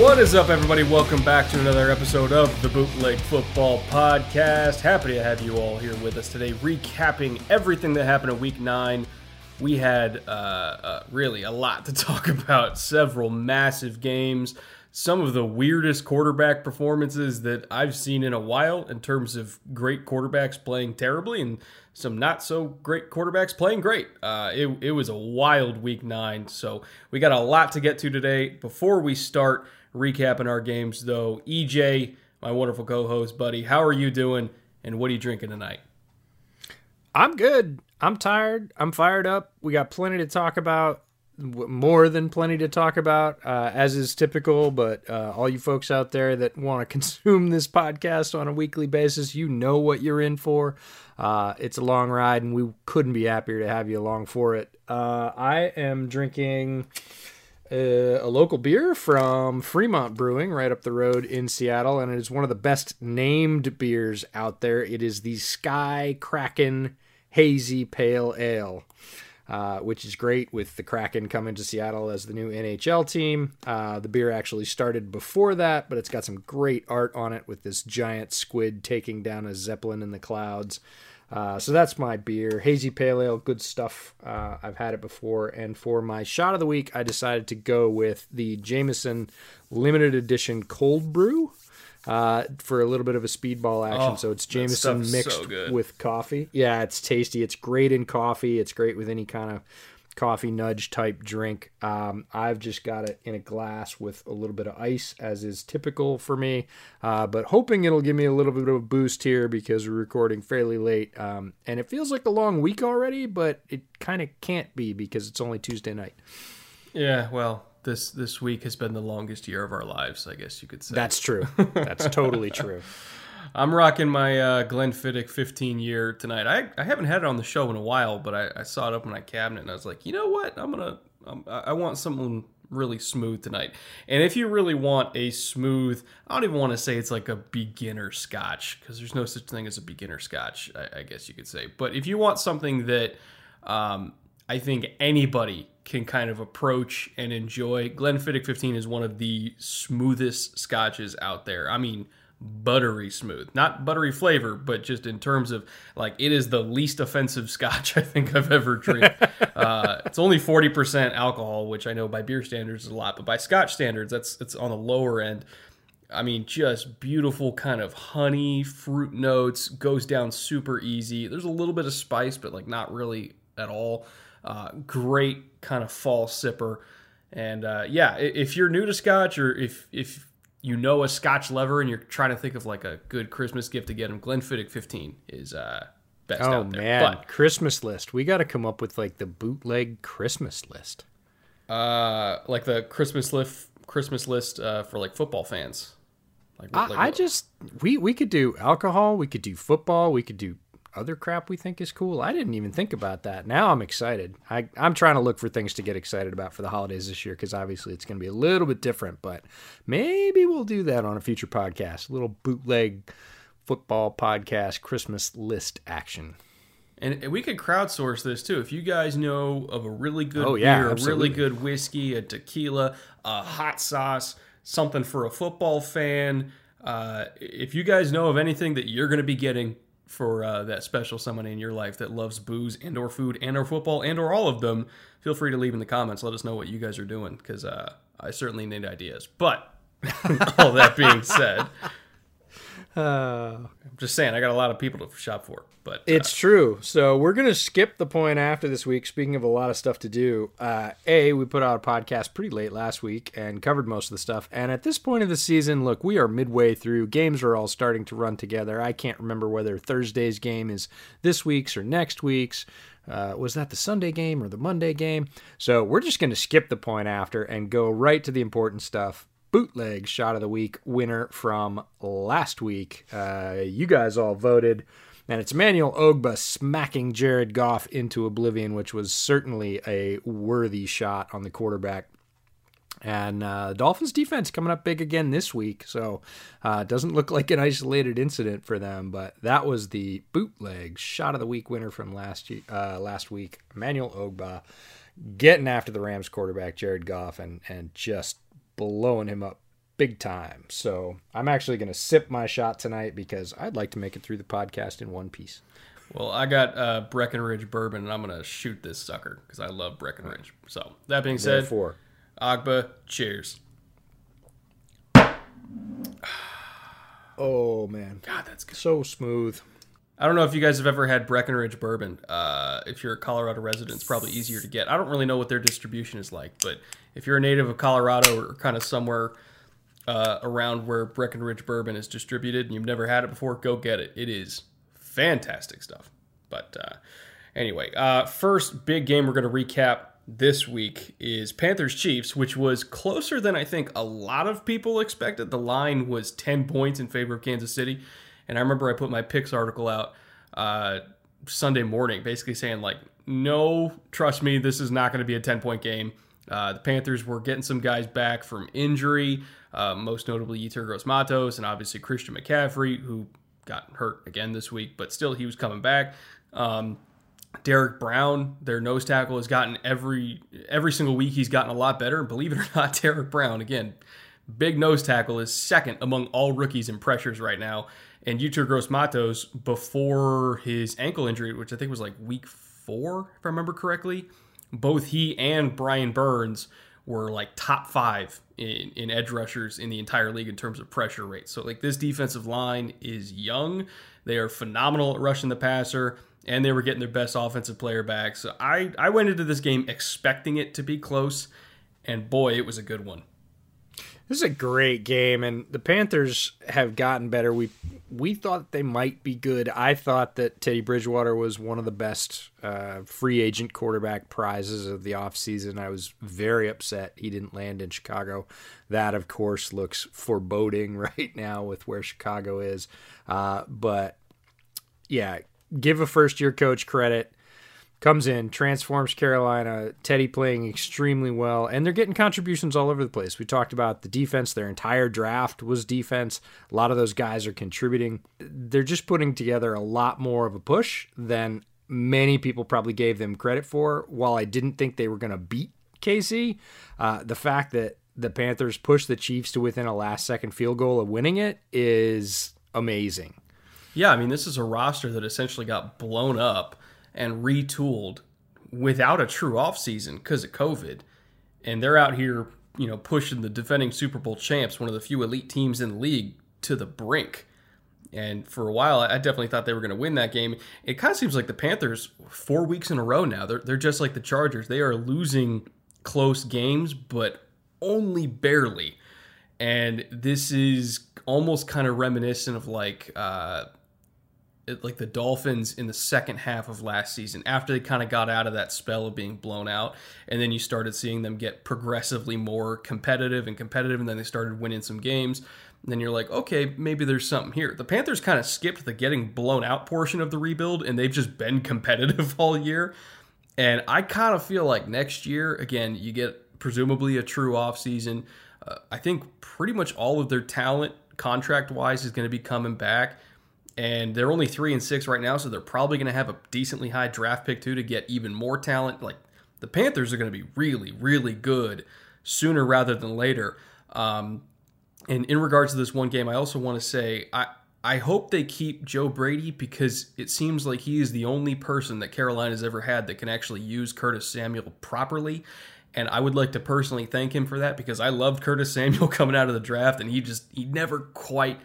What is up, everybody? Welcome back to another episode of the Bootleg Football Podcast. Happy to have you all here with us today, recapping everything that happened in Week Nine. We had uh, uh, really a lot to talk about. Several massive games, some of the weirdest quarterback performances that I've seen in a while in terms of great quarterbacks playing terribly and some not so great quarterbacks playing great. Uh, it, it was a wild Week Nine, so we got a lot to get to today. Before we start recapping our games, though. EJ, my wonderful co host, buddy, how are you doing and what are you drinking tonight? I'm good. I'm tired. I'm fired up. We got plenty to talk about, more than plenty to talk about, uh, as is typical. But uh, all you folks out there that want to consume this podcast on a weekly basis, you know what you're in for. Uh, it's a long ride, and we couldn't be happier to have you along for it. Uh, I am drinking uh, a local beer from Fremont Brewing right up the road in Seattle, and it is one of the best named beers out there. It is the Sky Kraken Hazy Pale Ale. Uh, which is great with the Kraken coming to Seattle as the new NHL team. Uh, the beer actually started before that, but it's got some great art on it with this giant squid taking down a zeppelin in the clouds. Uh, so that's my beer, hazy pale ale, good stuff. Uh, I've had it before, and for my shot of the week, I decided to go with the Jameson limited edition cold brew uh, for a little bit of a speedball action. Oh, so it's Jameson mixed so with coffee. Yeah, it's tasty. It's great in coffee. It's great with any kind of coffee nudge type drink. Um, I've just got it in a glass with a little bit of ice, as is typical for me. Uh, but hoping it'll give me a little bit of a boost here because we're recording fairly late. Um, and it feels like a long week already, but it kind of can't be because it's only Tuesday night. Yeah, well, this this week has been the longest year of our lives, I guess you could say. That's true. That's totally true. I'm rocking my uh, Glenfiddich 15 year tonight. I, I haven't had it on the show in a while, but I, I saw it up in my cabinet and I was like, you know what? I'm gonna I I want something really smooth tonight. And if you really want a smooth, I don't even want to say it's like a beginner Scotch because there's no such thing as a beginner Scotch. I, I guess you could say. But if you want something that um, I think anybody can kind of approach and enjoy. Glenfiddich 15 is one of the smoothest scotches out there. I mean, buttery smooth. Not buttery flavor, but just in terms of like it is the least offensive scotch I think I've ever drank. uh, it's only 40% alcohol, which I know by beer standards is a lot, but by scotch standards, that's it's on the lower end. I mean, just beautiful kind of honey, fruit notes, goes down super easy. There's a little bit of spice, but like not really at all. Uh, great kind of fall sipper. And uh, yeah, if you're new to Scotch or if if you know a Scotch lover and you're trying to think of like a good Christmas gift to get him, Glenfiddich 15 is uh, best Oh out there. man, Christmas list. We got to come up with like the bootleg Christmas list. Uh, like the Christmas list, Christmas list uh, for like football fans. Like, I, like I just we we could do alcohol, we could do football, we could do other crap we think is cool. I didn't even think about that. Now I'm excited. I I'm trying to look for things to get excited about for the holidays this year because obviously it's going to be a little bit different. But maybe we'll do that on a future podcast. A little bootleg football podcast Christmas list action. And we could crowdsource this too. If you guys know of a really good Oh, yeah, beer, a really good whiskey, a tequila, a hot sauce, something for a football fan, uh, if you guys know of anything that you're going to be getting for uh, that special someone in your life that loves booze and or food and or football and or all of them, feel free to leave in the comments. Let us know what you guys are doing because uh, I certainly need ideas. But All that being said, Uh, I'm just saying I got a lot of people to shop for. But uh, It's true. So we're gonna skip the point after this week. Speaking of a lot of stuff to do, uh, a we put out a podcast pretty late last week and covered most of the stuff. And at this point of the season, look, we are midway through. Games are all starting to run together. I can't remember whether Thursday's game is this week's or next week's. Uh, was that the Sunday game or the Monday game? So we're just going to skip the point after and go right to the important stuff. Bootleg shot of the week winner from last week. Uh, you guys all voted. And it's Emmanuel Ogbah smacking Jared Goff into oblivion, which was certainly a worthy shot on the quarterback. And uh, Dolphins defense coming up big again this week, so uh, doesn't look like an isolated incident for them. But that was the bootleg shot of the week winner from last uh, last week. Emmanuel Ogbah getting after the Rams quarterback Jared Goff and and just blowing him up big time. So I'm actually going to sip my shot tonight because I'd like to make it through the podcast in one piece. Well, I got uh, Breckenridge bourbon, and I'm gonna shoot this sucker because I love Breckenridge. So that being said, Therefore, Ogbah, cheers. oh man, God, that's good. so smooth. I don't know if you guys have ever had Breckenridge bourbon. Uh, if you're a Colorado resident, it's probably easier to get. I don't really know what their distribution is like, but if you're a native of Colorado or kind of somewhere uh, around where Breckenridge bourbon is distributed and you've never had it before, go get it. It is fantastic stuff. But uh, anyway, uh, first big game we're going to recap this week is Panthers Chiefs, which was closer than I think a lot of people expected. The line was 10 points in favor of Kansas City. And I remember I put my picks article out uh, Sunday morning, basically saying, like, no, trust me, this is not going to be a 10 point game. Uh, the Panthers were getting some guys back from injury, uh, most notably Gross Matos and obviously Christian McCaffrey, who got hurt again this week, but still he was coming back. Um, Derrick Brown, their nose tackle, has gotten every every single week. He's gotten a lot better. Believe it or not, Derrick Brown again, big nose tackle is second among all rookies in pressures right now. And Gross Matos, before his ankle injury, which I think was like week four, if I remember correctly, both he and Brian Burns were like top five in, in edge rushers in the entire league in terms of pressure rate. So like this defensive line is young. They are phenomenal at rushing the passer, and they were getting their best offensive player back. So I, I went into this game expecting it to be close, and boy, it was a good one. This is a great game, and the Panthers have gotten better. We we thought they might be good. I thought that Teddy Bridgewater was one of the best uh, free agent quarterback prizes of the offseason. I was very upset he didn't land in Chicago. That, of course, looks foreboding right now with where Chicago is. Uh, but yeah, give a first year coach credit comes in, transforms Carolina. Teddy playing extremely well, and they're getting contributions all over the place. We talked about the defense; their entire draft was defense. A lot of those guys are contributing. They're just putting together a lot more of a push than many people probably gave them credit for. While I didn't think they were going to beat KC, uh, the fact that the Panthers pushed the Chiefs to within a last-second field goal of winning it is amazing. Yeah, I mean, this is a roster that essentially got blown up and retooled without a true offseason because of COVID. And they're out here, you know, pushing the defending Super Bowl champs, one of the few elite teams in the league, to the brink. And for a while, I definitely thought they were going to win that game. It kind of seems like the Panthers, four weeks in a row now, they're, they're just like the Chargers. They are losing close games, but only barely. And this is almost kind of reminiscent of like, uh, like the Dolphins in the second half of last season after they kind of got out of that spell of being blown out and then you started seeing them get progressively more competitive and competitive and then they started winning some games and then you're like okay maybe there's something here. The Panthers kind of skipped the getting blown out portion of the rebuild and they've just been competitive all year and I kind of feel like next year again you get presumably a true offseason uh, I think pretty much all of their talent contract wise is going to be coming back and they're only three and six right now, so they're probably going to have a decently high draft pick too to get even more talent. Like the Panthers are going to be really, really good sooner rather than later. Um, and in regards to this one game, I also want to say I I hope they keep Joe Brady because it seems like he is the only person that Carolina's ever had that can actually use Curtis Samuel properly. And I would like to personally thank him for that because I loved Curtis Samuel coming out of the draft, and he just he never quite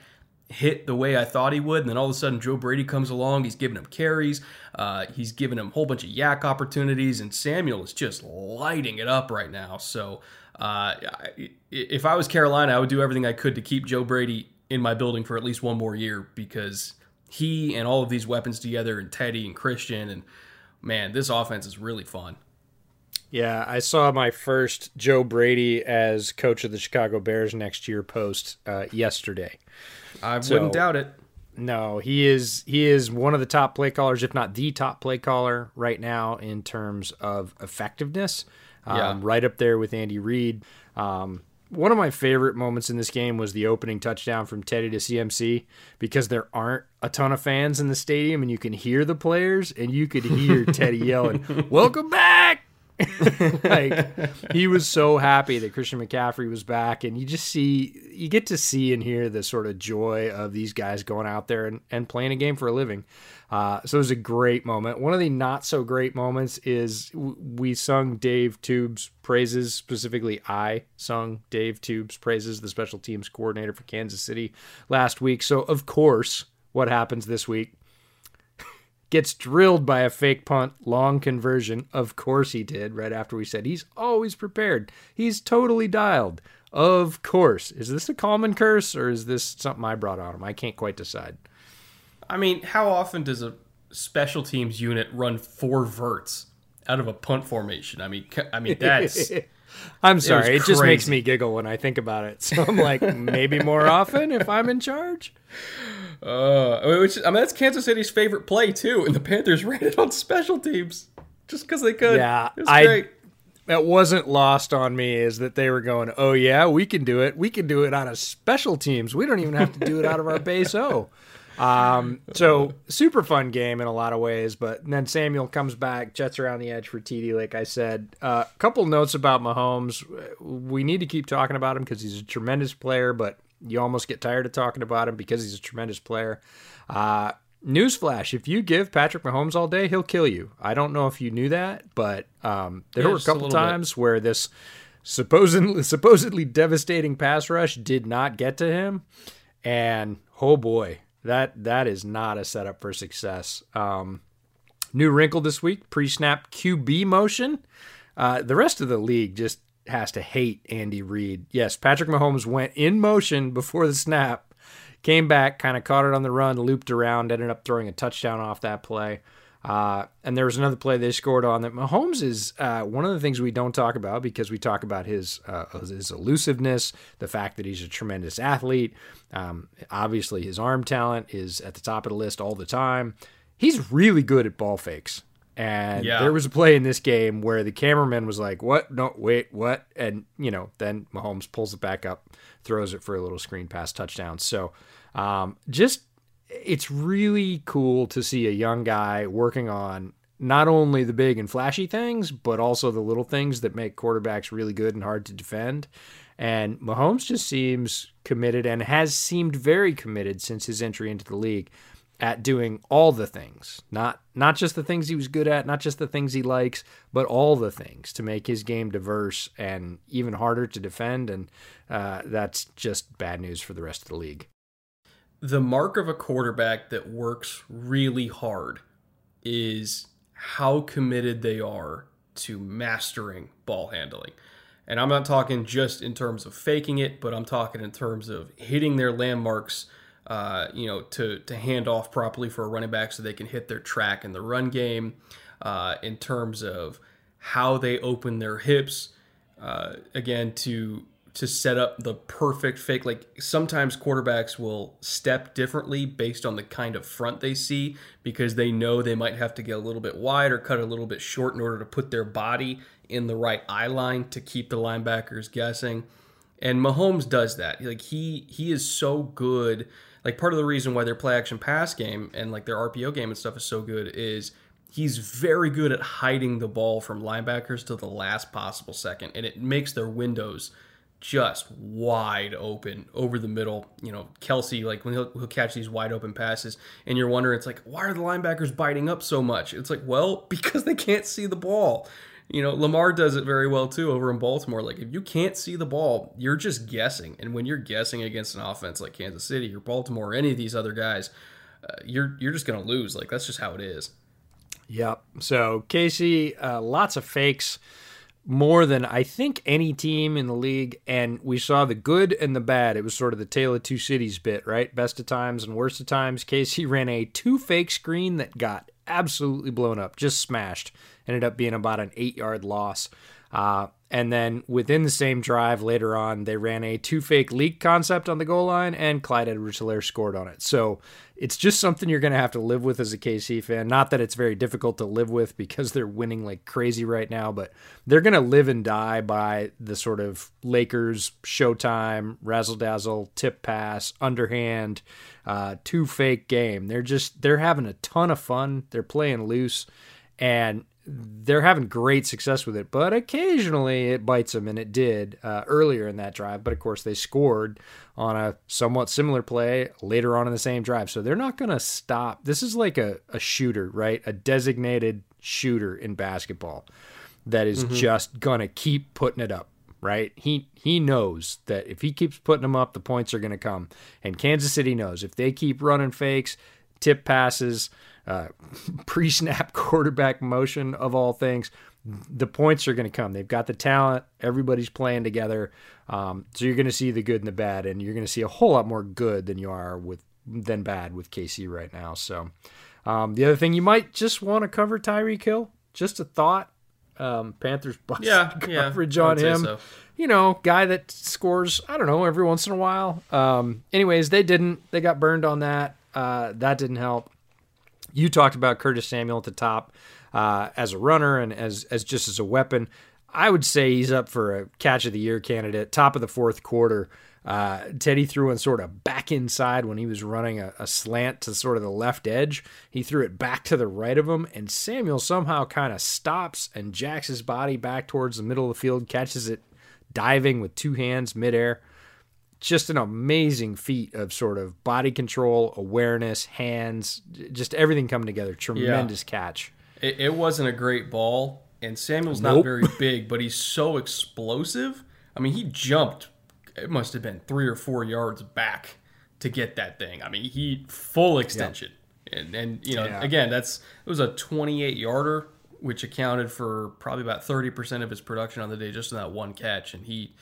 hit the way I thought he would. And then all of a sudden, Joe Brady comes along. He's giving him carries. Uh, he's giving him a whole bunch of YAC opportunities, and Samuel is just lighting it up right now. So uh, if I was Carolina, I would do everything I could to keep Joe Brady in my building for at least one more year because he and all of these weapons together, and Teddy and Christian, and man, this offense is really fun. Yeah, I saw my first Joe Brady as coach of the Chicago Bears next year post uh, yesterday. I so, wouldn't doubt it. No, he is he is one of the top play callers, if not the top play caller right now in terms of effectiveness. Um, yeah. right up there with Andy Reid. Um, one of my favorite moments in this game was the opening touchdown from Teddy to CMC because there aren't a ton of fans in the stadium and you can hear the players and you could hear Teddy yelling, "Welcome back!" like he was so happy that Christian McCaffrey was back, and you just see you get to see and hear the sort of joy of these guys going out there and, and playing a game for a living. Uh, so it was a great moment. One of the not so great moments is we sung Dave Toub's praises. Specifically, I sung Dave Toub's praises, the special teams coordinator for Kansas City last week. So of course, what happens this week? Gets drilled by a fake punt, long conversion. Of course he did, right after we said he's always prepared. He's totally dialed. Of course. Is this a common curse or is this something I brought on him? I can't quite decide. I mean, how often does a special teams unit run four verts out of a punt formation? I mean, I mean that's I'm sorry. It, it just makes me giggle when I think about it. So I'm like, maybe more often if I'm in charge. Uh, which I mean, that's Kansas City's favorite play too, and the Panthers ran it on special teams just because they could. Yeah, it I. Great. It wasn't lost on me is that they were going, oh yeah, we can do it. We can do it out of special teams. We don't even have to do it out of our base O. Um, so super fun game in a lot of ways, but then Samuel comes back, jets around the edge for TD. Like I said, a uh, couple notes about Mahomes. We need to keep talking about him because he's a tremendous player, but you almost get tired of talking about him because he's a tremendous player. Uh, newsflash: If you give Patrick Mahomes all day, he'll kill you. I don't know if you knew that, but um, there yeah, were a couple a times bit. where this supposedly supposedly devastating pass rush did not get to him, and oh boy, that that is not a setup for success. Um, new wrinkle this week: pre-snap QB motion. Uh, the rest of the league just has to hate Andy Reid. Yes, Patrick Mahomes went in motion before the snap, came back, kind of caught it on the run, looped around, ended up throwing a touchdown off that play. Uh, and there was another play they scored on that Mahomes is uh, one of the things we don't talk about because we talk about his uh, his elusiveness, the fact that he's a tremendous athlete. Um, obviously, his arm talent is at the top of the list all the time. He's really good at ball fakes. And yeah. there was a play in this game where the cameraman was like, "What? No, wait, what?" And you know, then Mahomes pulls it back up, throws it for a little screen pass touchdown. So, um, just it's really cool to see a young guy working on not only the big and flashy things, but also the little things that make quarterbacks really good and hard to defend. And Mahomes just seems committed and has seemed very committed since his entry into the league at doing all the things, not not just the things he was good at, not just the things he likes, but all the things to make his game diverse and even harder to defend. And uh, that's just bad news for the rest of the league the mark of a quarterback that works really hard is how committed they are to mastering ball handling. And I'm not talking just in terms of faking it, but I'm talking in terms of hitting their landmarks, uh, you know, to, to hand off properly for a running back so they can hit their track in the run game, uh, in terms of how they open their hips, uh, again, to to set up the perfect fake. Like sometimes quarterbacks will step differently based on the kind of front they see because they know they might have to get a little bit wide or cut a little bit short in order to put their body in the right eye line to keep the linebackers guessing. And Mahomes does that. Like he he is so good. Like part of the reason why their play action pass game and like their RPO game and stuff is so good is he's very good at hiding the ball from linebackers to the last possible second and it makes their windows just wide open over the middle. You know, Kelce, like when he'll, he'll, catch these wide open passes, and you're wondering, it's like, why are the linebackers biting up so much? It's like, well, because they can't see the ball. you know, Lamar does it very well too over in Baltimore. Like if you can't see the ball, you're just guessing. And when you're guessing against an offense like Kansas City or Baltimore or any of these other guys, uh, you're you're just to lose. Like that's just how it is. Yep. So KC, uh, lots of fakes, more than I think any team in the league, and we saw the good and the bad. It was sort of the tale of two cities bit, right? Best of times and worst of times. KC ran a two fake screen that got absolutely blown up, just smashed. Ended up being about an eight yard loss. Uh, and then within the same drive later on, they ran a two fake leak concept on the goal line, and Clyde Edwards Helaire scored on it. So it's just something you're going to have to live with as a KC fan. Not that it's very difficult to live with because they're winning like crazy right now, but they're going to live and die by the sort of Lakers showtime, razzle dazzle, tip pass, underhand, uh, two fake game. They're just, they're having a ton of fun. They're playing loose. And they're having great success with it, but occasionally it bites them, and it did uh, earlier in that drive. But of course, they scored on a somewhat similar play later on in the same drive. So they're not going to stop. This is like a, a shooter, right? A designated shooter in basketball that is mm-hmm. just going to keep putting it up, right? He he knows that if he keeps putting them up, the points are going to come. And Kansas City knows if they keep running fakes, tip passes, uh, pre snap quarterback motion of all things, the points are going to come. They've got the talent. Everybody's playing together. Um, so you're going to see the good and the bad, and you're going to see a whole lot more good than you are with than bad with KC right now. So um, the other thing you might just want to cover Tyreek Hill. Just a thought. Um, Panthers bust yeah, coverage yeah, on him. So. You know, guy that scores. I don't know every once in a while. Um, anyways, they didn't. They got burned on that. Uh, that didn't help. You talked about Curtis Samuel at the top uh, as a runner and as as just as a weapon. I would say he's up for a catch of the year candidate. Top of the fourth quarter, uh, Teddy threw in sort of back inside when he was running a, a, slant to sort of the left edge. He threw it back to the right of him, and Samuel somehow kind of stops and jacks his body back towards the middle of the field, catches it diving with two hands midair just an amazing feat of sort of body control, awareness, hands, just everything coming together. Tremendous yeah. catch. It, it, wasn't a great ball, and Samuel's nope. not very big, but he's so explosive. I mean, he jumped. It must have been three or four yards back to get that thing. I mean, he full extension, yep. and and you know, yeah. again, that's it was a 28 yarder, which accounted for probably about 30 percent of his production on the day, just in that one catch, and he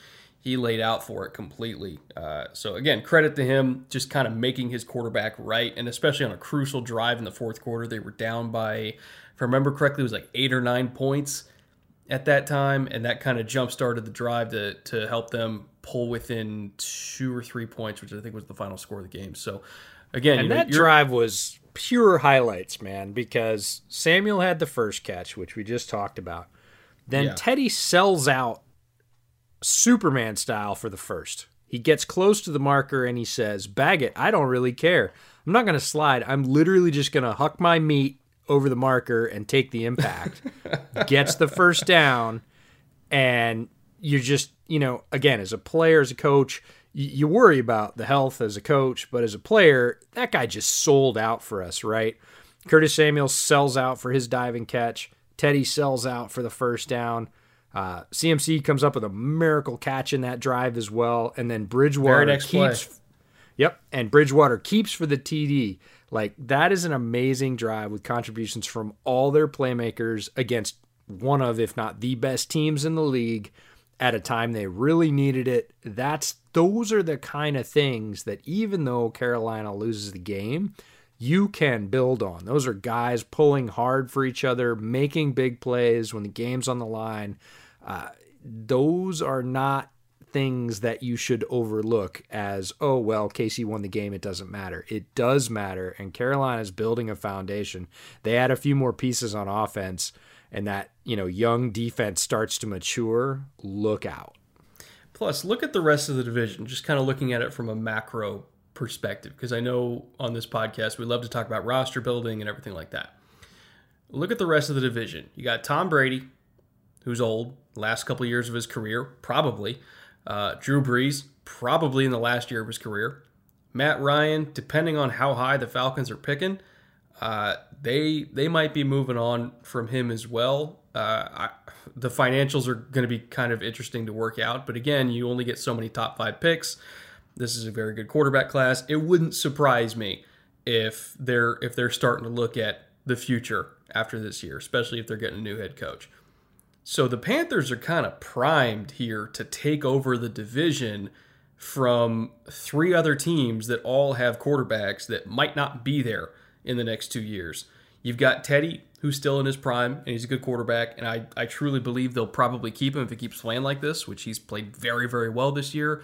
he laid out for it completely. Uh, so again, credit to him, just kind of making his quarterback right, and especially on a crucial drive in the fourth quarter, they were down by, if I remember correctly, it was like eight or nine points at that time, and that kind of jump started the drive to to help them pull within two or three points, which I think was the final score of the game. So again, and that drive was pure highlights, man, because Samuel had the first catch, which we just talked about. Then yeah. Teddy sells out Superman style for the first. He gets close to the marker and he says, Bag it. I don't really care. I'm not going to slide. I'm literally just going to huck my meat over the marker and take the impact. Gets the first down. And you're just, you know, again, as a player, as a coach, you worry about the health as a coach, but as a player, that guy just sold out for us, right? Curtis Samuel sells out for his diving catch. Teddy sells out for the first down. Uh, CMC comes up with a miracle catch in that drive as well, and then Bridgewater keeps. Play. Yep, and Bridgewater keeps for the TD. Like that is an amazing drive with contributions from all their playmakers against one of, if not the best teams in the league at a time they really needed it. That's those are the kind of things that even though Carolina loses the game, you can build on. Those are guys pulling hard for each other, making big plays when the game's on the line. Those are not things that you should overlook as oh well KC won the game it doesn't matter. It does matter and Carolina is building a foundation. They add a few more pieces on offense and that you know young defense starts to mature. Look out. Plus look at the rest of the division just kind of looking at it from a macro perspective because I know on this podcast we love to talk about roster building and everything like that. Look at the rest of the division. You got Tom Brady who's old, last couple years of his career, probably. Uh, Drew Brees, probably in the last year of his career. Matt Ryan, depending on how high the Falcons are picking, uh, they they might be moving on from him as well. Uh, I, the financials are going to be kind of interesting to work out. But again, you only get so many top five picks. This is a very good quarterback class. It wouldn't surprise me if they're if they're starting to look at the future after this year, especially if they're getting a new head coach. So the Panthers are kind of primed here to take over the division from three other teams that all have quarterbacks that might not be there in the next two years. You've got Teddy, who's still in his prime, and he's a good quarterback, and I, I truly believe they'll probably keep him if he keeps playing like this, which he's played very, very well this year.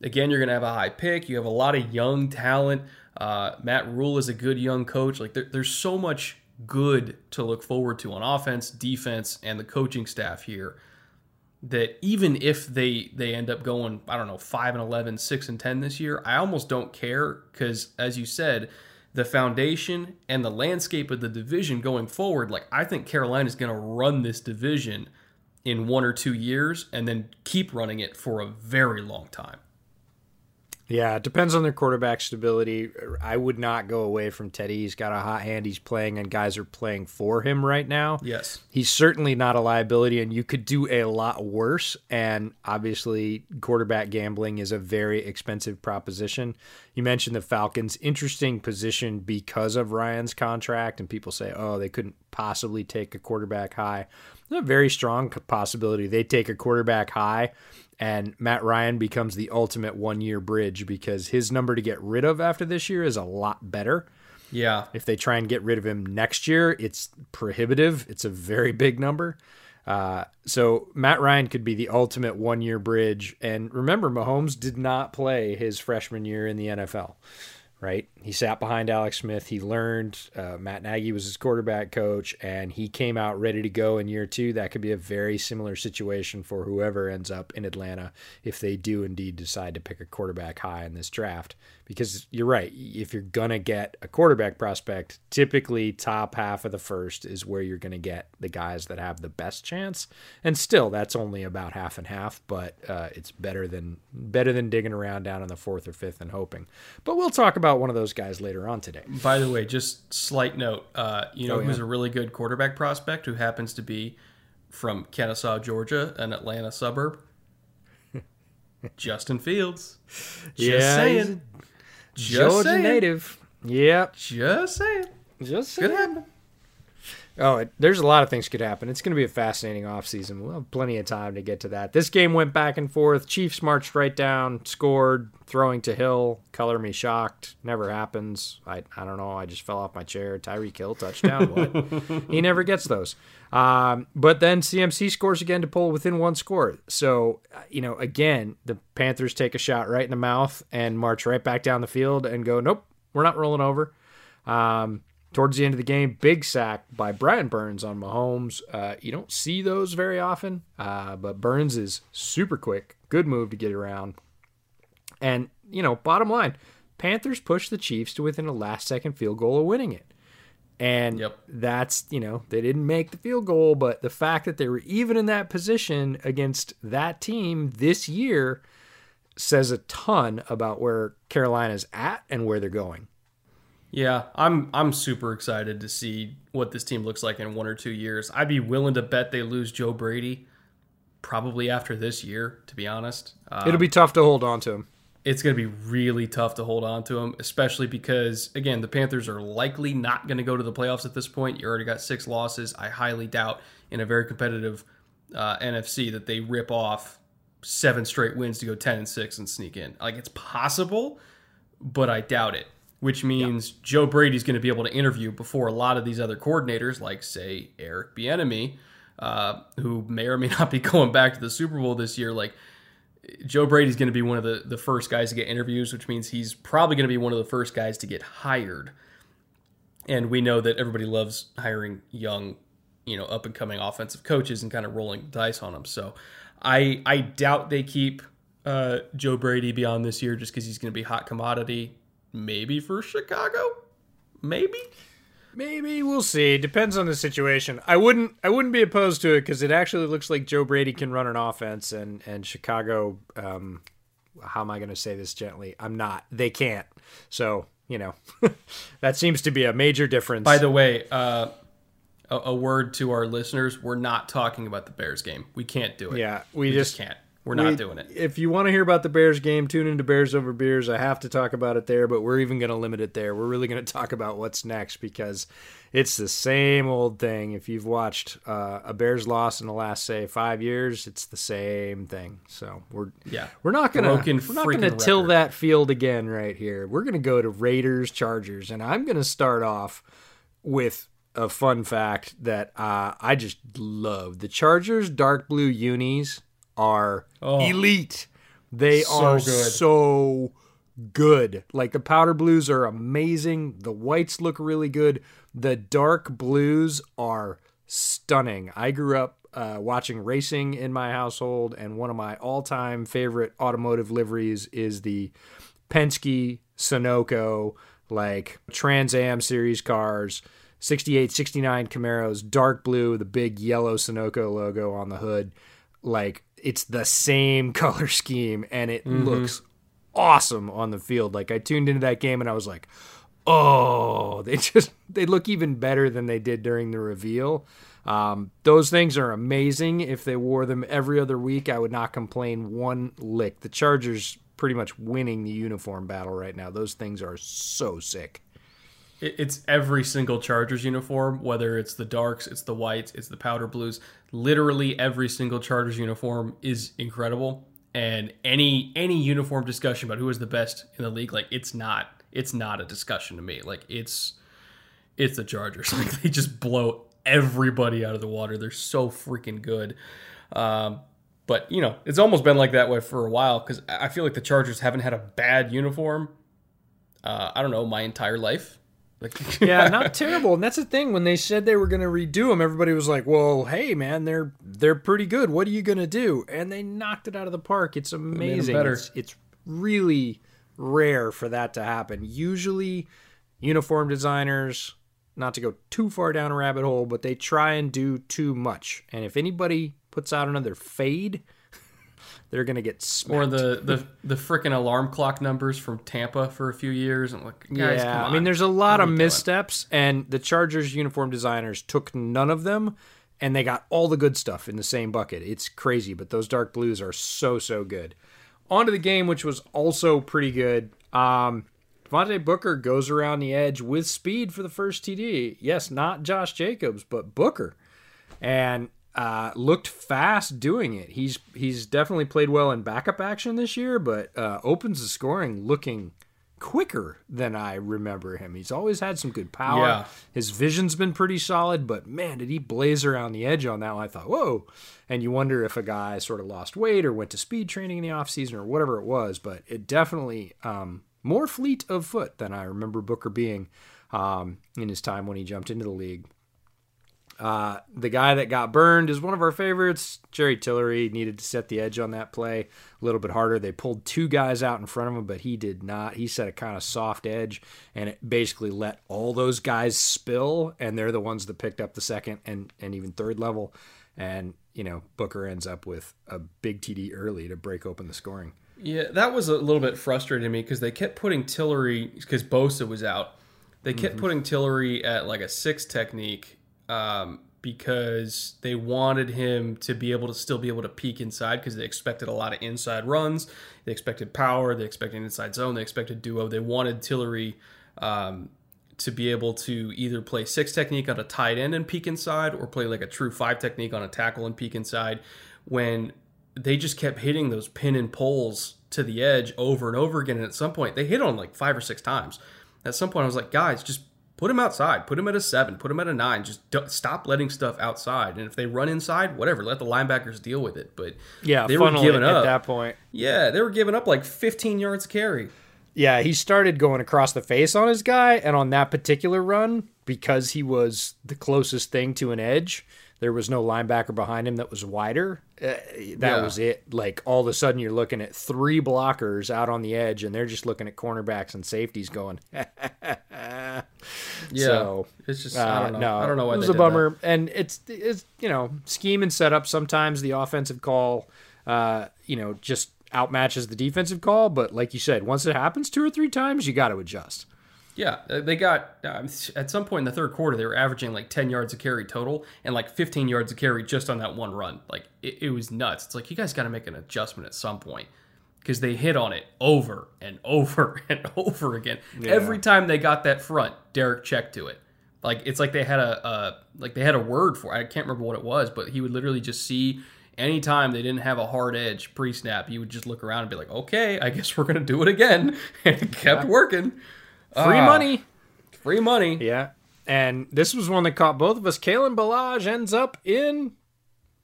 Again, you're going to have a high pick. You have a lot of young talent. Uh, Matt Rhule is a good young coach. Like there, there's so much good to look forward to on offense, defense, and the coaching staff here that even if they they end up going I don't know 5 and 11, 6 and 10 this year, I almost don't care cuz as you said, the foundation and the landscape of the division going forward, like I think Carolina is going to run this division in 1 or 2 years and then keep running it for a very long time. Yeah, it depends on their quarterback stability. I would not go away from Teddy. He's got a hot hand. He's playing, and guys are playing for him right now. Yes. He's certainly not a liability, and you could do a lot worse. And obviously, quarterback gambling is a very expensive proposition. You mentioned the Falcons' interesting position because of Ryan's contract, and people say, oh, they couldn't possibly take a quarterback high. A very strong possibility they take a quarterback high and Matt Ryan becomes the ultimate one year bridge because his number to get rid of after this year is a lot better. Yeah. If they try and get rid of him next year, it's prohibitive. It's a very big number. Uh, so Matt Ryan could be the ultimate one year bridge. And remember, Mahomes did not play his freshman year in the NFL right? He sat behind Alex Smith. He learned. Uh, Matt Nagy was his quarterback coach, and he came out ready to go in year two. That could be a very similar situation for whoever ends up in Atlanta if they do indeed decide to pick a quarterback high in this draft. Because you're right. If you're going to get a quarterback prospect, typically top half of the first is where you're going to get the guys that have the best chance. And still, that's only about half and half, but uh, it's better than better than digging around down in the fourth or fifth and hoping. But we'll talk about one of those guys later on today. By the way, just slight note, uh, you know oh, yeah. who's a really good quarterback prospect who happens to be from Kennesaw, Georgia, an Atlanta suburb? Justin Fields. Just yeah, saying. Just Georgia saying. native. Yep. Just saying. Just saying. Could happen. Oh, it, there's a lot of things could happen. It's going to be a fascinating offseason. We'll have plenty of time to get to that. This game went back and forth. Chiefs marched right down, scored, throwing to Hill. Color me shocked. Never happens. I, I don't know. I just fell off my chair. Tyreek Hill touchdown. What? he never gets those. Um, but then CMC scores again to pull within one score. So, you know, again, the Panthers take a shot right in the mouth and march right back down the field and go, nope, we're not rolling over. Um, Towards the end of the game, big sack by Brian Burns on Mahomes. Uh, you don't see those very often, uh, but Burns is super quick. Good move to get around. And, you know, bottom line, Panthers pushed the Chiefs to within a last second field goal of winning it. And yep. that's, you know, they didn't make the field goal, but the fact that they were even in that position against that team this year says a ton about where Carolina's at and where they're going. Yeah, I'm I'm super excited to see what this team looks like in one or two years. I'd be willing to bet they lose Joe Brady probably after this year, to be honest. Um, It'll be tough to hold on to him. It's going to be really tough to hold on to him, especially because again, the Panthers are likely not going to go to the playoffs at this point. You already got six losses. I highly doubt in a very competitive uh, NFC that they rip off seven straight wins to go ten and six and sneak in. Like it's possible, but I doubt it which means Joe Brady's going to be able to interview before a lot of these other coordinators, like say Eric Bieniemy, uh, who may or may not be going back to the Super Bowl this year. Like Joe Brady's going to be one of the the first guys to get interviews, which means he's probably going to be one of the first guys to get hired. And we know that everybody loves hiring young, you know, up and coming offensive coaches and kind of rolling dice on them. So I I doubt they keep uh, Joe Brady beyond this year just because he's going to be hot commodity maybe for Chicago. Maybe. Maybe we'll see. Depends on the situation. I wouldn't. I wouldn't be opposed to it because it actually looks like Joe Brady can run an offense, and and Chicago. Um, how am I going to say this gently? I'm not. They can't. So you know, that seems to be a major difference. By the way, uh, a, a word to our listeners: we're not talking about the Bears game. We can't do it. Yeah, we, we just, just can't. We're not we- doing it. If you want to hear about the Bears game, tune into Bears Over Beers. I have to talk about it there, but we're even going to limit it there. We're really going to talk about what's next because it's the same old thing. If you've watched uh, a Bears loss in the last say five years, it's the same thing. So we're Yeah. we're not gonna Broken we're not gonna till record. that field again right here. We're gonna go to Raiders Chargers, and I'm gonna start off with a fun fact that uh, I just love. The Chargers dark blue unis are Oh. elite. They So are good. so good. Like the powder blues are amazing. The whites look really good. The dark blues are stunning. I grew up uh, watching racing in my household, and one of my all-time favorite automotive liveries is the Penske Sunoco, like Trans Am series cars, 68, 69 Camaros, dark blue, the big yellow Sunoco logo on the hood. Like it's the same color scheme and it looks awesome on the field. Like I tuned into that game and I was like, oh, they just they look even better than they did during the reveal. Um, those things are amazing. If they wore them every other week, I would not complain one lick. The Chargers pretty much winning the uniform battle right now. Those things are so sick. It's every single Chargers uniform, whether it's the darks, it's the whites, it's the powder blues. Literally every single Chargers uniform is incredible. And any any uniform discussion about who is the best in the league, like it's not it's not a discussion to me. Like it's it's the Chargers. Like they just blow everybody out of the water. They're so freaking good. Um, but you know, it's almost been like that way for a while because I feel like the Chargers haven't had a bad uniform. Uh, I don't know my entire life. Like yeah, not terrible. And that's the thing. When they said they were going to redo them, everybody was like, "Well, hey, man, they're they're pretty good. What are you going to do?" And they knocked it out of the park. It's amazing. It's, it's really rare for that to happen. Usually, uniform designers, not to go too far down a rabbit hole, but they try and do too much. And if anybody puts out another fade, they're going to get smacked. or the the the freaking alarm clock numbers from Tampa for a few years. I'm like, guys, yeah, I mean, there's a lot What of you doing? missteps, and the Chargers uniform designers took none of them, and they got all the good stuff in the same bucket. It's crazy, but those dark blues are so so good. On to the game, which was also pretty good. Um, Devontae Booker goes around the edge with speed for the first TD. Yes, not Josh Jacobs, but Booker, and uh, looked fast doing it. He's he's definitely played well in backup action this year, but uh, opens the scoring looking quicker than I remember him. He's always had some good power. Yeah. His vision's been pretty solid, but man, did he blaze around the edge on that one. I thought, whoa. And you wonder if a guy sort of lost weight or went to speed training in the offseason or whatever it was, but it definitely um, more fleet of foot than I remember Booker being um, in his time when he jumped into the league. Uh, the guy that got burned is one of our favorites. Jerry Tillery needed to set the edge on that play a little bit harder. They pulled two guys out in front of him, but he did not. He set a kind of soft edge, and it basically let all those guys spill, and they're the ones that picked up the second and, and even third level. And, you know, Booker ends up with a big TD early to break open the scoring. Yeah, that was a little bit frustrating to me because they kept putting Tillery because Bosa was out. They kept Mm-hmm. putting Tillery at like a six technique um, because they wanted him to be able to still be able to peek inside because they expected a lot of inside runs. They expected power. They expected inside zone. They expected duo. They wanted Tillery um, to be able to either play six technique on a tight end and peek inside or play like a true five technique on a tackle and peek inside when they just kept hitting those pin and poles to the edge over and over again. And at some point, they hit on like five or six times. At some point, I was like, guys, just put him outside. Put him at a seven. Put him at a nine. Just stop letting stuff outside. And if they run inside, whatever, let the linebackers deal with it. But Yeah, they were giving up. at that point. Yeah, they were giving up like 15 yards carry. Yeah, he started going across the face on his guy, and on that particular run, because he was the closest thing to an edge, there was no linebacker behind him that was wider. Uh, that Yeah. was it. Like all of a sudden, you're looking at three blockers out on the edge, and they're just looking at cornerbacks and safeties going. Yeah, So, it's just Uh, I don't know. No, I don't know why it was a bummer, and it's it's you know scheme and setup. Sometimes the offensive call, uh, you know, just outmatches the defensive call. But like you said, once it happens two or three times, you got to adjust. Yeah, uh, they got um, at some point in the third quarter they were averaging like 10 yards a carry total and like 15 yards a carry just on that one run. Like it, it was nuts. It's like you guys got to make an adjustment at some point because they hit on it over and over and over again. Yeah. Every time they got that front, Derek checked to it. Like it's like they had a, a like they had a word for. It. I can't remember what it was, but he would literally just see anytime they didn't have a hard edge pre-snap, he would just look around and be like, "Okay, I guess we're gonna do it again," and it kept yeah. working. Free uh, money, free money. Yeah, and this was one that caught both of us. Kalen Ballage ends up in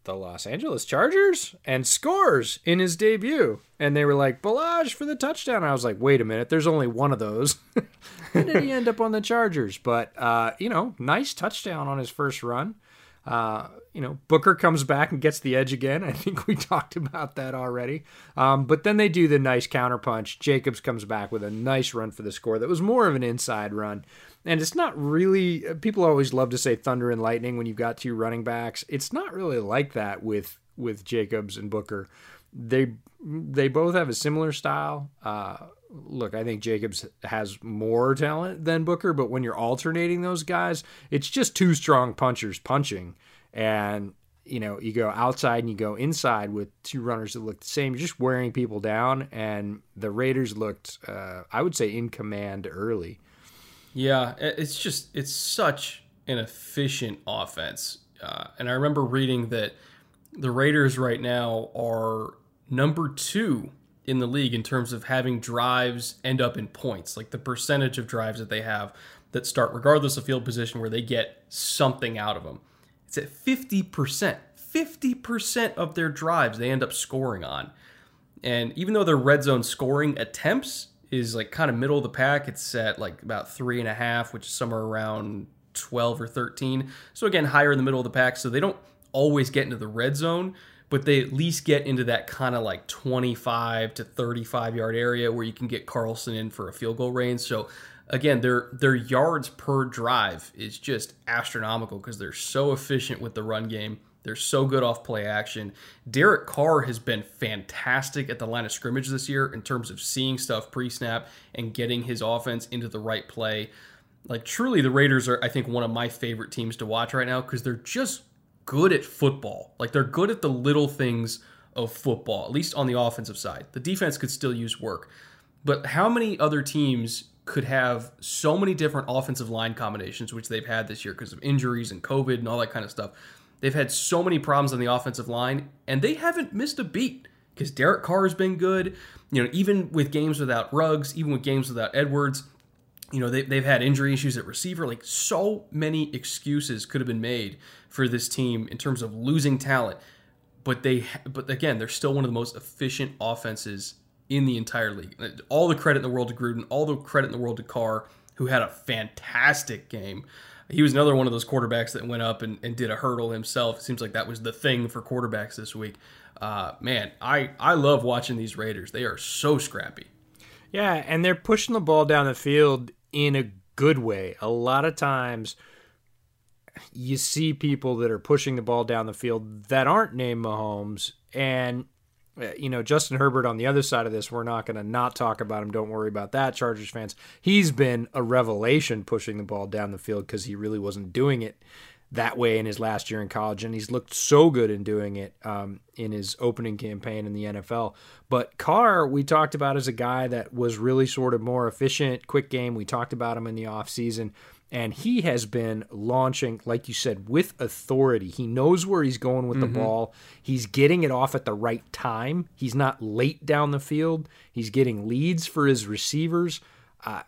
the Los Angeles Chargers and scores in his debut. And they were like, Ballage for the touchdown. I was like, wait a minute, there's only one of those. and did he end up on the Chargers? But, uh, you know, nice touchdown on his first run. Uh, you know, Booker comes back and gets the edge again. I think we talked about that already. Um, but then they do the nice counterpunch. Jacobs comes back with a nice run for the score that was more of an inside run. And it's not really, people always love to say thunder and lightning when you've got two running backs. It's not really like that with, with Jacobs and Booker. They, they both have a similar style. Uh, look, I think Jacobs has more talent than Booker, but when you're alternating those guys, it's just two strong punchers punching and you know you go outside and you go inside with two runners that look the same. You're just wearing people down and the raiders looked uh, i would say in command early. Yeah it's just it's such an efficient offense. Uh, and i remember reading that the raiders right now are number two in the league in terms of having drives end up in points like the percentage of drives that they have that start regardless of field position where they get something out of them it's at 50%. 50% of their drives they end up scoring on. And even though their red zone scoring attempts is like kind of middle of the pack, it's at like about three and a half, which is somewhere around 12 or 13. So again, higher in the middle of the pack. So they don't always get into the red zone, but they at least get into that kind of like 25 to 35 yard area where you can get Carlson in for a field goal range. So again, their their yards per drive is just astronomical because they're so efficient with the run game. They're so good off play action. Derek Carr has been fantastic at the line of scrimmage this year in terms of seeing stuff pre snap and getting his offense into the right play. Like, truly, the Raiders are, I think, one of my favorite teams to watch right now because they're just good at football. Like, they're good at the little things of football, at least on the offensive side. The defense could still use work. But how many other teams could have so many different offensive line combinations, which they've had this year because of injuries and COVID and all that kind of stuff. They've had so many problems on the offensive line, and they haven't missed a beat because Derek Carr has been good. You know, even with games without Ruggs, even with games without Edwards, you know, they, they've had injury issues at receiver. Like, so many excuses could have been made for this team in terms of losing talent. But they, but again, they're still one of the most efficient offenses in the entire league. All the credit in the world to Gruden, all the credit in the world to Carr, who had a fantastic game. He was another one of those quarterbacks that went up and, and did a hurdle himself. It seems like that was the thing for quarterbacks this week. Uh, man, I, I love watching these Raiders. They are so scrappy. Yeah, and they're pushing the ball down the field in a good way. A lot of times you see people that are pushing the ball down the field that aren't named Mahomes, and you know, Justin Herbert on the other side of this, we're not going to not talk about him. Don't worry about that, Chargers fans. He's been a revelation pushing the ball down the field because he really wasn't doing it that way in his last year in college, and he's looked so good in doing it um, in his opening campaign in the NFL. But Carr, we talked about as a guy that was really sort of more efficient, quick game. We talked about him in the offseason and he has been launching like you said with authority. He knows where he's going with mm-hmm. the ball. He's getting it off at the right time. He's not late down the field. He's getting leads for his receivers. Uh,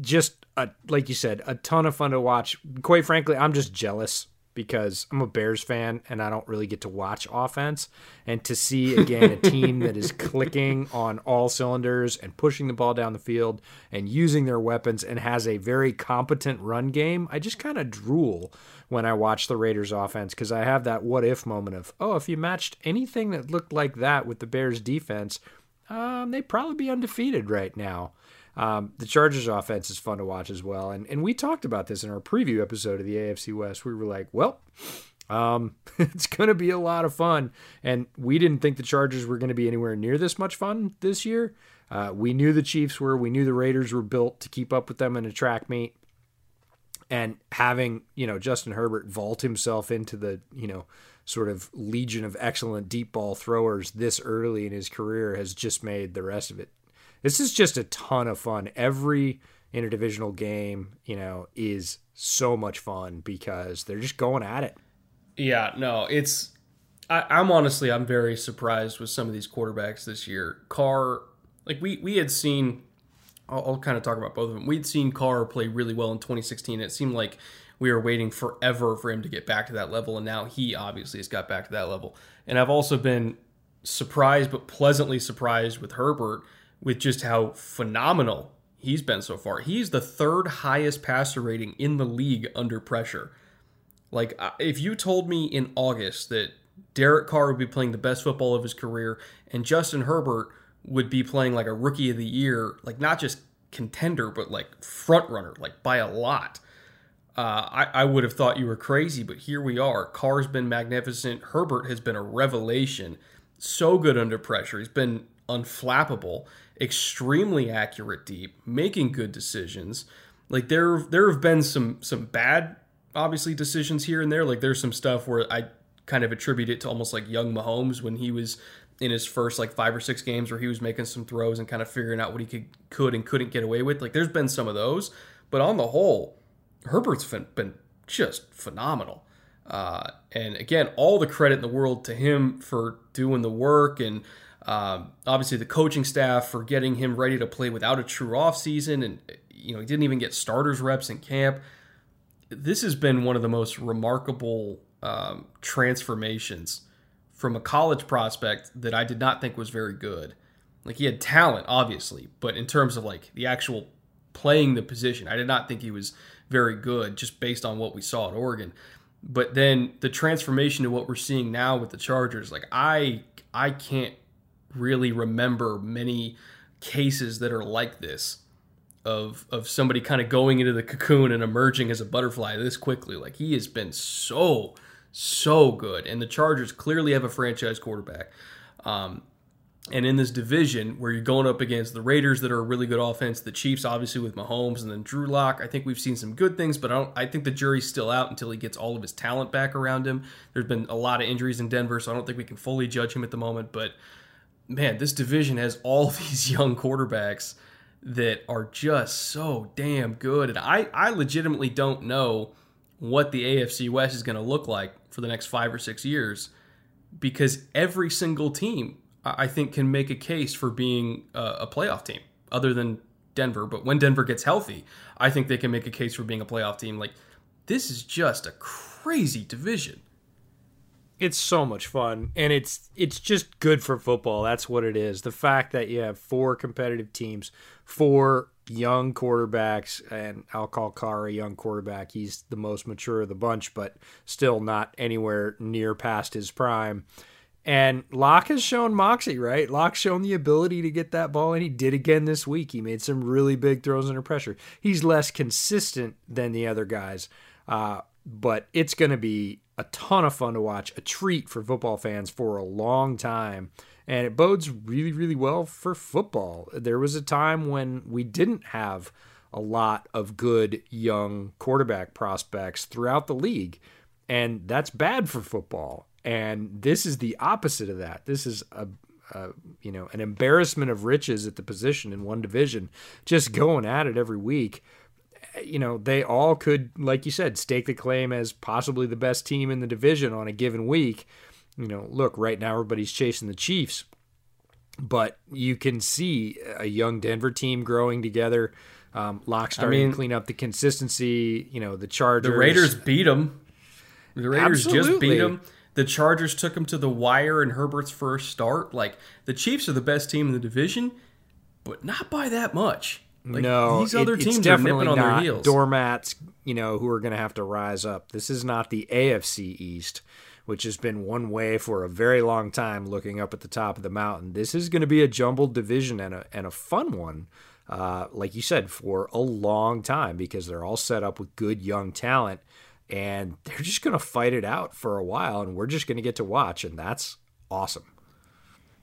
just a, like you said a ton of fun to watch. Quite frankly i'm just jealous because I'm a Bears fan and I don't really get to watch offense. And to see again a team that is clicking on all cylinders and pushing the ball down the field and using their weapons and has a very competent run game, I just kind of drool when I watch the Raiders offense because I have that what if moment of, oh, if you matched anything that looked like that with the Bears defense, um, they'd probably be undefeated right now. Um, the Chargers offense is fun to watch as well. And, and we talked about this in our preview episode of the AFC West. We were like, well, um, it's going to be a lot of fun. And we didn't think the Chargers were going to be anywhere near this much fun this year. Uh, we knew the Chiefs were. We knew the Raiders were built to keep up with them in a track meet. And having you know Justin Herbert vault himself into the you know sort of legion of excellent deep ball throwers this early in his career has just made the rest of it. This is just a ton of fun. Every interdivisional game, you know, is so much fun because they're just going at it. Yeah, no, it's. I, I'm honestly, I'm very surprised with some of these quarterbacks this year. Carr, like we we had seen. I'll, I'll kind of talk about both of them. We'd seen Carr play really well in 2016. It seemed like we were waiting forever for him to get back to that level, and now he obviously has got back to that level. And I've also been surprised, but pleasantly surprised with Herbert with just how phenomenal he's been so far. He's the third highest passer rating in the league under pressure. Like, if you told me in August that Derek Carr would be playing the best football of his career and Justin Herbert would be playing like a rookie of the year, like not just contender, but like front runner, like by a lot, uh, I, I would have thought you were crazy. But here we are. Carr's been magnificent. Herbert has been a revelation. So good under pressure. He's been unflappable, extremely accurate deep, making good decisions. Like there, there have been some some bad, obviously decisions here and there. Like there's some stuff where I kind of attribute it to almost like young Mahomes when he was in his first like five or six games where he was making some throws and kind of figuring out what he could could and couldn't get away with. Like there's been some of those, but on the whole, Herbert's been just phenomenal. Uh, and again, all the credit in the world to him for doing the work and um, obviously the coaching staff for getting him ready to play without a true offseason. And, you know, he didn't even get starters reps in camp. This has been one of the most remarkable um, transformations from a college prospect that I did not think was very good. Like he had talent, obviously, but in terms of like the actual playing the position, I did not think he was very good just based on what we saw at Oregon. But then the transformation to what we're seeing now with the Chargers, like I I can't really remember many cases that are like this of of somebody kind of going into the cocoon and emerging as a butterfly this quickly. Like he has been so so good, and the Chargers clearly have a franchise quarterback. Um, and in this division where you're going up against the Raiders that are a really good offense, the Chiefs obviously with Mahomes and then Drew Lock, I think we've seen some good things, but I don't I think the jury's still out until he gets all of his talent back around him. There's been a lot of injuries in Denver, so I don't think we can fully judge him at the moment, but man, this division has all these young quarterbacks that are just so damn good. And I, I legitimately don't know what the AFC West is going to look like for the next five or six years because every single team I think can make a case for being a, playoff team, other than Denver. But when Denver gets healthy, I think they can make a case for being a playoff team. Like this is just a crazy division. It's so much fun, and it's it's just good for football. That's what it is. The fact that you have four competitive teams, four young quarterbacks, and I'll call Carr a young quarterback. He's the most mature of the bunch, but still not anywhere near past his prime and Lock has shown moxie, right? Lock's shown the ability to get that ball, and he did again this week. He made some really big throws under pressure. He's less consistent than the other guys, uh, but it's going to be a ton of fun to watch, a treat for football fans for a long time. And it bodes really, really well for football. There was a time when we didn't have a lot of good young quarterback prospects throughout the league, and that's bad for football and this is the opposite of that. This is a, you know an embarrassment of riches at the position in one division, just going at it every week. You know they all could, like you said, stake the claim as possibly the best team in the division on a given week. You know, look right now everybody's chasing the Chiefs, but you can see a young Denver team growing together. Um, Lock starting I mean, to clean up the consistency. You know the Chargers. The Raiders beat them. The Raiders Absolutely. just beat them. The Chargers took them to the wire in Herbert's first start. Like the Chiefs are the best team in the division, but not by that much. Like, no, these other it, teams are nipping on their heels. Doormats, you know, who are going to have to rise up. This is not the AFC East, which has been one way for a very long time, looking up at the top of the mountain. This is going to be a jumbled division and a and a fun one, uh, like you said, for a long time because they're all set up with good young talent and they're just going to fight it out for a while and we're just going to get to watch and that's awesome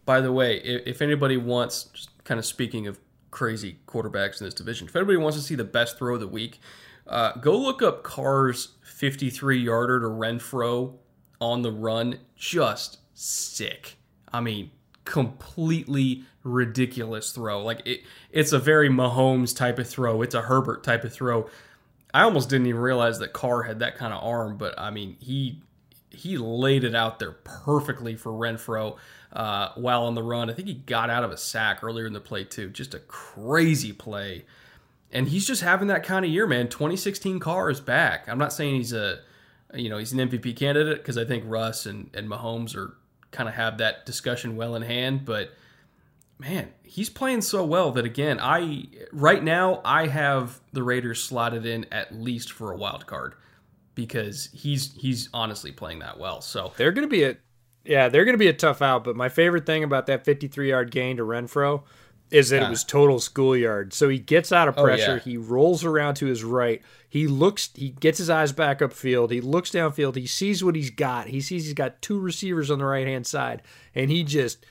By the way, if, if anybody wants, just kind of speaking of crazy quarterbacks in this division, if anybody wants to see the best throw of the week, uh, go look up Carr's 53 yarder to Renfrow on the run. Just sick. I mean, completely ridiculous throw. Like it, it's a very Mahomes type of throw. It's a Herbert type of throw. I almost didn't even realize that Carr had that kind of arm, but I mean, he he laid it out there perfectly for Renfrow uh, while on the run. I think he got out of a sack earlier in the play too. Just a crazy play, and he's just having that kind of year, man. 2016 Carr is back. I'm not saying he's a you know he's an MVP candidate because I think Russ and and Mahomes are kind of have that discussion well in hand, but man, he's playing so well that again, I right now I have the Raiders slotted in at least for a wild card because he's he's honestly playing that well. So they're going to be a yeah, they're going to be a tough out. But my favorite thing about that 53 yard gain to Renfrow is that yeah. it was total schoolyard. So he gets out of pressure. Oh, yeah. He rolls around to his right. He looks. He gets his eyes back upfield. He looks downfield. He sees what he's got. He sees he's got two receivers on the right hand side, and he just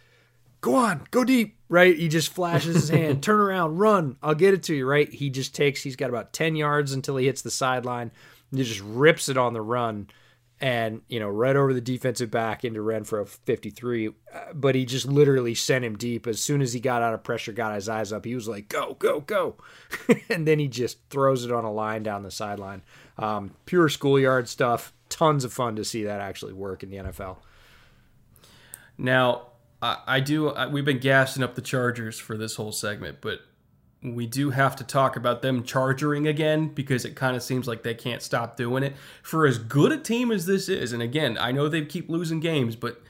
go on, go deep. Right? He just flashes his hand. Turn around, run. I'll get it to you. Right? He just takes. He's got about ten yards until he hits the sideline. He just rips it on the run and you know right over the defensive back into Renfrow 53 uh, but he just literally sent him deep. As soon as he got out of pressure got his eyes up he was like go go go. And then he just throws it on a line down the sideline. Um, pure schoolyard stuff. Tons of fun to see that actually work in the NFL now I, I do I, we've been gassing up the Chargers for this whole segment but we do have to talk about them charging again because it kind of seems like they can't stop doing it. For as good a team as this is, and again, I know they keep losing games, but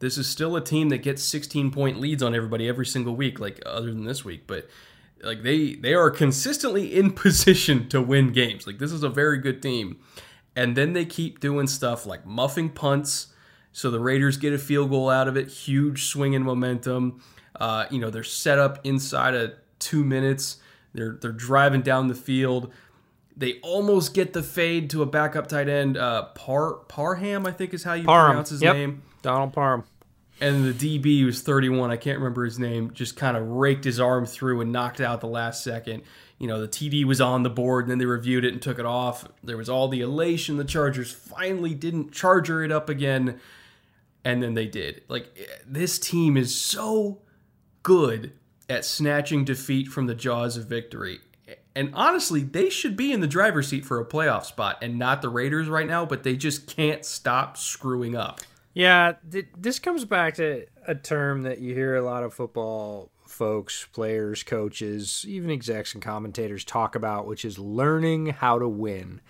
this is still a team that gets 16 point leads on everybody every single week, like other than this week. But like they they are consistently in position to win games. Like this is a very good team. And then they keep doing stuff like muffing punts, so the Raiders get a field goal out of it. Huge swing in momentum. Uh, you know they're set up inside a two minutes. They're they're driving down the field. They almost get the fade to a backup tight end. Uh, Par Parham, I think is how you Parham. pronounce his yep. name. Donald Parham. And the DB was 31. I can't remember his name. Just kind of raked his arm through and knocked out the last second. You know, the TD was on the board, and then they reviewed it and took it off. There was all the elation. The Chargers finally didn't charger it up again, and then they did. Like this team is so good at snatching defeat from the jaws of victory. And honestly, they should be in the driver's seat for a playoff spot and not the Raiders right now, but they just can't stop screwing up. Yeah, th- this comes back to a term that you hear a lot of football folks, players, coaches, even execs and commentators talk about, which is learning how to win.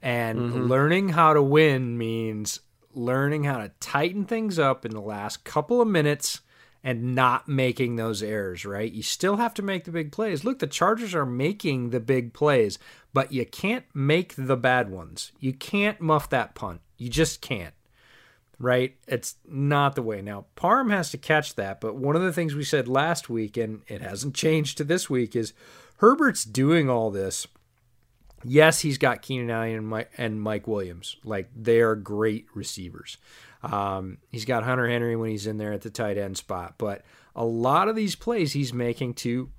And mm-hmm. learning how to win means learning how to tighten things up in the last couple of minutes and not making those errors, right? You still have to make the big plays. Look, the Chargers are making the big plays, but you can't make the bad ones. You can't muff that punt. You just can't. Right? It's not the way. Now, Parham has to catch that, but one of the things we said last week, and it hasn't changed to this week, is Herbert's doing all this. Yes, he's got Keenan Allen and Mike, and Mike Williams. Like, they are great receivers. Um, he's got Hunter Henry when he's in there at the tight end spot, but a lot of these plays he's making to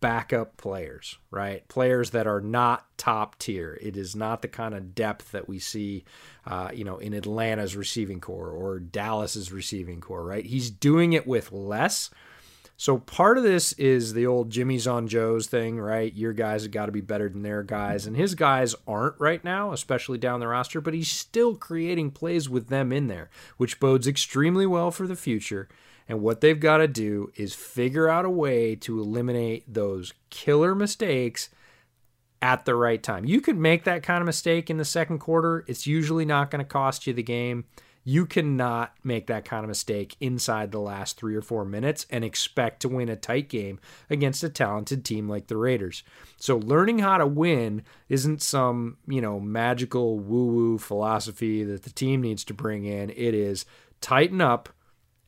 backup players, right? Players that are not top tier. It is not the kind of depth that we see, uh, you know, in Atlanta's receiving corps or Dallas's receiving corps, right? He's doing it with less so part of this is the old Jimmy's on Joe's thing, right? Your guys have got to be better than their guys, and his guys aren't right now, especially down the roster. But he's still creating plays with them in there, which bodes extremely well for the future. And what they've got to do is figure out a way to eliminate those killer mistakes at the right time. You can make that kind of mistake in the second quarter. It's usually not going to cost you the game. You cannot make that kind of mistake inside the last three or four minutes and expect to win a tight game against a talented team like the Raiders. So, learning how to win isn't some, you know, magical woo woo philosophy that the team needs to bring in. It is tighten up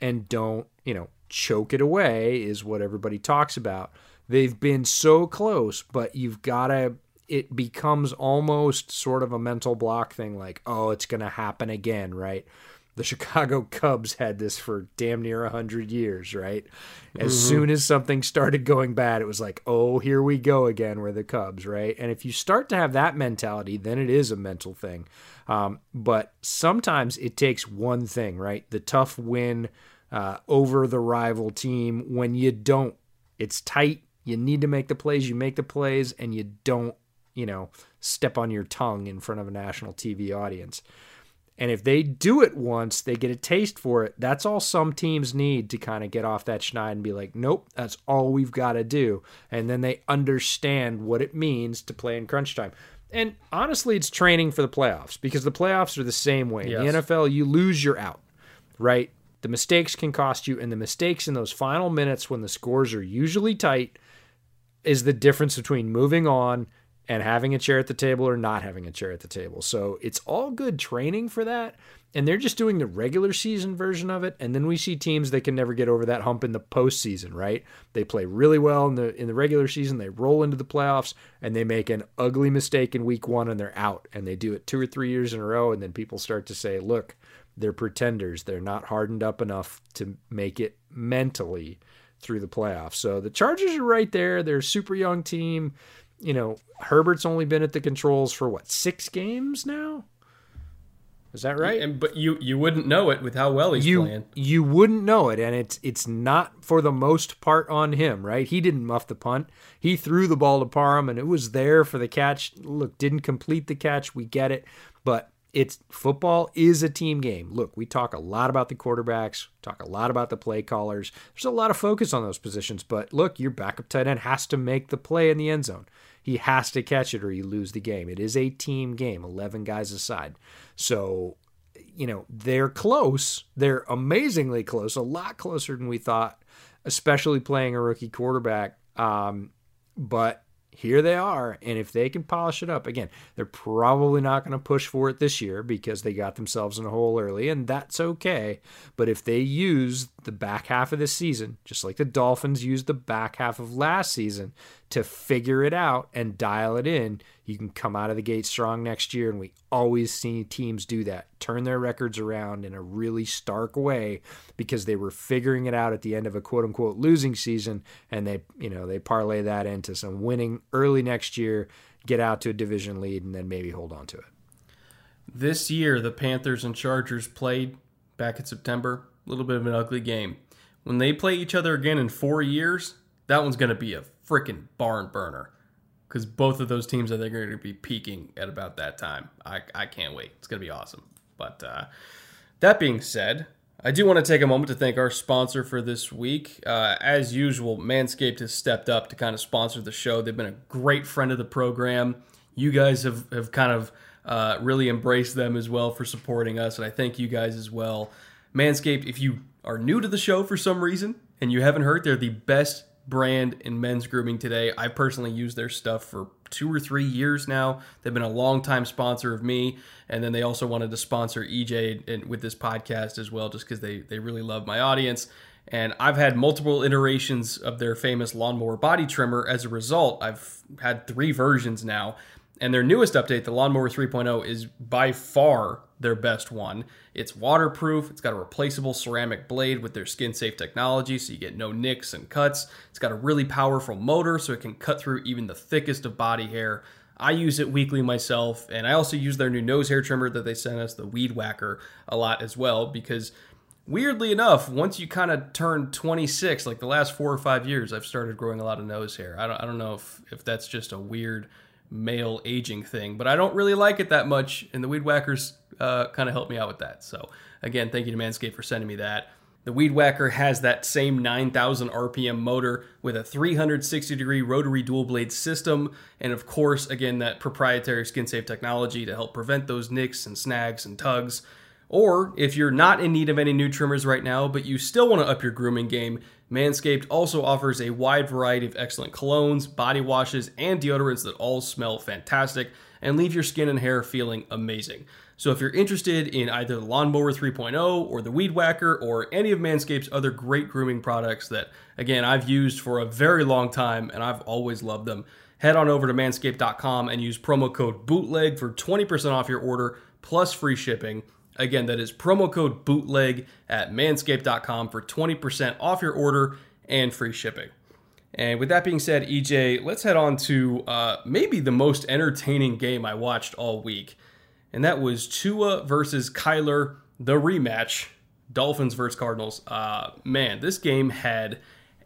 and don't, you know, choke it away, is what everybody talks about. They've been so close, but you've got to it becomes almost sort of a mental block thing like, oh, it's going to happen again, right? the Chicago Cubs had this for damn near 100 years, right? As mm-hmm. soon as something started going bad, it was like, oh, here we go again, we're the Cubs, right? And if you start to have that mentality, then it is a mental thing. Um, but sometimes it takes one thing, right? The tough win uh, over the rival team when you don't, it's tight. You need to make the plays, you make the plays, and you don't, you know, step on your tongue in front of a national TV audience. And if they do it once, they get a taste for it. That's all some teams need to kind of get off that schneid and be like, nope, that's all we've got to do. And then they understand what it means to play in crunch time. And honestly, it's training for the playoffs because the playoffs are the same way. Yes. In the NFL, you lose, you're out, right? The mistakes can cost you, and the mistakes in those final minutes when the scores are usually tight is the difference between moving on and having a chair at the table or not having a chair at the table. So it's all good training for that. And they're just doing the regular season version of it. And then we see teams that can never get over that hump in the postseason, right? They play really well in the in the regular season, they roll into the playoffs, and they make an ugly mistake in week one and they're out. And they do it two or three years in a row, and then people start to say, look, they're pretenders. They're not hardened up enough to make it mentally through the playoffs. So the Chargers are right there. They're a super young team you know, Herbert's only been at the controls for what six games now. Is that right? And but you you wouldn't know it with how well he's you, playing. You wouldn't know it, and it's it's not for the most part on him, right? He didn't muff the punt. He threw the ball to Parham, and it was there for the catch. Look, didn't complete the catch. We get it, but it's football is a team game. Look, we talk a lot about the quarterbacks, talk a lot about the play callers. There's a lot of focus on those positions, but look, your backup tight end has to make the play in the end zone. He has to catch it or you lose the game. It is a team game, 11 guys aside. So, you know, they're close. They're amazingly close, a lot closer than we thought, especially playing a rookie quarterback. Um, but here they are. And if they can polish it up, again, they're probably not going to push for it this year because they got themselves in a hole early, and that's okay. But if they use the back half of the season, just like the Dolphins used the back half of last season to figure it out and dial it in, you can come out of the gate strong next year. And we always see teams do that, turn their records around in a really stark way because they were figuring it out at the end of a quote unquote losing season. And they, you know, they parlay that into some winning early next year, get out to a division lead, and then maybe hold on to it. This year, the Panthers and Chargers played back in September. A little bit of an ugly game. When they play each other again in four years, that one's going to be a freaking barn burner because both of those teams I think are going to be peaking at about that time. I, I can't wait. It's going to be awesome. But uh, that being said, I do want to take a moment to thank our sponsor for this week. Uh, as usual, Manscaped has stepped up to kind of sponsor the show. They've been a great friend of the program. You guys have, have kind of uh, really embraced them as well for supporting us, and I thank you guys as well. Manscaped, if you are new to the show for some reason and you haven't heard, they're the best brand in men's grooming today. I personally use their stuff for two or three years now. They've been a long-time sponsor of me, and then they also wanted to sponsor EJ with this podcast as well, just because they they really love my audience. And I've had multiple iterations of their famous lawnmower body trimmer. As a result, I've had three versions now. And their newest update, the Lawnmower 3.0, is by far their best one. It's waterproof, it's got a replaceable ceramic blade with their skin safe technology, so you get no nicks and cuts. It's got a really powerful motor, so it can cut through even the thickest of body hair. I use it weekly myself, and I also use their new nose hair trimmer that they sent us, the Weed Whacker, a lot as well, because weirdly enough, once you kind of turn 26, like the last four or five years, I've started growing a lot of nose hair. I don't, I don't know if, if that's just a weird male aging thing, but I don't really like it that much, and the Weed Whackers uh, kind of helped me out with that. So, again, thank you to Manscaped for sending me that. The Weed Whacker has that same 9,000 RPM motor with a 360 degree rotary dual blade system, and of course, again, that proprietary skin safe technology to help prevent those nicks and snags and tugs. Or if you're not in need of any new trimmers right now, but you still want to up your grooming game, Manscaped also offers a wide variety of excellent colognes, body washes, and deodorants that all smell fantastic and leave your skin and hair feeling amazing. So if you're interested in either the Lawnmower 3.0 or the Weed Whacker or any of Manscaped's other great grooming products that, again, I've used for a very long time and I've always loved them, head on over to manscaped.com and use promo code BOOTLEG for 20% off your order plus free shipping. Again, that is promo code bootleg at manscaped.com for 20% off your order and free shipping. And with that being said, EJ, let's head on to uh, maybe the most entertaining game I watched all week. And that was Tua versus Kyler, the rematch, Dolphins versus Cardinals. Uh, man, this game had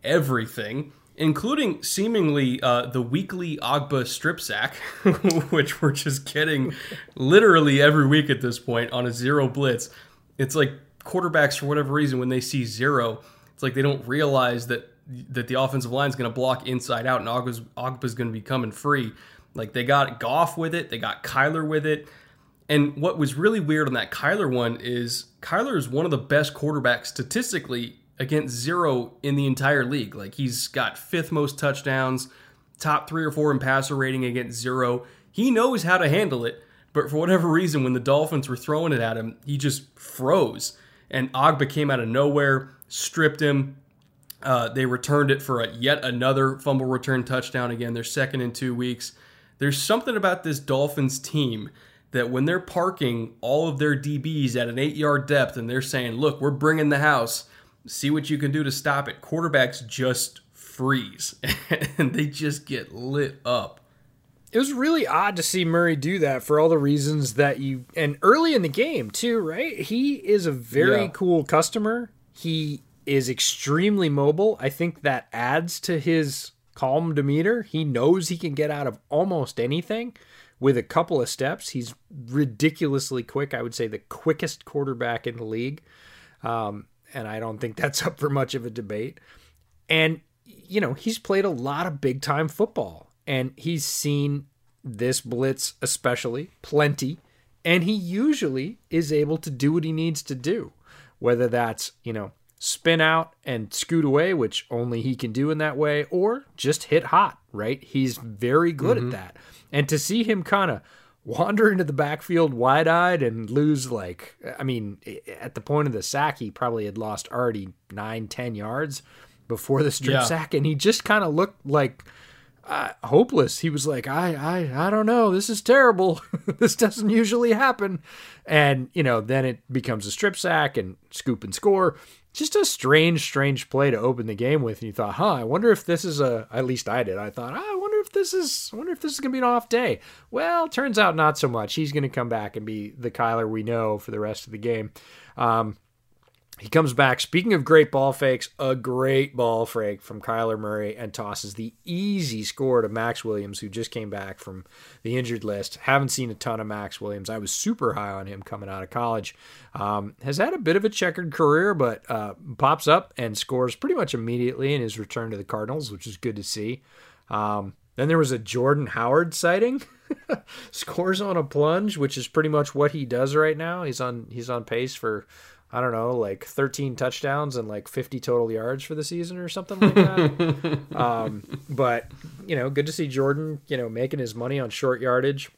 everything, including seemingly uh, the weekly Ogbah strip sack, which we're just getting literally every week at this point on a zero blitz. It's like quarterbacks, for whatever reason, when they see zero, it's like they don't realize that that the offensive line is going to block inside out and Ogbah's, Ogbah's going to be coming free. Like they got Goff with it, they got Kyler with it. And what was really weird on that Kyler one is Kyler is one of the best quarterbacks statistically against zero in the entire league. Like he's got fifth most touchdowns, top three or four in passer rating against zero. He knows how to handle it, but for whatever reason, when the Dolphins were throwing it at him, he just froze. And Ogbah came out of nowhere, stripped him, uh, they returned it for a, yet another fumble return touchdown. Again, they're second in two weeks. There's something about this Dolphins team that when they're parking all of their DBs at an eight yard depth and they're saying, look, we're bringing the house, see what you can do to stop it, quarterbacks just freeze and they just get lit up. It was really odd to see Murray do that for all the reasons that you and early in the game too, right? He is a very yeah. cool customer. He is extremely mobile. I think that adds to his calm demeanor. He knows he can get out of almost anything with a couple of steps. He's ridiculously quick. I would say the quickest quarterback in the league. Um, and I don't think that's up for much of a debate. And, you know, he's played a lot of big time football and he's seen this blitz, especially, plenty. And he usually is able to do what he needs to do, whether that's, you know, spin out and scoot away, which only he can do in that way, or just hit hot, right? He's very good mm-hmm. at that. And to see him kind of wander into the backfield wide eyed and lose, like, I mean, at the point of the sack, he probably had lost already nine, ten yards before the strip yeah. sack. And he just kind of looked like, uh, hopeless. He was like, I, I, I don't know. This is terrible. this doesn't usually happen. And, you know, then it becomes a strip sack and scoop and score just a strange, strange play to open the game with. And you thought, huh, I wonder if this is a, at least I did. I thought, oh, I wonder if this is, I wonder if this is going to be an off day. Well, turns out not so much. He's going to come back and be the Kyler we know for the rest of the game. Um, he comes back. Speaking of great ball fakes, a great ball fake from Kyler Murray and tosses the easy score to Maxx Williams, who just came back from the injured list. Haven't seen a ton of Maxx Williams. I was super high on him coming out of college. Um, has had a bit of a checkered career, but uh, pops up and scores pretty much immediately in his return to the Cardinals, which is good to see. Um, then there was a Jordan Howard sighting. scores on a plunge, which is pretty much what he does right now. He's on he's on pace for I don't know, like 13 touchdowns and like 50 total yards for the season or something like that. um, but, you know, good to see Jordan, you know, making his money on short yardage.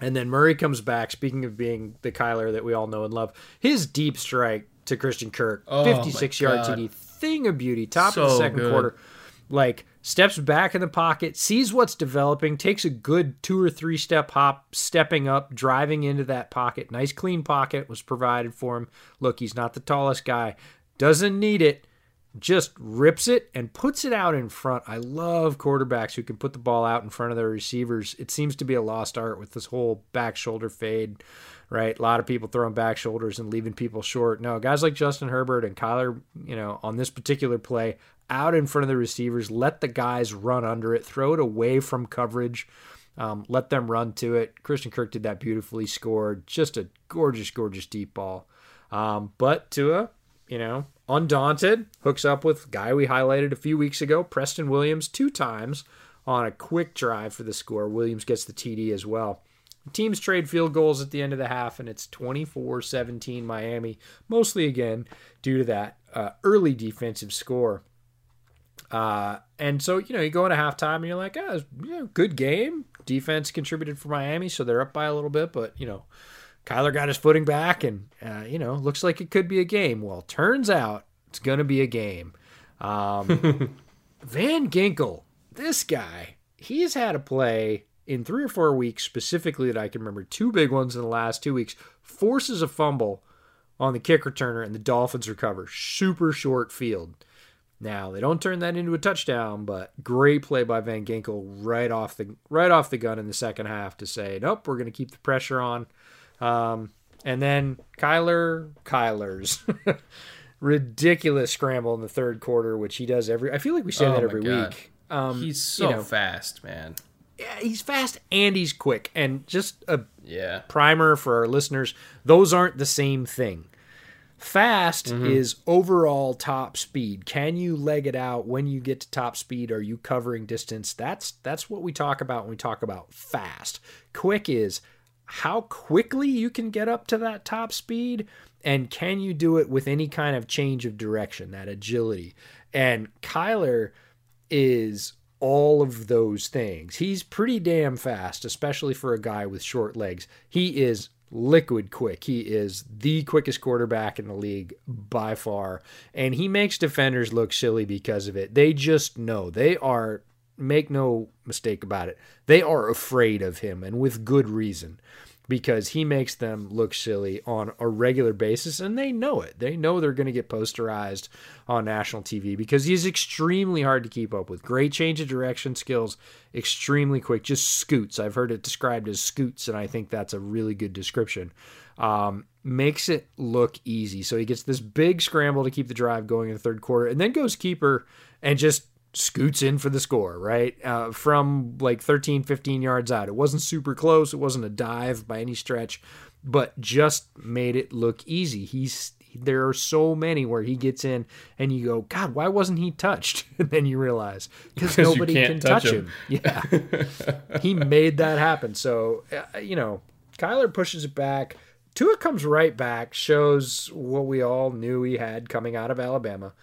And then Murray comes back, speaking of being the Kyler that we all know and love. His deep strike to Christian Kirk, oh 56 yard TD, thing of beauty, top so of the second good. quarter. Like, steps back in the pocket, sees what's developing, takes a good two or three step hop, stepping up, driving into that pocket. Nice clean pocket was provided for him. Look, he's not the tallest guy, doesn't need it, just rips it and puts it out in front. I love quarterbacks who can put the ball out in front of their receivers. It seems to be a lost art with this whole back shoulder fade, right? A lot of people throwing back shoulders and leaving people short. No, guys like Justin Herbert and Kyler, you know, on this particular play, out in front of the receivers, let the guys run under it, throw it away from coverage, um, let them run to it. Christian Kirk did that beautifully, scored just a gorgeous, gorgeous deep ball. Um, but Tua, you know, undaunted, hooks up with guy we highlighted a few weeks ago, Preston Williams, two times on a quick drive for the score. Williams gets the TD as well. Teams trade field goals at the end of the half, and it's 24 17 Miami, mostly again due to that uh, early defensive score. Uh, and so, you know, you go into halftime and you're like, oh, know, good game. Defense contributed for Miami, so they're up by a little bit, but, you know, Kyler got his footing back and, uh, you know, looks like it could be a game. Well, turns out it's going to be a game. Um, Van Ginkel, this guy, he's had a play in three or four weeks specifically that I can remember, two big ones in the last two weeks, forces a fumble on the kick returner and the Dolphins recover. Super short field. Now they don't turn that into a touchdown, but great play by Van Ginkel right off the right off the gun in the second half to say, nope, we're going to keep the pressure on. Um, and then Kyler, Kyler's ridiculous scramble in the third quarter, which he does every. I feel like we say Oh that every God. week. Um, He's so you know, fast, man. yeah, he's fast and he's quick. And just a Yeah. primer for our listeners, those aren't the same thing. Fast mm-hmm. is overall top speed. Can you leg it out when you get to top speed? Are you covering distance? That's that's what we talk about when we talk about fast. Quick is how quickly you can get up to that top speed and can you do it with any kind of change of direction, that agility. And Kyler is all of those things. He's pretty damn fast, especially for a guy with short legs. He is liquid quick. He is the quickest quarterback in the league by far. And he makes defenders look silly because of it. They just know. They are, make no mistake about it, they are afraid of him and with good reason because he makes them look silly on a regular basis and they know it. They know they're going to get posterized on national TV because he's extremely hard to keep up with. Great change of direction skills, extremely quick, just scoots. I've heard it described as scoots, and I think that's a really good description. Um, makes it look easy. So he gets this big scramble to keep the drive going in the third quarter and then goes keeper and just scoots in for the score, right? Uh, from like 13, 15 yards out. It wasn't super close. It wasn't a dive by any stretch, but just made it look easy. He's there are so many where he gets in and you go, God, why wasn't he touched? And then you realize because nobody can touch touch him. him. Yeah, he made that happen. So uh, you know, Kyler pushes it back. Tua comes right back, shows what we all knew he had coming out of Alabama.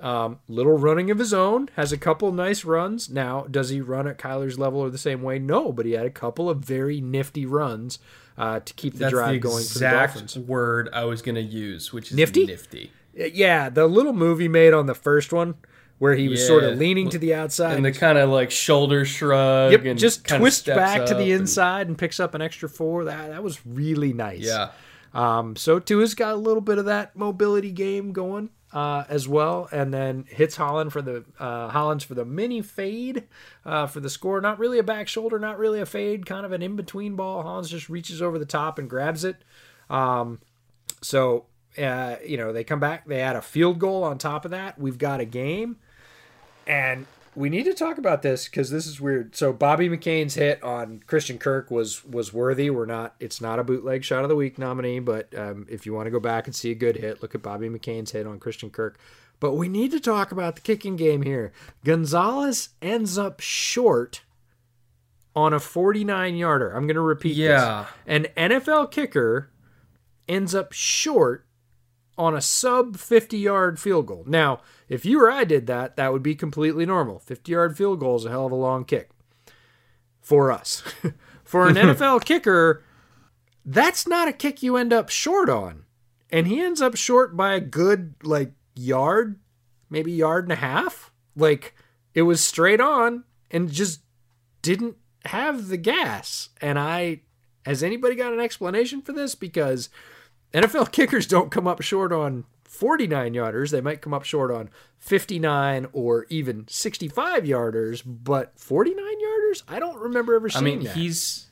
Um, little running of his own, has a couple nice runs. Now, does he run at Kyler's level or the same way? No, but he had a couple of very nifty runs uh, to keep the That's drive the going for the exact Dolphins. word I was going to use, which is Nifty? Nifty. Yeah, the little movie made on the first one where he was sort of leaning to the outside And the kind of like shoulder shrug. Yep, and just twist back to the and- inside and picks up an extra four. That that was really nice. yeah. Um, so Tua's got a little bit of that mobility game going uh, as well, and then hits Hollins for the uh, Hollins for the mini fade uh, for the score. Not really a back shoulder, not really a fade, kind of an in between ball. Hollins just reaches over the top and grabs it. Um, so uh, you know they come back. They add a field goal on top of that. We've got a game, and we need to talk about this because this is weird. So Bobby McCain's hit on Christian Kirk was was worthy. We're not. It's not a bootleg shot of the week nominee, but um, if you want to go back and see a good hit, look at Bobby McCain's hit on Christian Kirk. But we need to talk about the kicking game here. Gonzalez ends up short on a 49 yarder. I'm going to repeat Yeah. this. An NFL kicker ends up short on a sub 50 yard field goal. Now, if you or I did that, that would be completely normal. 50 yard field goal is a hell of a long kick for us. for an NFL kicker, that's not a kick you end up short on. And he ends up short by a good, like, yard, maybe yard and a half. Like, it was straight on and just didn't have the gas. And I, has anybody got an explanation for this? Because NFL kickers don't come up short on 49 yarders. They might come up short on 59 or even 65 yarders, but 49 yarders? I don't remember ever seeing I mean, that. he's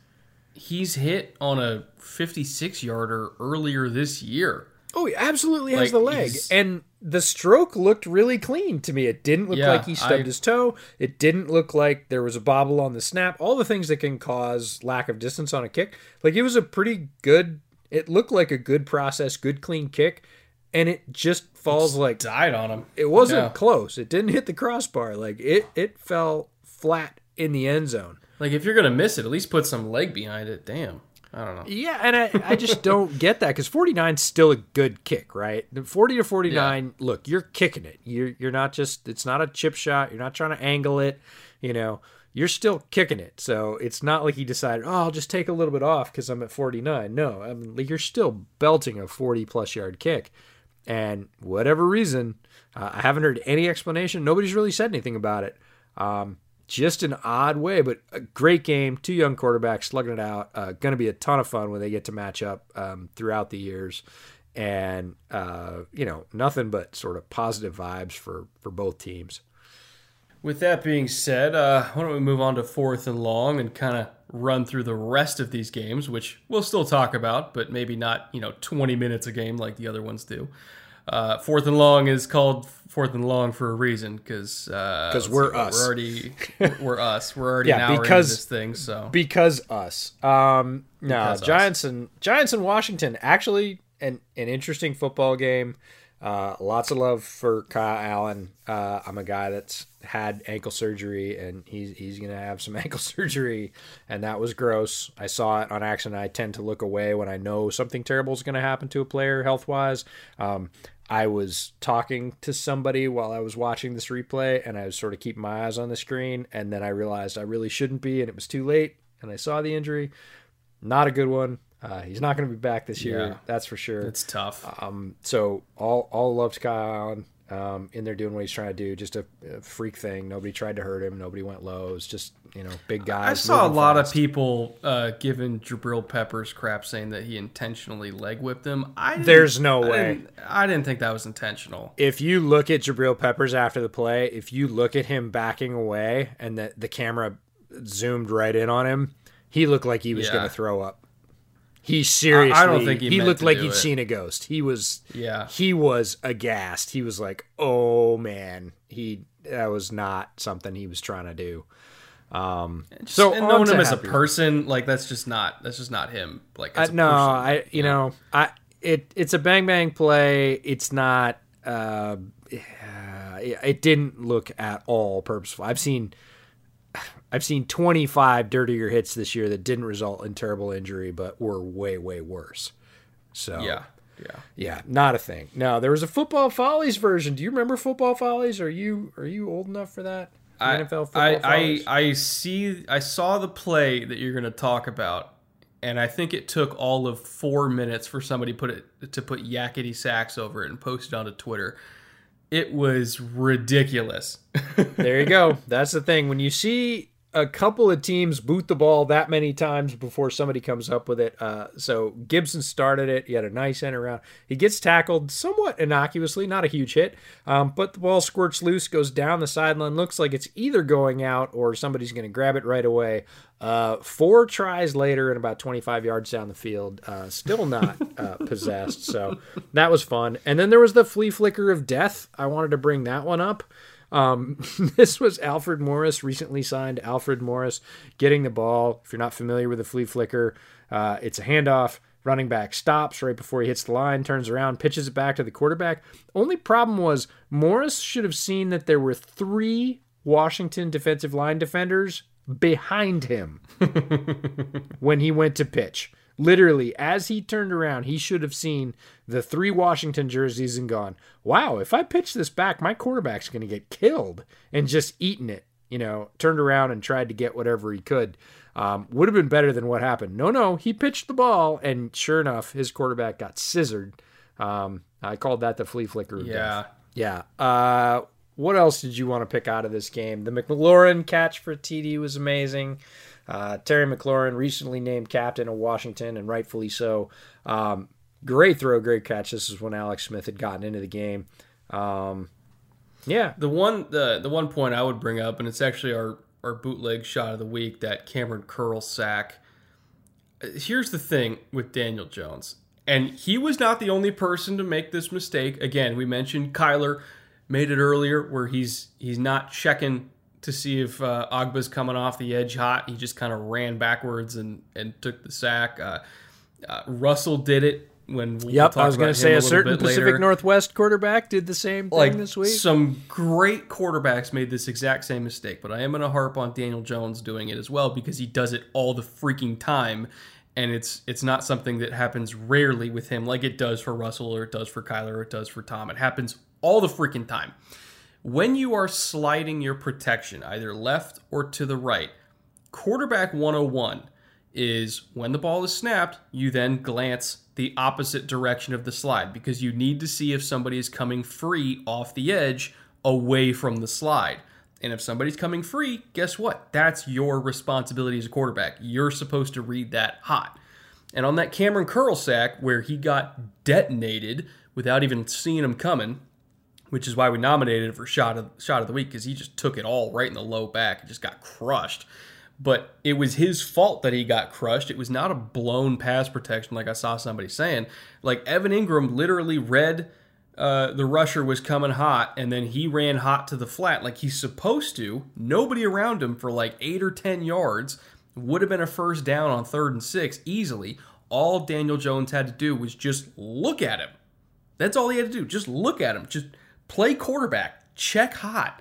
he's hit on a 56 yarder earlier this year. Oh, he absolutely has Like, the leg. And the stroke looked really clean to me. It didn't look Yeah, like he stubbed I- his toe. It didn't look like there was a bobble on the snap. All the things that can cause lack of distance on a kick. Like it was a pretty good it looked like a good process, good clean kick, and it just falls like Died on him. it wasn't Yeah. close. It didn't hit the crossbar. Like it it fell flat in the end zone. Like if you're gonna miss it, at least put some leg behind it. Damn. I don't know. Yeah, and I, I just don't get that because 49 is still a good kick, right? 40 to 49, look, you're kicking it. You're you're not just it's not a chip shot. You're not trying to angle it. You know, you're still kicking it. So it's not like he decided, oh, I'll just take a little bit off because I'm at 49. No, I mean you're still belting a 40 plus yard kick, and whatever reason, uh, I haven't heard any explanation. Nobody's really said anything about it. Um, just an odd way, but a great game. Two young quarterbacks slugging it out. Uh, going to be a ton of fun when they get to match up um, throughout the years, and uh, you know nothing but sort of positive vibes for for both teams. With that being said, uh, why don't we move on to fourth and long and kind of run through the rest of these games, which we'll still talk about, but maybe not you know 20 minutes a game like the other ones do. Uh, fourth and long is called fourth and long for a reason because because uh, we're us. We're already we're us. We're already yeah, because, this thing. So because us. Um, no, Giants us. and Giants and Washington actually an an interesting football game. Uh, lots of love for Kyle Allen. Uh, I'm a guy that's had ankle surgery, and he's he's gonna have some ankle surgery, and that was gross. I saw it on accident. I tend to look away when I know something terrible is gonna happen to a player health wise. Um, I was talking to somebody while I was watching this replay, and I was sort of keeping my eyes on the screen, and then I realized I really shouldn't be, and it was too late, and I saw the injury. Not a good one. Uh, he's not going to be back this year, yeah, that's for sure. It's tough. Um, so all all love to Kyle Allen um, in there doing what he's trying to do. Just a, a, freak thing. Nobody tried to hurt him. Nobody went low. It's just you know big guys. I saw a lot fast. of people uh, giving Jabril Peppers crap, saying that he intentionally leg whipped him. I there's no I way. Didn't, I didn't think that was intentional. If you look at Jabril Peppers after the play, if you look at him backing away and the the camera zoomed right in on him, he looked like he was yeah. going to throw up. He seriously. I don't think he, he looked like he'd it. seen a ghost. He was. Yeah. He was aghast. He was like, "Oh man, he that was not something he was trying to do." Um, just, so and knowing him as a person, like that's just not that's just not him. Like uh, no, person, I you yeah. know I it it's a bang bang play. It's not. Uh, it didn't look at all purposeful. I've seen I've seen 25 dirtier hits this year that didn't result in terrible injury, but were way, way worse. So yeah, yeah, yeah, not a thing. Now there was a football follies version. Do you remember football follies? Are you are you old enough for that? I, NFL football I, I, I see. I saw the play that you're going to talk about, and I think it took all of four minutes for somebody put it to put Yakety Sax over it and post it onto Twitter. It was ridiculous. there you go. That's the thing. When you see a couple of teams boot the ball that many times before somebody comes up with it. Uh, so Gibson started it. He had a nice end around. He gets tackled somewhat innocuously, not a huge hit, um, but the ball squirts loose, goes down the sideline. Looks like it's either going out or somebody's going to grab it right away. Uh, four tries later and about 25 yards down the field, uh, still not uh, possessed. So that was fun. And then there was the flea flicker of death. I wanted to bring that one up. Um, this was Alfred Morris, recently signed Alfred Morris, getting the ball. If you're not familiar with the flea flicker, uh, it's a handoff. Running back stops right before he hits the line, turns around, pitches it back to the quarterback. Only problem was Morris should have seen that there were three Washington defensive line defenders behind him when he went to pitch. Literally, as he turned around, he should have seen the three Washington jerseys and gone, wow, if I pitch this back, my quarterback's going to get killed and just eaten it. You know, turned around and tried to get whatever he could. Um, would have been better than what happened. No, no, he pitched the ball, and sure enough, his quarterback got scissored. Um, I called that the flea flicker. yeah. Death. Yeah. Uh, what else did you want to pick out of this game? The McLaurin catch for TD was amazing. Uh, Terry McLaurin, recently named captain of Washington, and rightfully so. Um, great throw, great catch. This is when Alex Smith had gotten into the game. Um, yeah, the one the the one point I would bring up, and it's actually our our bootleg shot of the week, that Kamren Curl sack. Here's the thing with Daniel Jones, and he was not the only person to make this mistake. Again, we mentioned Kyler made it earlier, where he's he's not checking to see if uh, Ogbah's coming off the edge hot. He just kind of ran backwards and, and took the sack. Uh, uh, Russell did it when we yep, I was going to say a, a certain Pacific later. Northwest quarterback did the same thing like, this week. Some great quarterbacks made this exact same mistake, but I am going to harp on Daniel Jones doing it as well because he does it all the freaking time. And it's it's not something that happens rarely with him, like it does for Russell or it does for Kyler or it does for Tom. It happens all the freaking time. When you are sliding your protection, either left or to the right, quarterback 101 is when the ball is snapped, you then glance the opposite direction of the slide because you need to see if somebody is coming free off the edge away from the slide. And if somebody's coming free, guess what? That's your responsibility as a quarterback. You're supposed to read that hot. And on that Kamren Curl sack where he got detonated without even seeing him coming, which is why we nominated him for shot of shot of the week because he just took it all right in the low back and just got crushed. But it was his fault that he got crushed. It was not a blown pass protection like I saw somebody saying. Like Evan Engram literally read uh, the rusher was coming hot, and then he ran hot to the flat like he's supposed to. Nobody around him for like eight or ten yards would have been a first down on third and six easily. All Daniel Jones had to do was just look at him. That's all he had to do. Just look at him. Just play quarterback. Check hot.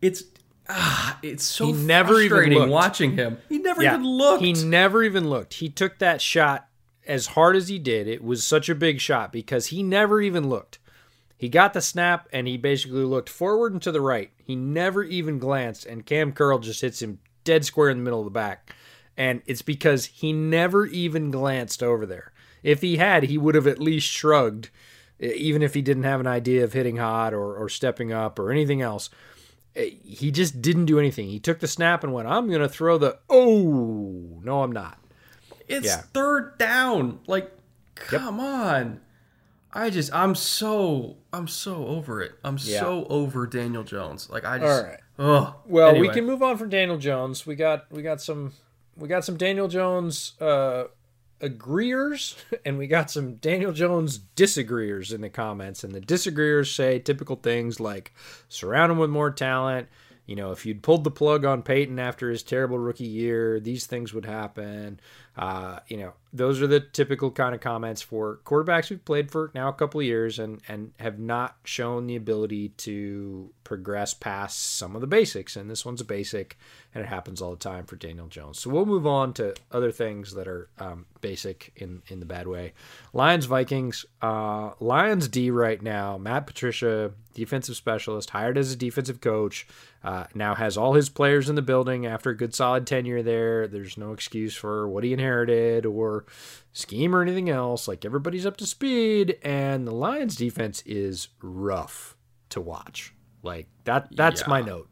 It's ah, it's so He never even frustrating looked. watching him. He never even looked. He never even looked. He took that shot as hard as he did. It was such a big shot because he never even looked. He got the snap and he basically looked forward and to the right. He never even glanced, and Cam Curl just hits him dead square in the middle of the back. And it's because he never even glanced over there. If he had, he would have at least shrugged, even if he didn't have an idea of hitting hot or, or stepping up or anything else Eh, he just didn't do anything. He took the snap and went, I'm going to throw the, oh, no, I'm not. It's Yeah. third down. Like, come on. I just, I'm so, I'm so over it. I'm Yeah. so over Daniel Jones. Like, I just, All right. oh. Well, Anyway. we can move on from Daniel Jones. We got, we got some, we got some Daniel Jones, uh, agreeers and we got some Daniel Jones disagreeers in the comments and the disagreeers say typical things like surround him with more talent. You know if you'd pulled the plug on Peyton after his terrible rookie year these things would happen uh, you know those are the typical kind of comments for quarterbacks who've played for now a couple of years and and have not shown the ability to progress past some of the basics. And this one's a basic and it happens all the time for Daniel Jones. So we'll move on to other things that are um, basic in in the bad way. Lions Vikings. Uh, Lions D right now Matt Patricia defensive specialist hired as a defensive coach uh, now has all his players in the building after a good solid tenure there. There's no excuse for what he inherited or scheme or anything else like everybody's up to speed and the Lions defense is rough to watch like that that's Yeah. my note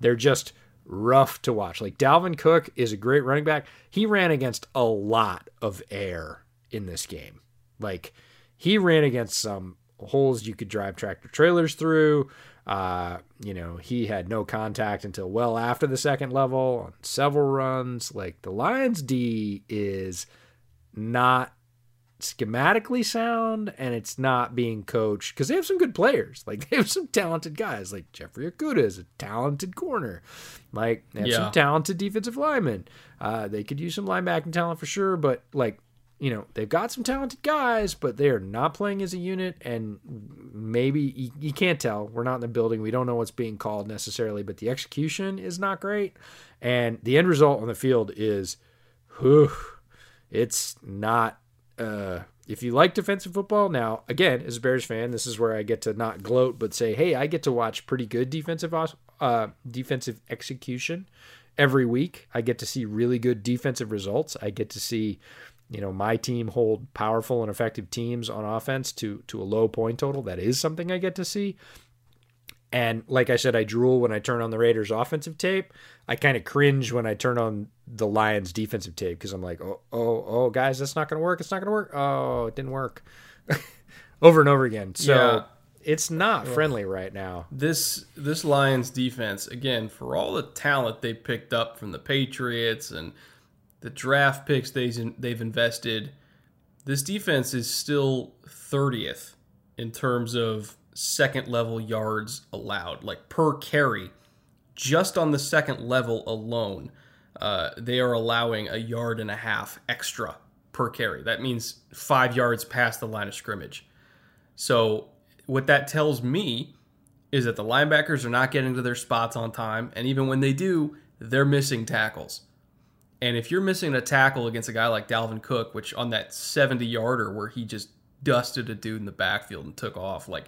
they're just rough to watch. Like Dalvin Cook is a great running back. He ran against a lot of air in this game. Like he ran against some holes you could drive tractor trailers through. Uh, you know, he had no contact until well after the second level on several runs. Like the Lions D is not schematically sound and it's not being coached because they have some good players. Like they have some talented guys. Like Jeffrey Okudah is a talented corner. Like they have Yeah. some talented defensive linemen. Uh, they could use some linebacking talent for sure, but like you know they've got some talented guys, but they are not playing as a unit. And maybe you, you can't tell. We're not in the building. We don't know what's being called necessarily, but the execution is not great. And the end result on the field is, whew, it's not uh, if you like defensive football, now again, as a Bears fan, this is where I get to not gloat, but say, hey, I get to watch pretty good defensive uh, defensive execution every week. I get to see really good defensive results. I get to see, you know, my team hold powerful and effective teams on offense to to a low point total. That is something I get to see. And like I said, I drool when I turn on the Raiders offensive tape. I kind of cringe when I turn on the Lions defensive tape because I'm like, oh, oh, oh, guys, that's not going to work. It's not going to work. Oh, it didn't work. over and over again. So Yeah. it's not friendly right now. this this Lions defense again for all the talent they picked up from the Patriots and the draft picks they they've invested this defense is still 30th in terms of second level yards allowed like per carry just on the second level alone uh, they are allowing a yard and a half extra per carry that means five yards past the line of scrimmage so what that tells me is that the linebackers are not getting to their spots on time, and even when they do, they're missing tackles. And if you're missing a tackle against a guy like Dalvin Cook, which on that 70 yarder where he just dusted a dude in the backfield and took off, like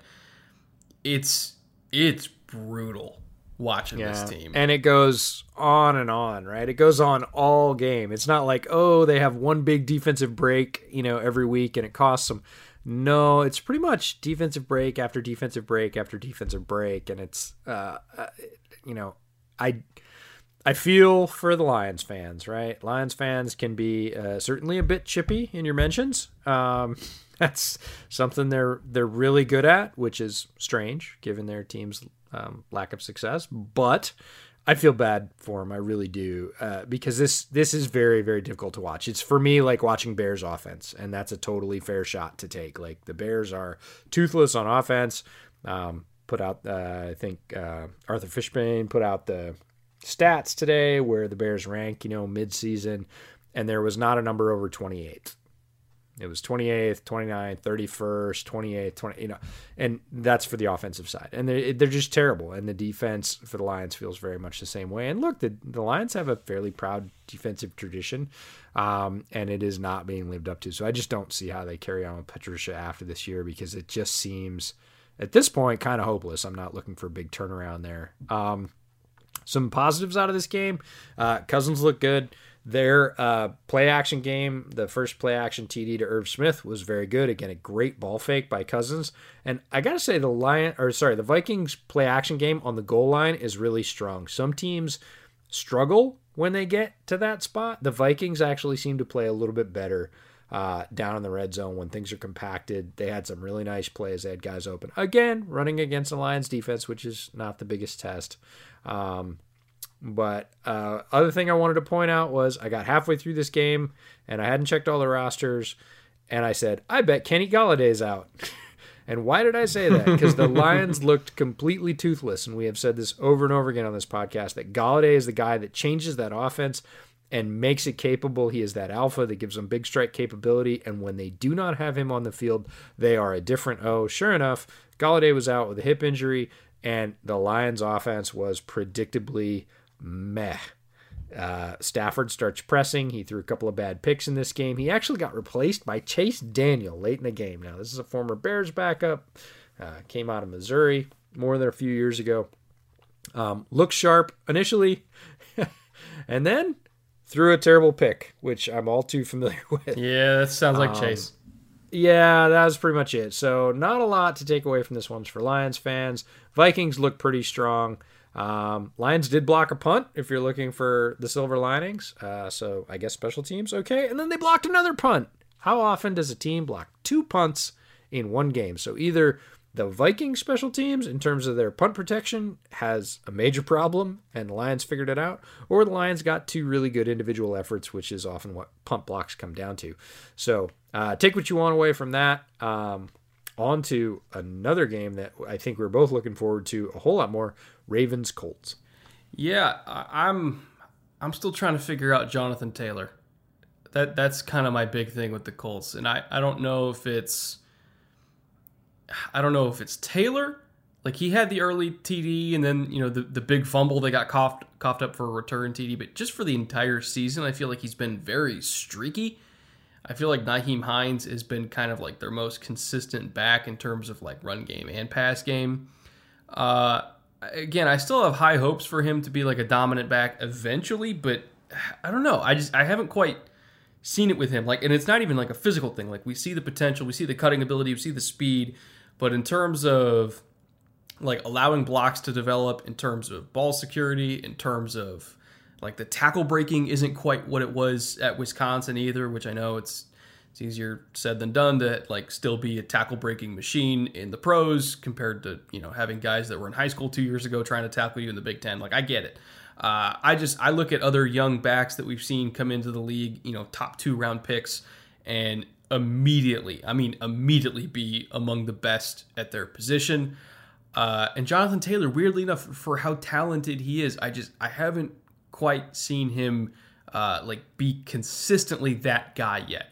it's it's brutal watching this team. And it goes on and on, right? It goes on all game. It's not like, oh, they have one big defensive break, you know, every week and it costs them. No, it's pretty much defensive break after defensive break after defensive break. And it's, uh, uh, you know, I I feel for the Lions fans, right? Lions fans can be uh, certainly a bit chippy in your mentions. Um, that's something they're they're really good at, which is strange given their team's um, lack of success. But I feel bad for them. I really do uh, because this this is very very difficult to watch. It's for me like watching Bears offense, and that's a totally fair shot to take. Like the Bears are toothless on offense. Um, put out, uh, I think uh, Arthur Fishbane put out the stats today where the Bears rank, you know, mid-season, and there was not a number over 28. It was 28th, 29th, 31st, 28th, 20, you know, and that's for the offensive side. And they're, they're just terrible. And the defense for the Lions feels very much the same way. And look, the, the Lions have a fairly proud defensive tradition, um, and it is not being lived up to. So I just don't see how they carry on with Patricia after this year because it just seems, at this point, kind of hopeless. I'm not looking for a big turnaround there. Um, some positives out of this game. Uh, Cousins look good. Their uh, play action game, the first play action TD to Irv Smith was very good. Again, a great ball fake by Cousins. And I gotta say, the Lion or sorry, the Vikings play action game on the goal line is really strong. Some teams struggle when they get to that spot. The Vikings actually seem to play a little bit better uh, down in the red zone when things are compacted. They had some really nice plays. They had guys open again, running against the Lions defense, which is not the biggest test. Um, but uh, other thing I wanted to point out was I got halfway through this game and I hadn't checked all the rosters, and I said, "I bet Kenny Golladay's out." and why did I say that? Because the Lions looked completely toothless, and we have said this over and over again on this podcast that Golladay is the guy that changes that offense and makes it capable. He is that alpha that gives them big strike capability, and when they do not have him on the field, they are a different O. Sure enough, Golladay was out with a hip injury, and the Lions' offense was predictably meh. Uh, Stafford starts pressing. He threw a couple of bad picks in this game. He actually got replaced by Chase Daniel late in the game. Now, this is a former Bears backup, uh, came out of Missouri more than a few years ago. Um, looks sharp initially, and then threw a terrible pick, which I'm all too familiar with. Yeah, that sounds like um, Chase. Yeah, that was pretty much it. So, not a lot to take away from this one's for Lions fans. Vikings look pretty strong. Um, Lions did block a punt if you're looking for the silver linings. Uh, so I guess special teams, okay. And then they blocked another punt. How often does a team block two punts in one game? So either the Viking special teams, in terms of their punt protection, has a major problem and the Lions figured it out, or the Lions got two really good individual efforts, which is often what punt blocks come down to. So uh, take what you want away from that. Um, on to another game that I think we're both looking forward to a whole lot more, Ravens Colts. Yeah, I'm I'm still trying to figure out Jonathan Taylor. That that's kind of my big thing with the Colts, and I I don't know if it's I don't know if it's Taylor. Like he had the early TD and then you know the, the big fumble they got coughed coughed up for a return TD, but just for the entire season, I feel like he's been very streaky. I feel like Nyheim Hines has been kind of like their most consistent back in terms of like run game and pass game. Uh, again, I still have high hopes for him to be like a dominant back eventually, but I don't know. I just I haven't quite seen it with him. Like, and it's not even like a physical thing. Like we see the potential, we see the cutting ability, we see the speed, but in terms of like allowing blocks to develop, in terms of ball security, in terms of like the tackle breaking isn't quite what it was at Wisconsin either, which I know it's it's easier said than done to like still be a tackle breaking machine in the pros compared to you know having guys that were in high school two years ago trying to tackle you in the Big Ten. Like I get it. Uh, I just I look at other young backs that we've seen come into the league, you know, top two round picks, and immediately, I mean, immediately be among the best at their position. Uh, and Jonathan Taylor, weirdly enough, for how talented he is, I just I haven't quite seen him uh, like be consistently that guy yet.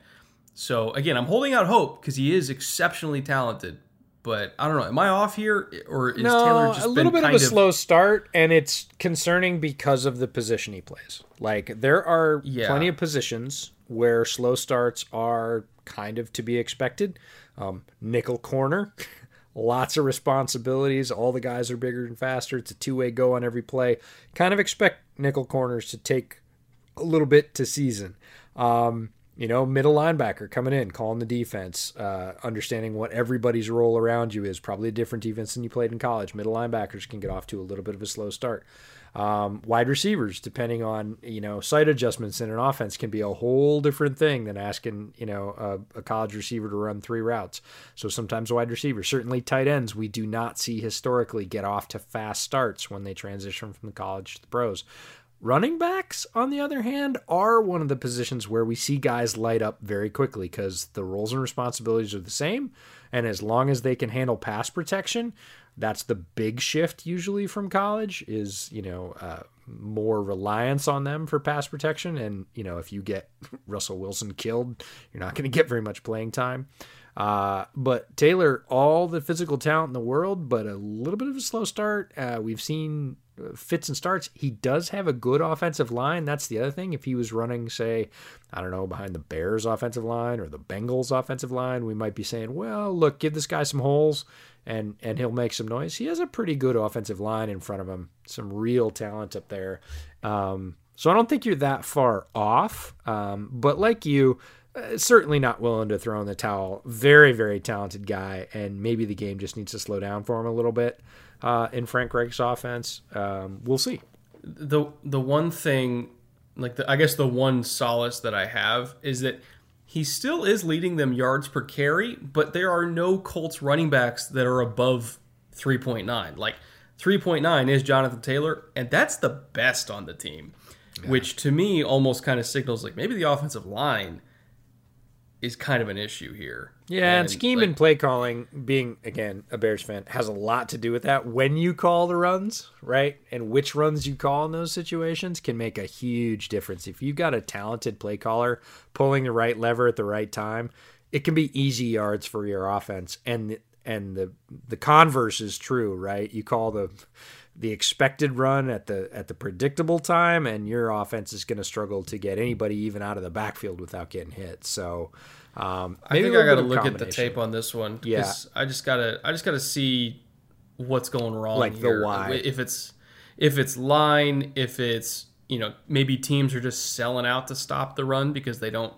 So again, I'm holding out hope because he is exceptionally talented. But I don't know. Am I off here, or is no, Taylor just a little bit of a of... slow start, and it's concerning because of the position he plays. Like there are yeah. plenty of positions where slow starts are kind of to be expected. Um, nickel corner, lots of responsibilities. All the guys are bigger and faster. It's a two way go on every play. Kind of expect nickel corners to take a little bit to season. Um, you know, middle linebacker coming in, calling the defense, uh, understanding what everybody's role around you is. Probably a different defense than you played in college. Middle linebackers can get off to a little bit of a slow start. Um, wide receivers, depending on you know sight adjustments in an offense, can be a whole different thing than asking you know a, a college receiver to run three routes. So sometimes wide receivers, certainly tight ends, we do not see historically get off to fast starts when they transition from the college to the pros. Running backs, on the other hand, are one of the positions where we see guys light up very quickly because the roles and responsibilities are the same. And as long as they can handle pass protection, that's the big shift usually from college is, you know, uh, more reliance on them for pass protection. And, you know, if you get Russell Wilson killed, you're not going to get very much playing time. Uh, but Taylor, all the physical talent in the world, but a little bit of a slow start. Uh, we've seen fits and starts. He does have a good offensive line. That's the other thing. If he was running, say, I don't know, behind the Bears offensive line or the Bengals offensive line, we might be saying, well, look, give this guy some holes and and he'll make some noise. He has a pretty good offensive line in front of him. Some real talent up there. Um, so I don't think you're that far off. Um, but like you, uh, certainly not willing to throw in the towel. Very, very talented guy, and maybe the game just needs to slow down for him a little bit uh, in Frank Reich's offense. Um, we'll see. The the one thing, like the, I guess the one solace that I have is that he still is leading them yards per carry, but there are no Colts running backs that are above 3.9. Like 3.9 is Jonathan Taylor, and that's the best on the team, yeah. which to me almost kind of signals like maybe the offensive line is kind of an issue here. Yeah, and, and scheme like, and play calling, being again a Bears fan, has a lot to do with that. When you call the runs, right, and which runs you call in those situations can make a huge difference. If you've got a talented play caller pulling the right lever at the right time, it can be easy yards for your offense. And and the the converse is true, right? You call the the expected run at the at the predictable time, and your offense is going to struggle to get anybody even out of the backfield without getting hit. So um, I think I got to look at the tape on this one. Yeah, I just gotta I just gotta see what's going wrong. Like here. the why. If it's if it's line, if it's you know maybe teams are just selling out to stop the run because they don't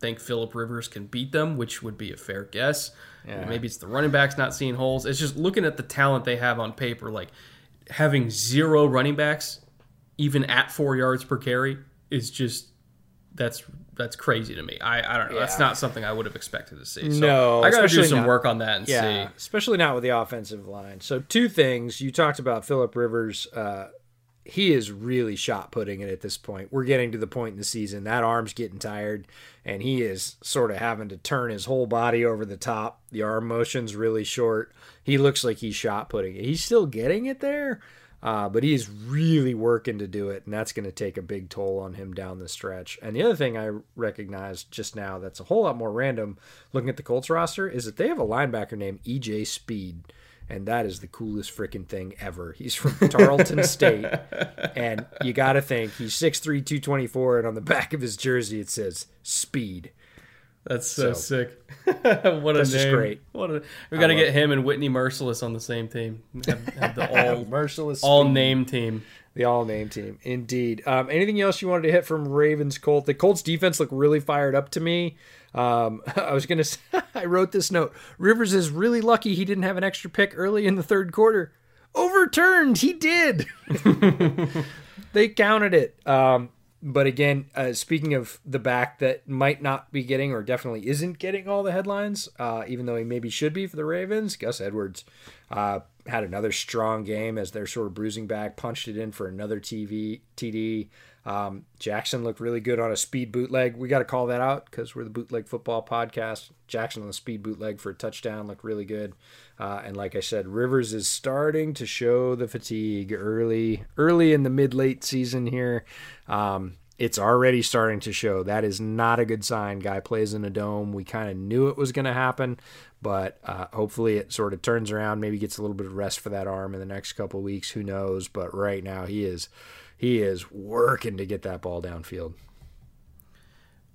think Philip Rivers can beat them, which would be a fair guess. Yeah. Maybe it's the running backs not seeing holes. It's just looking at the talent they have on paper. Like having zero running backs, even at four yards per carry, is just that's that's crazy to me. I, I don't know. Yeah. That's not something I would have expected to see. So no, I got to do some not, work on that and yeah, see. Especially not with the offensive line. So two things you talked about Philip Rivers. Uh, he is really shot putting it at this point. We're getting to the point in the season that arm's getting tired, and he is sort of having to turn his whole body over the top. The arm motion's really short. He looks like he's shot putting it. He's still getting it there, uh, but he's really working to do it, and that's going to take a big toll on him down the stretch. And the other thing I recognized just now that's a whole lot more random looking at the Colts roster is that they have a linebacker named EJ Speed and that is the coolest freaking thing ever. He's from Tarleton State, and you got to think he's 6'3", 224, and on the back of his jersey it says "Speed." That's so, so sick. what a name! great. What a, we got to get him and Whitney Mercilus on the same team. Have, have the all Mercilus all speed. name team. The all name team, indeed. Um, anything else you wanted to hit from Ravens Colt? The Colts defense looked really fired up to me. Um, I was gonna. Say, I wrote this note. Rivers is really lucky he didn't have an extra pick early in the third quarter. Overturned. He did. they counted it. Um, but again, uh, speaking of the back that might not be getting or definitely isn't getting all the headlines, uh, even though he maybe should be for the Ravens, Gus Edwards uh, had another strong game as they're sort of bruising back, punched it in for another TV TD. Um, Jackson looked really good on a speed bootleg. We got to call that out because we're the bootleg football podcast. Jackson on the speed bootleg for a touchdown looked really good. Uh, and like I said, Rivers is starting to show the fatigue early, early in the mid late season here. Um, it's already starting to show. That is not a good sign. Guy plays in a dome. We kind of knew it was going to happen, but uh, hopefully it sort of turns around. Maybe gets a little bit of rest for that arm in the next couple weeks. Who knows? But right now he is he is working to get that ball downfield.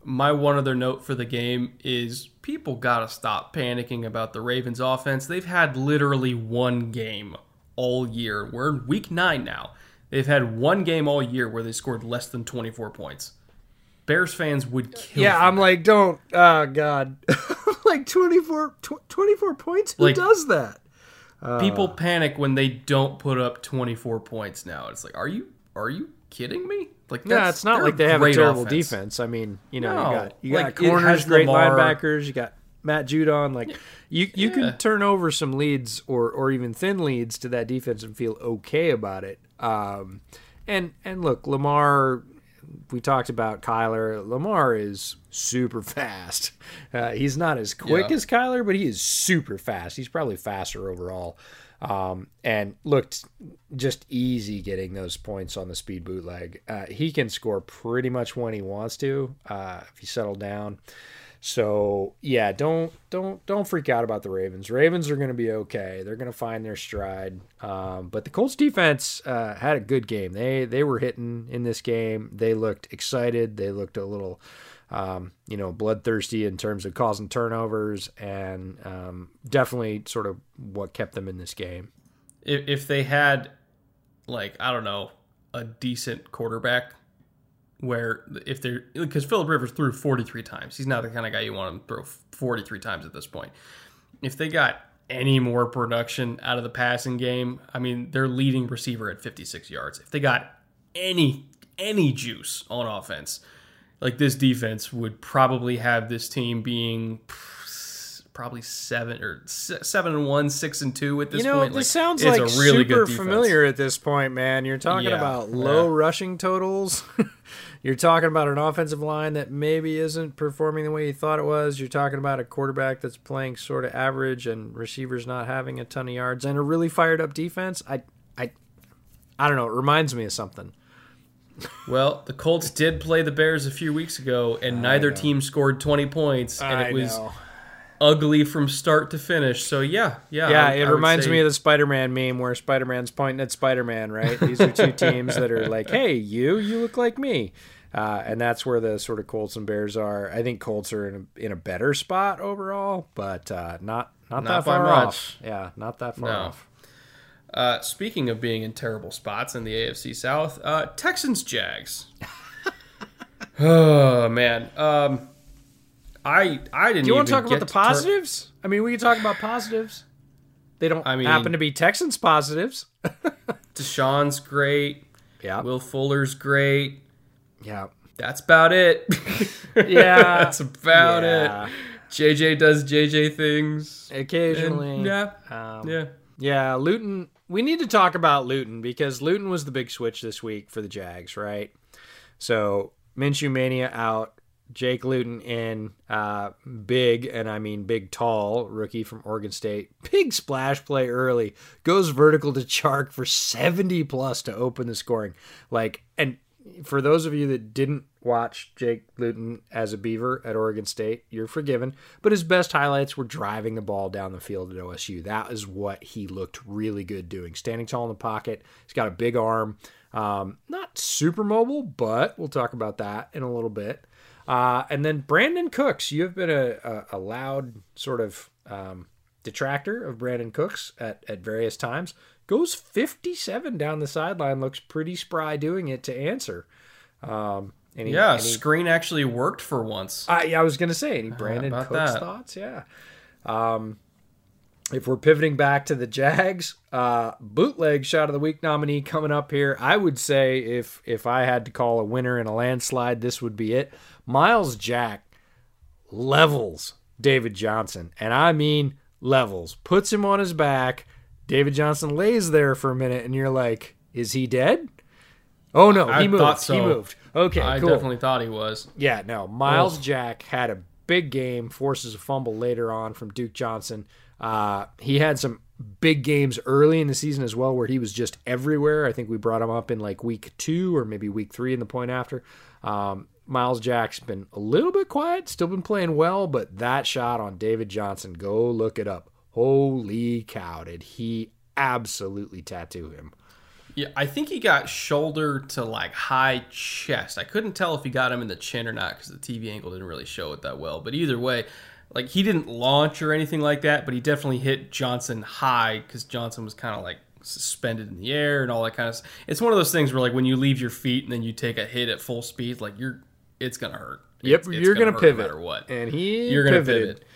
My one other note for the game is people got to stop panicking about the Ravens offense. They've had literally one game all year. We're in week nine now. They've had one game all year where they scored less than 24 points. Bears fans would kill. Yeah, I'm like, don't. Oh, God. like 24, tw- 24 points? Who like, does that? People uh. panic when they don't put up 24 points now. It's like, are you are you kidding me? Like, Yeah, it's not like they have a terrible offense. defense. I mean, you know, No. you got you got corners, great Lamar- linebackers, you got Matt Judon. Like you you Yeah. can turn over some leads or or even thin leads to that defense and feel okay about it. Um, and and look, Lamar. We talked about Kyler. Lamar is super fast. Uh, he's not as quick Yeah. as Kyler, but he is super fast. He's probably faster overall. Um, and looked just easy getting those points on the speed bootleg. Uh, he can score pretty much when he wants to uh, if he settled down. So yeah, don't don't don't freak out about the Ravens. Ravens are going to be okay. They're going to find their stride. Um, but the Colts defense uh, had a good game. They they were hitting in this game. They looked excited. They looked a little um, you know, bloodthirsty in terms of causing turnovers, and um, definitely sort of what kept them in this game. If, if they had, like, I don't know, a decent quarterback, where if they're because Philip Rivers threw 43 times, he's not the kind of guy you want him to throw 43 times at this point. If they got any more production out of the passing game, I mean, their leading receiver at 56 yards. If they got any any juice on offense, like this defense would probably have this team being probably seven or seven and one, six and two at this you know, point. this sounds it's like a really super good familiar at this point, man. You're talking Yeah, about low yeah. rushing totals. You're talking about an offensive line that maybe isn't performing the way you thought it was. You're talking about a quarterback that's playing sort of average and receivers not having a ton of yards and a really fired up defense. I, I, I don't know. It reminds me of something. Well, the Colts did play the Bears a few weeks ago, and neither know. team scored 20 points, and I it was know. Ugly from start to finish. So yeah, yeah, Yeah, I- it I reminds say- me of the Spider-Man meme where Spider-Man's pointing at Spider-Man. Right? These are two teams that are like, "Hey, you, you look like me," uh, and that's where the sort of Colts and Bears are. I think Colts are in a, in a better spot overall, but uh, not not, Not that far much. off. Yeah, not that far No. off. Uh, speaking of being in terrible spots in the AFC South, uh, Texans Jags. oh man, um, I I didn't. Do you want to talk about the positives? I mean, we can talk about positives. They don't I mean- happen to be Texans positives. Deshaun's great. Yeah, Will Fuller's great. yeah, That's about it. yeah. That's about Yeah. it. JJ does JJ things. Occasionally, And, yeah, Um, yeah. Yeah, Luton. We need to talk about Luton because Luton was the big switch this week for the Jags, right? So Minshew Mania out, Jake Luton in, uh, big, and I mean big, tall rookie from Oregon State. Big splash play early, goes vertical to Chark for 70 plus to open the scoring. Like, and for those of you that didn't watch Jake Luton as a Beaver at Oregon State, you're forgiven. But his best highlights were driving the ball down the field at OSU. That is what he looked really good doing. Standing tall in the pocket. He's got a big arm. Um, not super mobile, but we'll talk about that in a little bit. Uh, and then Brandin Cooks, you have been a, a, a loud sort of um, detractor of Brandin Cooks at, at various times. Goes 57 down the sideline, looks pretty spry doing it to answer. Um, and Yeah, he- screen actually worked for once. I, I was going to say, any Brandin Cooks that? thoughts? Yeah. Um, if we're pivoting back to the Jags, uh, bootleg shot of the week nominee coming up here. I would say if if I had to call a winner in a landslide, this would be it. Myles Jack levels David Johnson, and I mean levels. Puts him on his back. David Johnson lays there for a minute, and you're like, is he dead? Oh no, I he moved. thought so. He moved. Okay, I cool. definitely thought he was. Yeah, no. Myles Ugh. Jack had a big game, forces a fumble later on from Duke Johnson. Uh, he had some big games early in the season as well, where he was just everywhere. I think we brought him up in like week two or maybe week three in the point after. Um, Myles Jack's been a little bit quiet, still been playing well, but that shot on David Johnson, go look it up. Holy cow, did he absolutely tattoo him? Yeah, I think he got shoulder to like high chest. I couldn't tell if he got him in the chin or not because the TV angle didn't really show it that well. But either way, like he didn't launch or anything like that, but he definitely hit Johnson high because Johnson was kind of like suspended in the air and all that kind of. It's one of those things where like when you leave your feet and then you take a hit at full speed, like you're, it's gonna hurt. Yep, It's- it's you're gonna, hurt pivot. no matter what. And he You're gonna pivoted. pivot.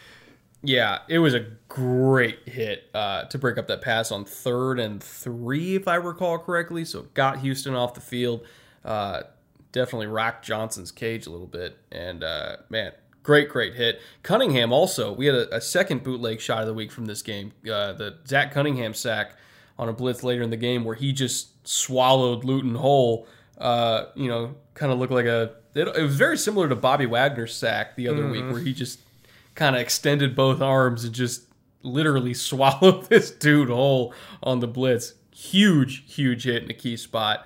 Yeah, it was a great hit uh, to break up that pass on third and three, if I recall correctly. So it got Houston off the field. Uh, definitely rocked Johnson's cage a little bit. And uh, man, great, great hit. Cunningham also, we had a, a, second bootleg shot of the week from this game. Uh, the Zach Cunningham sack on a blitz later in the game where he just swallowed Luton whole. Uh, you know, kind of looked like a. It, it, was very similar to Bobby Wagner's sack the other mm-hmm. week where he just kind of extended both arms and just literally swallowed this dude whole on the blitz. Huge, huge hit in a key spot.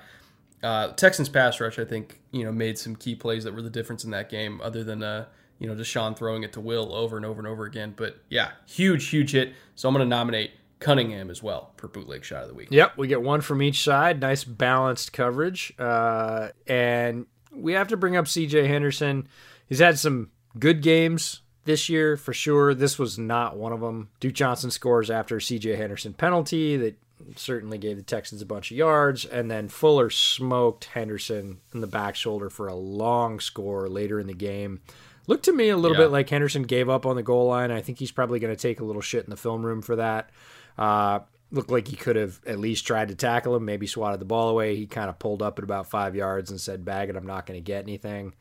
Uh, Texans pass rush, I think, you know, made some key plays that were the difference in that game, other than uh, you know, Deshaun throwing it to Will over and over and over again. But yeah, huge, huge hit. So I'm going to nominate Cunningham as well for bootleg shot of the week. Yep, we get one from each side. Nice balanced coverage. Uh, and we have to bring up CJ Henderson. He's had some good games this year for sure. This was not one of them. Duke Johnson scores after CJ Henderson penalty that certainly gave the Texans a bunch of yards. And then Fuller smoked Henderson in the back shoulder for a long score later in the game. Looked to me a little yeah. bit like Henderson gave up on the goal line. I think he's probably going to take a little shit in the film room for that. Uh, looked like he could have at least tried to tackle him, maybe swatted the ball away. He kind of pulled up at about five yards and said, "Bag it, I'm not going to get anything."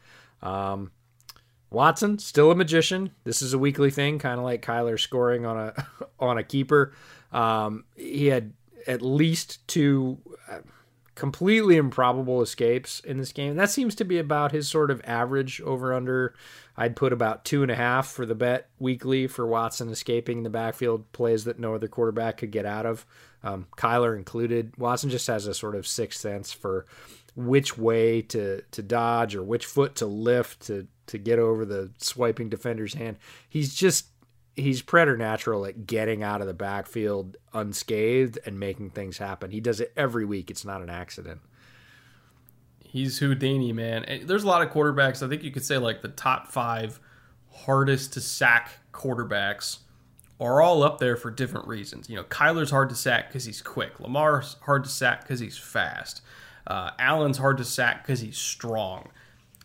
Um, Watson still a magician. This is a weekly thing, kind of like Kyler scoring on a on a keeper. Um, he had at least two uh, completely improbable escapes in this game. That seems to be about his sort of average over under I'd put about two and a half for the bet weekly for Watson escaping the backfield plays that no other quarterback could get out of, um, Kyler included. Watson just has a sort of sixth sense for which way to to dodge or which foot to lift to to get over the swiping defender's hand. He's just he's preternatural at getting out of the backfield unscathed and making things happen. He does it every week. It's not an accident he's Houdini, man. And there's a lot of quarterbacks. I think you could say like the top five hardest to sack quarterbacks are all up there for different reasons. You know, Kyler's hard to sack because he's quick. Lamar's hard to sack because he's fast. Uh, Allen's hard to sack because he's strong.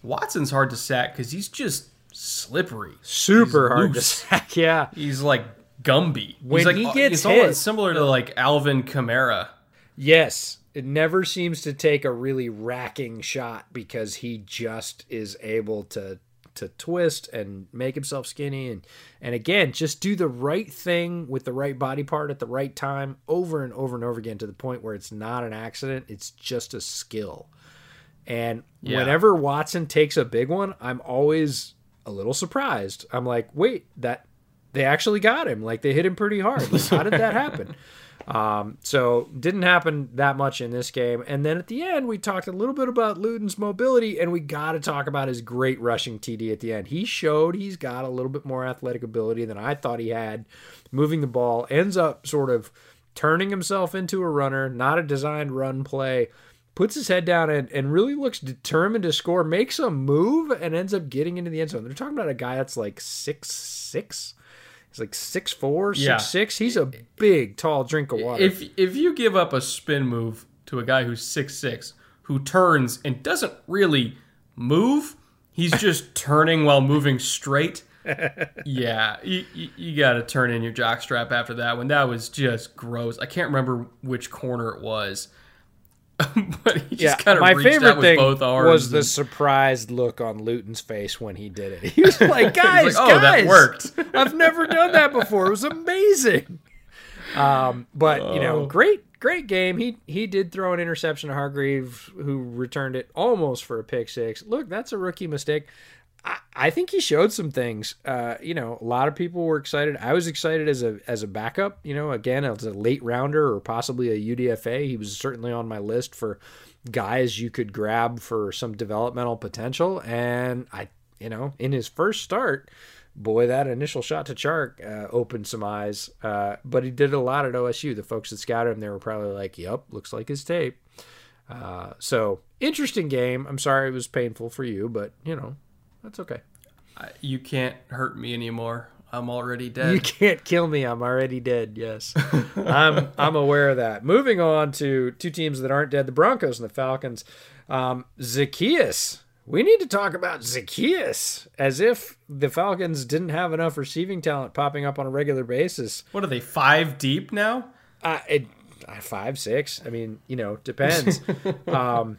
Watson's hard to sack because he's just slippery. Super he's hard loose. to sack. Yeah, he's like Gumby. When he's like, he gets hit, similar to like Alvin Kamara. Yes, it never seems to take a really racking shot because he just is able to to twist and make himself skinny and and again just do the right thing with the right body part at the right time over and over and over again to the point where it's not an accident. It's just a skill. And yeah. whenever Watson takes a big one I'm always a little surprised. I'm like wait that they actually got him. Like they hit him pretty hard. Like, how did that happen um, so didn't happen that much in this game. And then at the end, we talked a little bit about Luton's mobility, and we got to talk about his great rushing TD at the end. He showed he's got a little bit more athletic ability than I thought he had, moving the ball. Ends up sort of turning himself into a runner, not a designed run play. Puts his head down and, and really looks determined to score, makes a move, and ends up getting into the end zone. They're talking about a guy that's like six six He's like six four, six yeah. six. He's a big, tall drink of water. If if you give up a spin move to a guy who's six six, who turns and doesn't really move, he's just turning while moving straight. yeah, you, you, you got to turn in your jock strap after that one. That was just gross. I can't remember which corner it was. but he just yeah, kind of my favorite thing was the surprised look on Luton's face when he did it. He was like, "Guys, was like, oh, guys, that worked. I've never done that before. It was amazing." Um, but oh. you know, oh. great, great game. He he did throw an interception to Hargrave, who returned it almost for a pick six. Look, that's a rookie mistake. I, think he showed some things. Uh, you know, a lot of people were excited. I was excited as a as a backup. You know, again, as a late rounder or possibly a UDFA. He was certainly on my list for guys you could grab for some developmental potential. And I, you know, in his first start, boy, that initial shot to Chark uh, opened some eyes. Uh, but he did a lot at OSU. The folks that scouted him, they were probably like, "Yep, looks like his tape." Uh, so interesting game. I'm sorry it was painful for you, but you know that's okay. You can't hurt me anymore. I'm already dead. You can't kill me. I'm already dead. Yes, I'm. I'm aware of that. Moving on to two teams that aren't dead: the Broncos and the Falcons. Um, Zaccheaus we need to talk about Zaccheaus as if the Falcons didn't have enough receiving talent popping up on a regular basis. What are they five deep now? Uh, it, uh, five, six. I mean, you know, depends. um,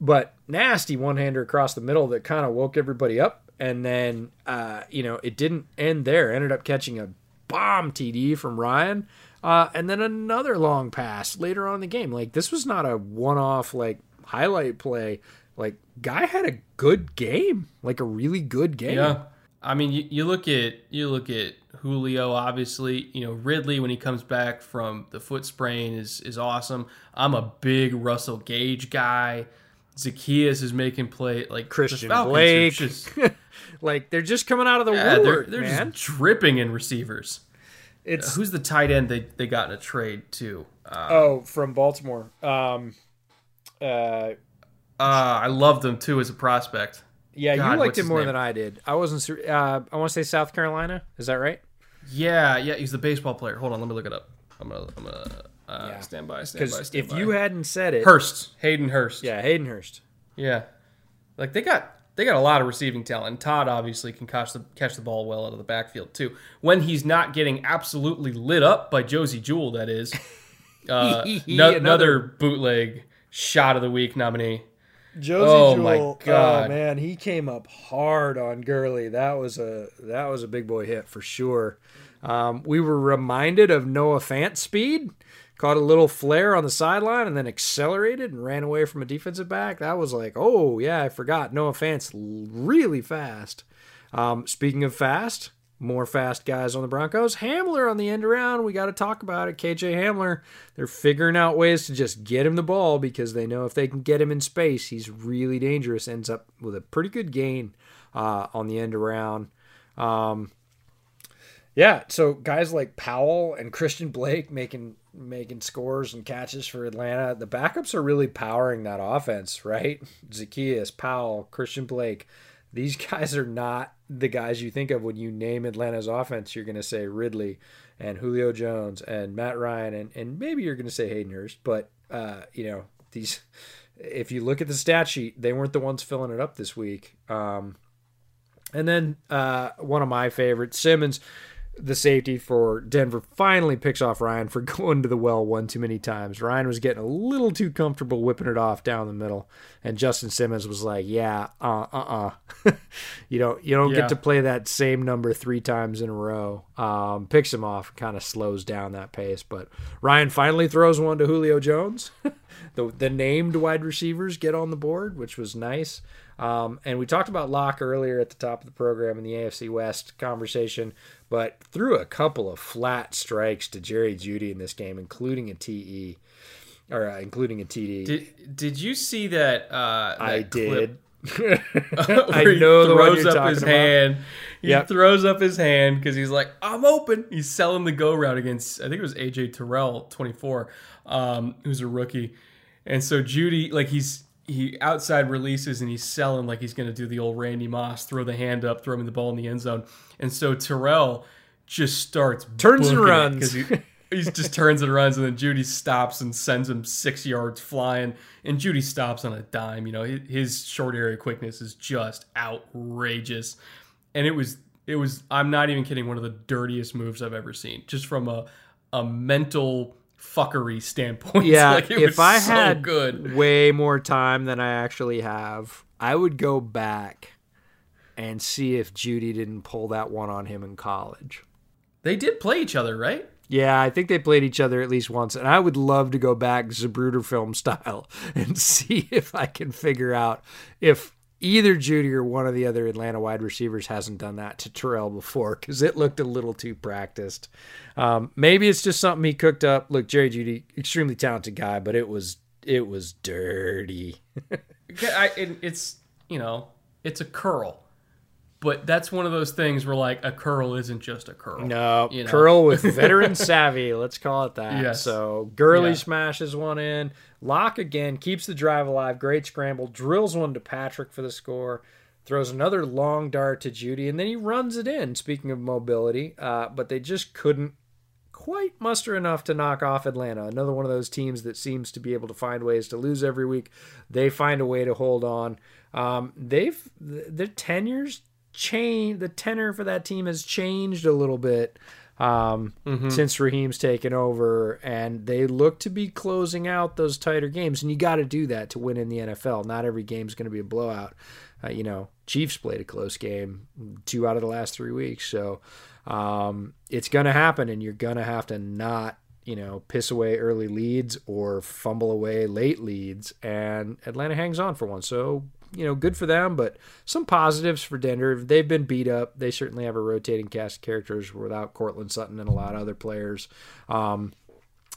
but nasty one hander across the middle that kind of woke everybody up. And then, uh, you know, it didn't end there. Ended up catching a bomb TD from Ryan. Uh, and then another long pass later on in the game. Like, this was not a one off, like, highlight play. Like, guy had a good game, like a really good game. Yeah. I mean, you, you look at you look at Julio. Obviously, you know Ridley when he comes back from the foot sprain is is awesome. I'm a big Russell Gage guy. Zaccheaus is making play like Christian Blake. Just, like they're just coming out of the yeah, woodwork, they're, they're man. just dripping in receivers. It's uh, who's the tight end they they got in a trade to? Uh, oh, from Baltimore. Um, uh, uh, I loved him too as a prospect. Yeah, God, you liked him more name? than I did. I wasn't. Uh, I want to say South Carolina. Is that right? Yeah, yeah. He's the baseball player. Hold on, let me look it up. I'm gonna, I'm gonna uh, yeah. stand by. Stand by. Stand if by. you hadn't said it, Hurst, Hayden Hurst. Yeah, Hayden Hurst. Yeah, like they got they got a lot of receiving talent. Todd obviously can catch the catch the ball well out of the backfield too. When he's not getting absolutely lit up by Josey Jewell, that is. Uh, no, another bootleg shot of the week nominee. Josey oh Jewell, my oh, god, oh man, he came up hard on Gurley. That was a that was a big boy hit for sure. Um, we were reminded of Noah Fant's speed. Caught a little flare on the sideline and then accelerated and ran away from a defensive back. That was like, oh yeah, I forgot. Noah Fant's really fast. Um, speaking of fast, more fast guys on the Broncos. Hamler on the end around. We got to talk about it. KJ Hamler. They're figuring out ways to just get him the ball because they know if they can get him in space, he's really dangerous. Ends up with a pretty good gain uh, on the end around. Um, yeah, so guys like Powell and Christian Blake making making scores and catches for Atlanta. The backups are really powering that offense, right? Zaccheaus, Powell, Christian Blake these guys are not the guys you think of when you name Atlanta's offense. You're going to say Ridley and Julio Jones and Matt Ryan and, and maybe you're going to say Hayden Hurst. But, uh, you know, these, if you look at the stat sheet, they weren't the ones filling it up this week. Um, and then uh, one of my favorites, Simmons the safety for Denver finally picks off Ryan for going to the well one too many times. Ryan was getting a little too comfortable whipping it off down the middle, and Justin Simmons was like, "Yeah, uh, uh, uh, you don't, you don't yeah. get to play that same number three times in a row." Um, picks him off, kind of slows down that pace. But Ryan finally throws one to Julio Jones. the the named wide receivers get on the board, which was nice. Um, and we talked about Lock earlier at the top of the program in the AFC West conversation but threw a couple of flat strikes to Jerry Jeudy in this game, including a TE or uh, including a TD. Did Did you see that? Uh, that I did. I know the throws up his about. hand. He yep. throws up his hand because he's like, "I'm open." He's selling the go route against. I think it was AJ Terrell, 24, um, who's a rookie, and so Jeudy, like he's he outside releases and he's selling like he's going to do the old Randy Moss, throw the hand up, throw him the ball in the end zone. And so Terrell just starts turns and runs because he, he just turns and runs, and then Jeudy stops and sends him six yards flying. And Jeudy stops on a dime. You know his short area quickness is just outrageous, and it was it was. I'm not even kidding. One of the dirtiest moves I've ever seen, just from a a mental fuckery standpoint. Yeah, like if I so had good. way more time than I actually have, I would go back and see if Jeudy didn't pull that one on him in college. They did play each other, right? Yeah, I think they played each other at least once, and I would love to go back Zapruder film style and see if I can figure out if either Jeudy or one of the other Atlanta wide receivers hasn't done that to Terrell before because it looked a little too practiced. Um, maybe it's just something he cooked up. Look, Jerry Jeudy, extremely talented guy, but it was it was dirty. I, it, it's you know it's a curl. But that's one of those things where like a curl isn't just a curl. No, you know? curl with veteran savvy. Let's call it that. Yes. So Gurley yeah. smashes one in. Lock again keeps the drive alive. Great scramble. Drills one to Patrick for the score. Throws another long dart to Jeudy, and then he runs it in. Speaking of mobility, uh, but they just couldn't quite muster enough to knock off Atlanta. Another one of those teams that seems to be able to find ways to lose every week. They find a way to hold on. Um, they've their tenures change. The tenor for that team has changed a little bit um, mm-hmm. since Raheem's taken over, and they look to be closing out those tighter games. And you got to do that to win in the NFL. Not every game is going to be a blowout. Uh, you know, Chiefs played a close game two out of the last three weeks, so um, it's going to happen, and you're going to have to not you know, piss away early leads or fumble away late leads. And Atlanta hangs on for one. So you know, good for them, but some positives for Denver. They've been beat up. They certainly have a rotating cast of characters without Courtland Sutton and a lot of other players. Um,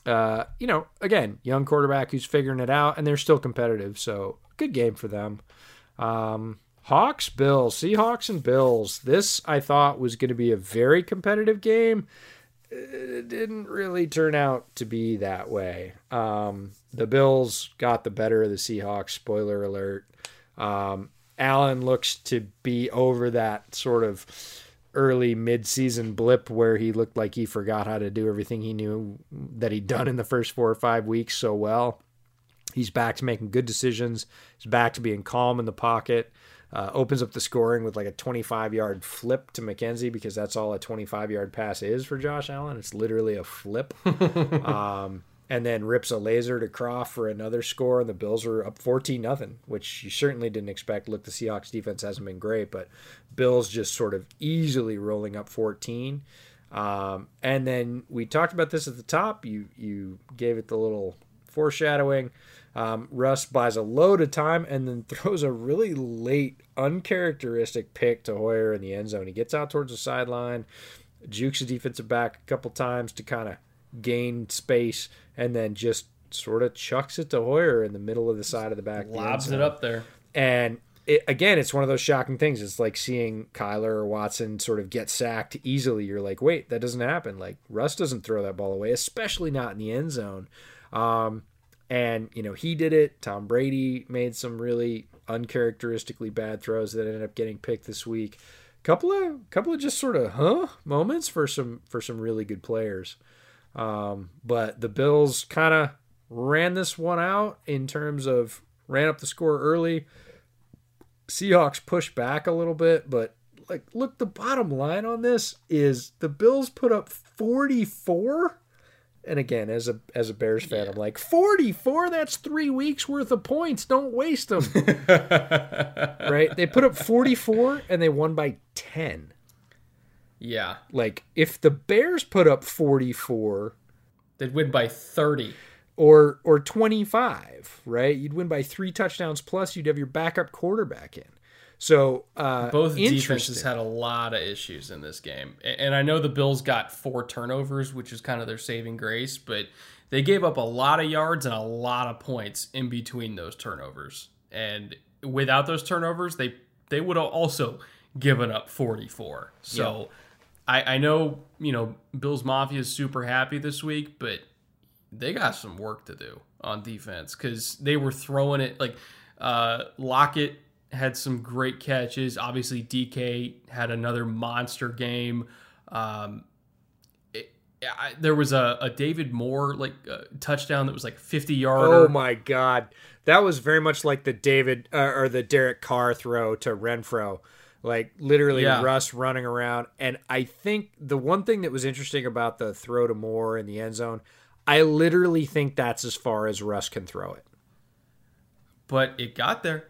uh, you know, again, young quarterback who's figuring it out, and they're still competitive. So good game for them. Um, Hawks, Bills, Seahawks, and Bills. This I thought was going to be a very competitive game. It didn't really turn out to be that way. Um, the Bills got the better of the Seahawks. Spoiler alert. Um, Allen looks to be over that sort of early mid-season blip where he looked like he forgot how to do everything he knew that he'd done in the first four or five weeks so well. He's back to making good decisions. He's back to being calm in the pocket. Uh, opens up the scoring with like a 25 yard flip to McKenzie because that's all a 25 yard pass is for Josh Allen. It's literally a flip. um, and then rips a laser to Kroft for another score, and the Bills are up 14 nothing, which you certainly didn't expect. Look, the Seahawks defense hasn't been great, but Bills just sort of easily rolling up 14. Um, and then we talked about this at the top. You you gave it the little foreshadowing. Um, Russ buys a load of time and then throws a really late, uncharacteristic pick to Poyer in the end zone. He gets out towards the sideline, jukes the defensive back a couple times to kind of gain space, and then just sort of chucks it to Poyer in the middle of the side of the back. Lobs the it up there. And it, again, it's one of those shocking things. It's like seeing Kyler or Watson sort of get sacked easily. You're like, wait, that doesn't happen. Like Russ doesn't throw that ball away, especially not in the end zone. Um, and you know he did it. Tom Brady made some really uncharacteristically bad throws that ended up getting picked this week. Couple of couple of just sort of huh moments for some for some really good players. Um, but the Bills kind of ran this one out in terms of ran up the score early. Seahawks pushed back a little bit, but like, look, the bottom line on this is the Bills put up 44. And again, as a as a Bears fan, yeah. I'm like 44. That's three weeks worth of points. Don't waste them. right? They put up 44 and they won by 10. Yeah. Like if the Bears put up 44, they'd win by 30 or or 25, right? You'd win by 3 touchdowns plus you'd have your backup quarterback in. So uh, both defenses had a lot of issues in this game, and I know the Bills got four turnovers, which is kind of their saving grace, but they gave up a lot of yards and a lot of points in between those turnovers. And without those turnovers, they they would have also given up 44. So I, I know, you know, Bills Mafia is super happy this week, but they got some work to do on defense because they were throwing it like uh, Lockett had some great catches. Obviously, DK had another monster game. Um, it, I, there was a, a, David Moore like uh, touchdown that was like 50 yards. Oh my god, that was very much like the David uh, or the Derek Carr throw to Renfrow like literally yeah. Russ running around. And I think the one thing that was interesting about the throw to Moore in the end zone, I literally think that's as far as Russ can throw it. But it got there.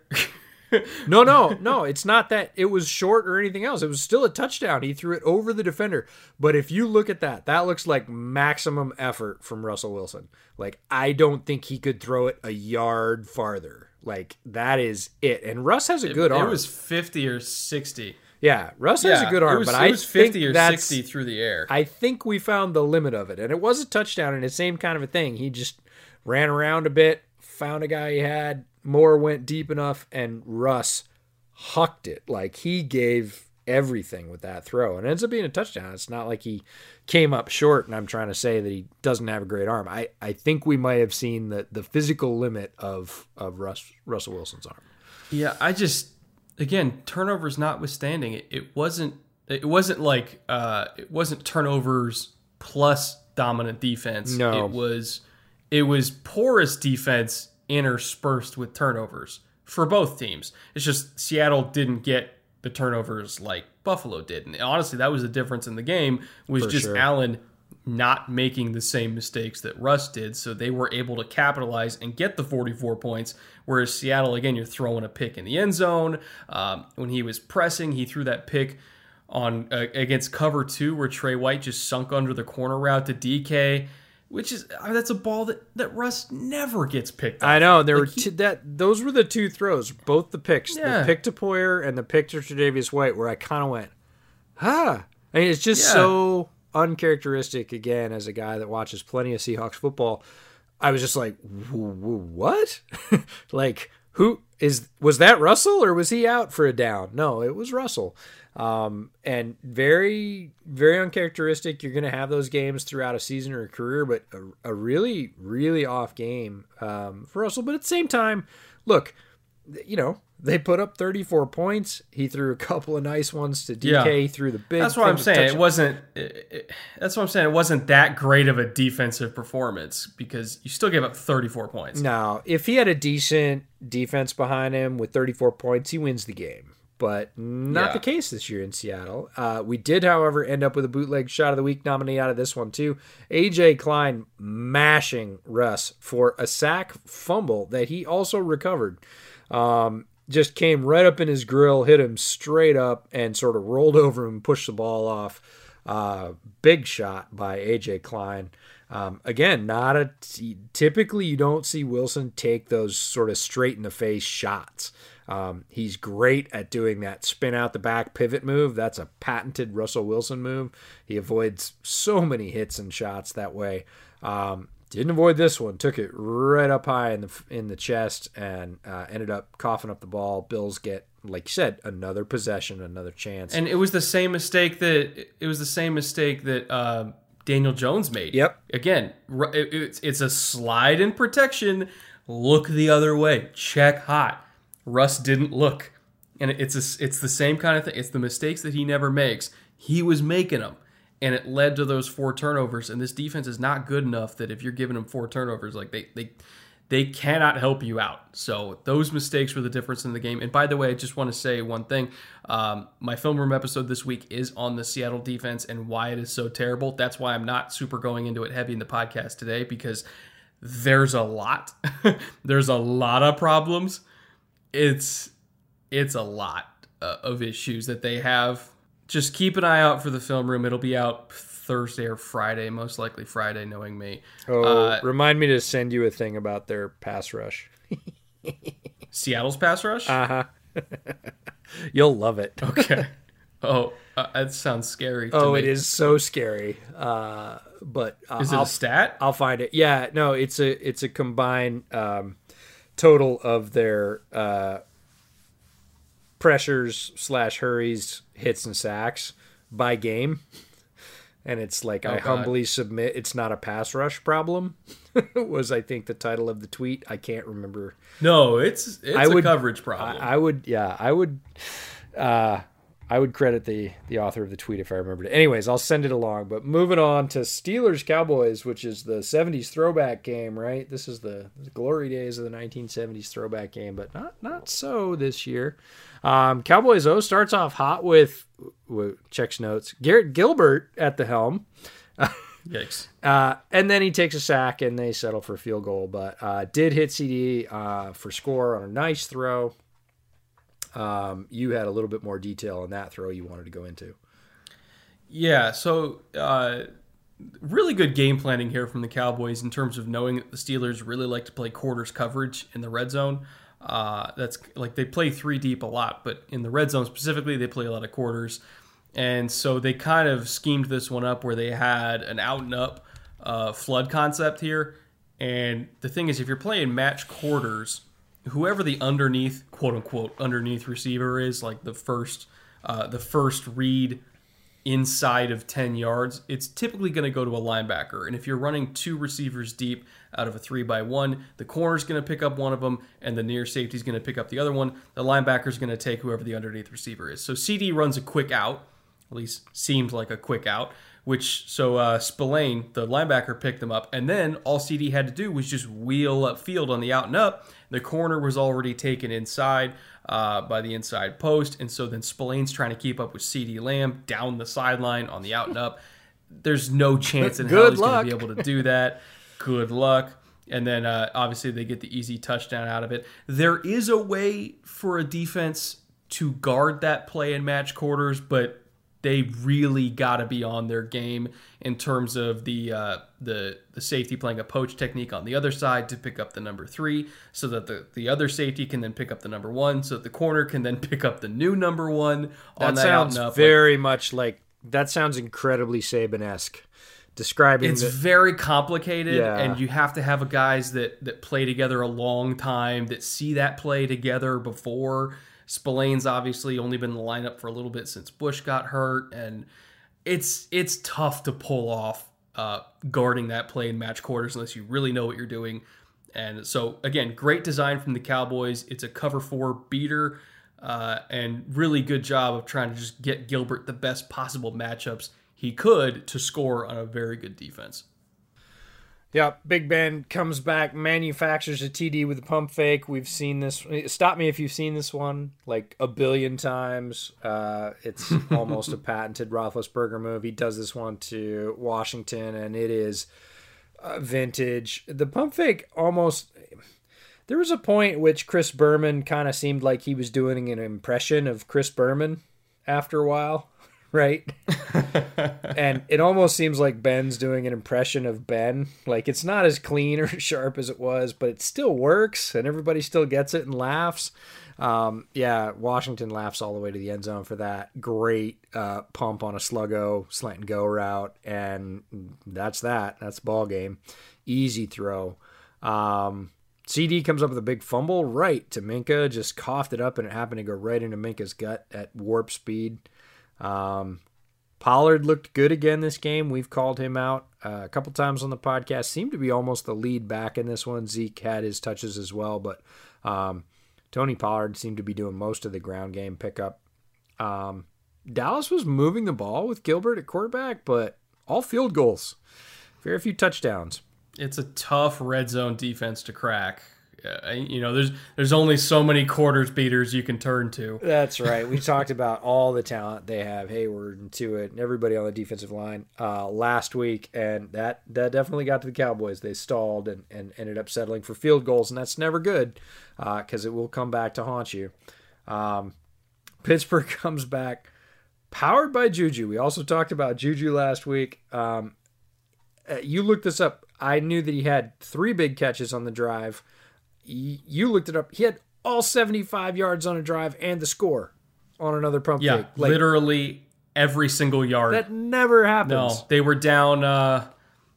no, no, no. It's not that it was short or anything else. It was still a touchdown. He threw it over the defender. But if you look at that, that looks like maximum effort from Russell Wilson. Like, I don't think he could throw it a yard farther. Like that is it. And Russ has a it, good arm. It was fifty or sixty. Yeah, Russ yeah, has a good arm, was, but I was fifty or sixty through the air. I think we found the limit of it, and it was a touchdown, and the same kind of a thing. He just ran around a bit, found a guy he had. Moore went deep enough, and Russ hucked it like he gave everything with that throw and it ends up being a touchdown. It's not like he came up short and I'm trying to say that he doesn't have a great arm. I, I think we might have seen the, the physical limit of, of Russ, Russell Wilson's arm. Yeah, I just again, turnovers notwithstanding, it, it wasn't it wasn't like uh it wasn't turnovers plus dominant defense. No. It was it was porous defense interspersed with turnovers for both teams. It's just Seattle didn't get the turnovers like Buffalo did. And honestly, that was the difference in the game was For just sure. Allen not making the same mistakes that Russ did. So they were able to capitalize and get the 44 points. Whereas Seattle, again, you're throwing a pick in the end zone. Um, when he was pressing, he threw that pick on uh, against cover two where Trey White just sunk under the corner route to DK. Which is I mean, that's a ball that, that Russ never gets picked. I know there Like, were he- two, that. Those were the two throws, both the picks, Yeah. the pick to Poyer and the pick to Tre'Davious White, where I kind of went, "Huh." I mean, it's just Yeah. so uncharacteristic. Again, as a guy that watches plenty of Seahawks football, I was just like, "W- w- "What? like, who is was that Russell or was he out for a down?" No, it was Russell. Um, and very, very uncharacteristic. You're going to have those games throughout a season or a career, but a, a really, really off game um, for Russell. But at the same time, look, you know, they put up 34 points. He threw a couple of nice ones to DK. Yeah. Threw the big. That's what I'm saying. It wasn't. It, it- that's what I'm saying. It wasn't that great of a defensive performance because you still gave up 34 points. Now, if he had a decent defense behind him with 34 points, he wins the game. But not Yeah. the case this year in Seattle. Uh, we did, however, end up with a bootleg shot of the week nominee out of this one, too. AJ Klein mashing Russ for a sack fumble that he also recovered. Um, just came right up in his grill, hit him straight up, and sort of rolled over him, pushed the ball off. Uh, big shot by AJ Klein. Um, again, not a t- typically you don't see Wilson take those sort of straight in the face shots. Um, he's great at doing that spin out the back pivot move. That's a patented Russell Wilson move. He avoids so many hits and shots that way. Um, didn't avoid this one. Took it right up high in the in the chest and uh, ended up coughing up the ball. Bills get, like you said, another possession, another chance. And it was the same mistake that it was the same mistake that uh, Daniel Jones made. Yep. Again, it's it's a slide in protection. Look the other way. Check hot. Russ didn't look, and it's a, it's the same kind of thing. It's the mistakes that he never makes. He was making them, and it led to those four turnovers. And this defense is not good enough that if you're giving them four turnovers, like they they they cannot help you out. So those mistakes were the difference in the game. And by the way, I just want to say one thing. Um, my film room episode this week is on the Seattle defense and why it is so terrible. That's why I'm not super going into it heavy in the podcast today because there's a lot. there's a lot of problems. It's it's a lot uh, of issues that they have. Just keep an eye out for the film room. It'll be out Thursday or Friday, most likely Friday, knowing me. oh, uh, remind me to send you a thing about their pass rush. Seattle's pass rush. Uh huh. You'll love it. Okay. Oh, uh, that sounds scary. To Oh, me. it is so scary. Uh, but uh, Is it I'll, a stat? I'll find it. Yeah, no, it's a it's a combined um, total of their uh, pressures slash hurries, hits and sacks by game, and it's like I Oh, God. humbly submit it's not a pass rush problem. was I think the title of the tweet? I can't remember. No, it's it's I a would- coverage problem. I, I would, yeah, I would, uh, I would credit the the author of the tweet if I remembered it. Anyways, I'll send it along. But moving on to Steelers Cowboys, which is the '70s throwback game, right? This is the, the glory days of the 1970s throwback game, but not not so this year. Um, Cowboys O starts off hot with, with checks notes. Garrett Gilbert at the helm. Yikes. Uh, and then he takes a sack and they settle for a field goal, but uh, did hit CeeDee uh, for score on a nice throw. Um, you had a little bit more detail on that throw you wanted to go into. Yeah, so uh, really good game planning here from the Cowboys in terms of knowing that the Steelers really like to play quarters coverage in the red zone. Uh, that's like they play three deep a lot, but in the red zone specifically, they play a lot of quarters. And so they kind of schemed this one up where they had an out and up uh, flood concept here. And the thing is, if you're playing match quarters, whoever the underneath quote unquote underneath receiver is, like the first uh, the first read inside of 10 yards, it's typically going to go to a linebacker. And if you're running two receivers deep out of a three by one, the corner's going to pick up one of them, and the near safety's going to pick up the other one. The linebacker's going to take whoever the underneath receiver is. So CeeDee runs a quick out. at least seemed like a quick out. Which so uh, Spillane, the linebacker, picked them up, and then all CeeDee had to do was just wheel up field on the out and up. The corner was already taken inside uh, by the inside post, and so then Spillane's trying to keep up with CeeDee Lamb down the sideline on the out and up. There's no chance in hell he's going to be able to do that. Good luck. And then uh, obviously they get the easy touchdown out of it. There is a way for a defense to guard that play in match quarters, but they really got to be on their game in terms of the uh, the the safety playing a poach technique on the other side to pick up the number three, so that the the other safety can then pick up the number one, so that the corner can then pick up the new number one on That that sounds up. Like, very much like that sounds incredibly Saban esque. Describing it's the, very complicated Yeah. and you have to have a guys that that play together a long time that see that play together before Spillane's obviously only been in the lineup for a little bit since Bush got hurt and it's it's tough to pull off uh, guarding that play in match quarters unless you really know what you're doing and so again great design from the Cowboys it's a cover four beater uh, and really good job of trying to just get Gilbert the best possible matchups he could to score on a very good defense. Yeah, Big Ben comes back, manufactures a TD with a pump fake. We've seen this. Stop me if you've seen this one like a billion times. Uh, it's almost a patented Roethlisberger move. He does this one to Washington, and it is uh, vintage. The pump fake almost. There was a point which Chris Berman kind of seemed like he was doing an impression of Chris Berman after a while, right? and it almost seems like Ben's doing an impression of Ben. Like it's not as clean or sharp as it was, but it still works, and everybody still gets it and laughs. Um, yeah, Washington laughs all the way to the end zone for that great uh, pump on a sluggo slant and go route, and that's that. That's ball game. Easy throw. Um, CeeDee comes up with a big fumble right to Minkah, just coughed it up, and it happened to go right into Minkah's gut at warp speed. Um, Pollard looked good again this game. We've called him out uh, a couple times on the podcast. Seemed to be almost the lead back in this one. Zeke had his touches as well, but um, Tony Pollard seemed to be doing most of the ground game pickup. Um, Dallas was moving the ball with Gilbert at quarterback, but all field goals, very few touchdowns. It's a tough red zone defense to crack. Uh, you know, there's there's only so many quarters beaters you can turn to. That's right. We talked about all the talent they have, Hayward and Tuitt and everybody on the defensive line uh, last week, and that that definitely got to the Cowboys. They stalled and, and ended up settling for field goals, and that's never good because it will come back to haunt you. Um, Pittsburgh comes back powered by Juju. We also talked about Juju last week. Um, uh, you looked this up. I knew that he had three big catches on the drive. You looked it up. He had all 75 yards on a drive and the score on another pump Yeah, fake. Like, literally every single yard. that never happens. no, they were down. Uh,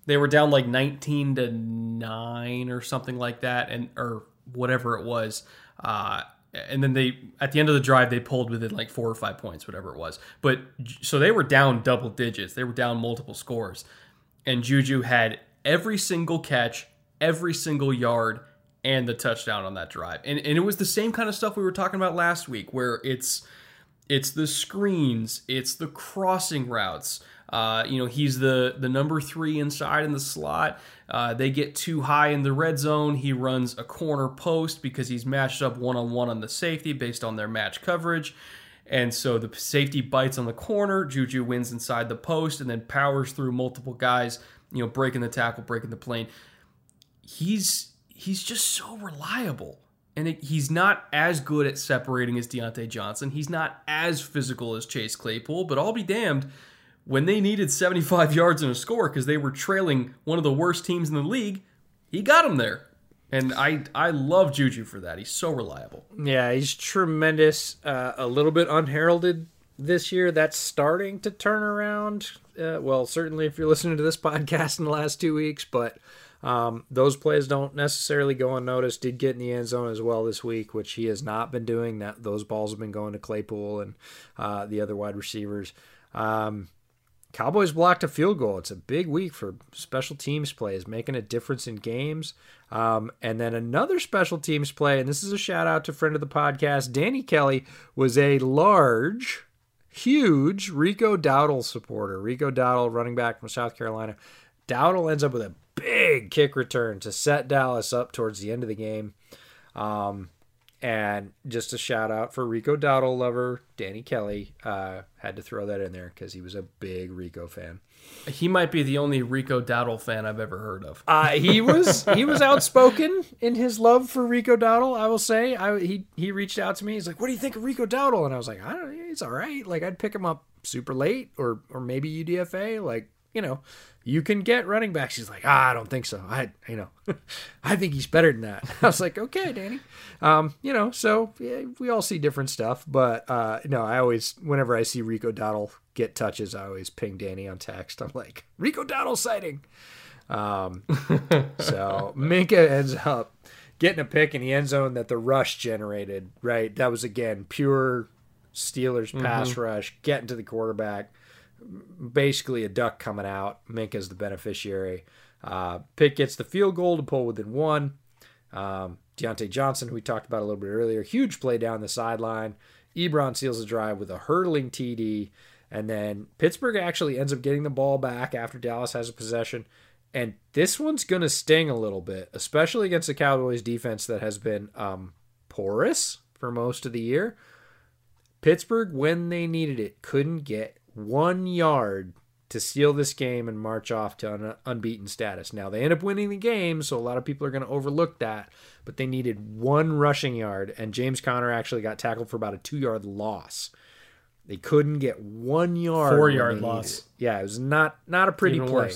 they were down like 19 to nine or something like that, and or whatever it was. Uh, and then they at the end of the drive they pulled within like four or five points, whatever it was. But so they were down double digits. They were down multiple scores, and Juju had every single catch, every single yard, and the touchdown on that drive. And and it was the same kind of stuff we were talking about last week, where it's it's the screens, it's the crossing routes. Uh, you know, he's the the number three inside in the slot. Uh, they get too high in the red zone. He runs a corner post because he's matched up one on one on the safety based on their match coverage. And so the safety bites on the corner. Juju wins inside the post and then powers through multiple guys, you know, breaking the tackle, breaking the plane. He's he's just so reliable. And it, he's not as good at separating as Diontae Johnson. He's not as physical as Chase Claypool, but I'll be damned. When they needed 75 yards and a score because they were trailing one of the worst teams in the league, he got them there. And I I love Juju for that. He's so reliable. Yeah, he's tremendous. Uh, a little bit unheralded this year. That's starting to turn around. Uh, well, certainly if you're listening to this podcast in the last two weeks, but um, those plays don't necessarily go unnoticed. Did get in the end zone as well this week, which he has not been doing. That those balls have been going to Claypool and uh, the other wide receivers. Um, Cowboys blocked a field goal. It's a big week for special teams plays, making a difference in games. Um, and then another special teams play, and this is a shout out to friend of the podcast, Danny Kelly, was a large, huge Rico Dowdle supporter. Rico Dowdle, running back from South Carolina. Dowdle ends up with a big kick return to set Dallas up towards the end of the game. Um, and just a shout out for Rico Dowdle lover Danny Kelly. Uh, had to throw that in there because he was a big Rico fan. He might be the only Rico Dowdle fan I've ever heard of. Uh, he was he was outspoken in his love for Rico Dowdle. I will say, I he he reached out to me. He's like, "What do you think of Rico Dowdle?" And I was like, "I don't. know. He's all right. Like I'd pick him up super late, or or maybe UDFA. Like you know, you can get running backs. He's like, ah, I don't think so. I, you know, I think he's better than that. I was like, okay, Danny. Um, you know, so yeah, we all see different stuff, but uh, no, I always, whenever I see Rico Dowdle get touches, I always ping Danny on text. I'm like, Rico Dowdle sighting. Um, so Minkah ends up getting a pick in the end zone that the rush generated. Right, that was again pure Steelers pass mm-hmm. rush, getting to the quarterback basically a duck coming out. Minkah's the beneficiary. Uh, Pitt gets the field goal to pull within one. Um, Diontae Johnson, who we talked about a little bit earlier, huge play down the sideline. Ebron seals the drive with a hurtling TD. And then Pittsburgh actually ends up getting the ball back after Dallas has a possession. And this one's going to sting a little bit, especially against the Cowboys defense that has been um, porous for most of the year. Pittsburgh, when they needed it, couldn't get one yard to seal this game and march off to un- unbeaten status. Now, they end up winning the game, so a lot of people are going to overlook that, but they needed one rushing yard, and James Conner actually got tackled for about a two yard loss. They couldn't get one yard. Four yard loss. Yeah, it was not not a pretty Even play.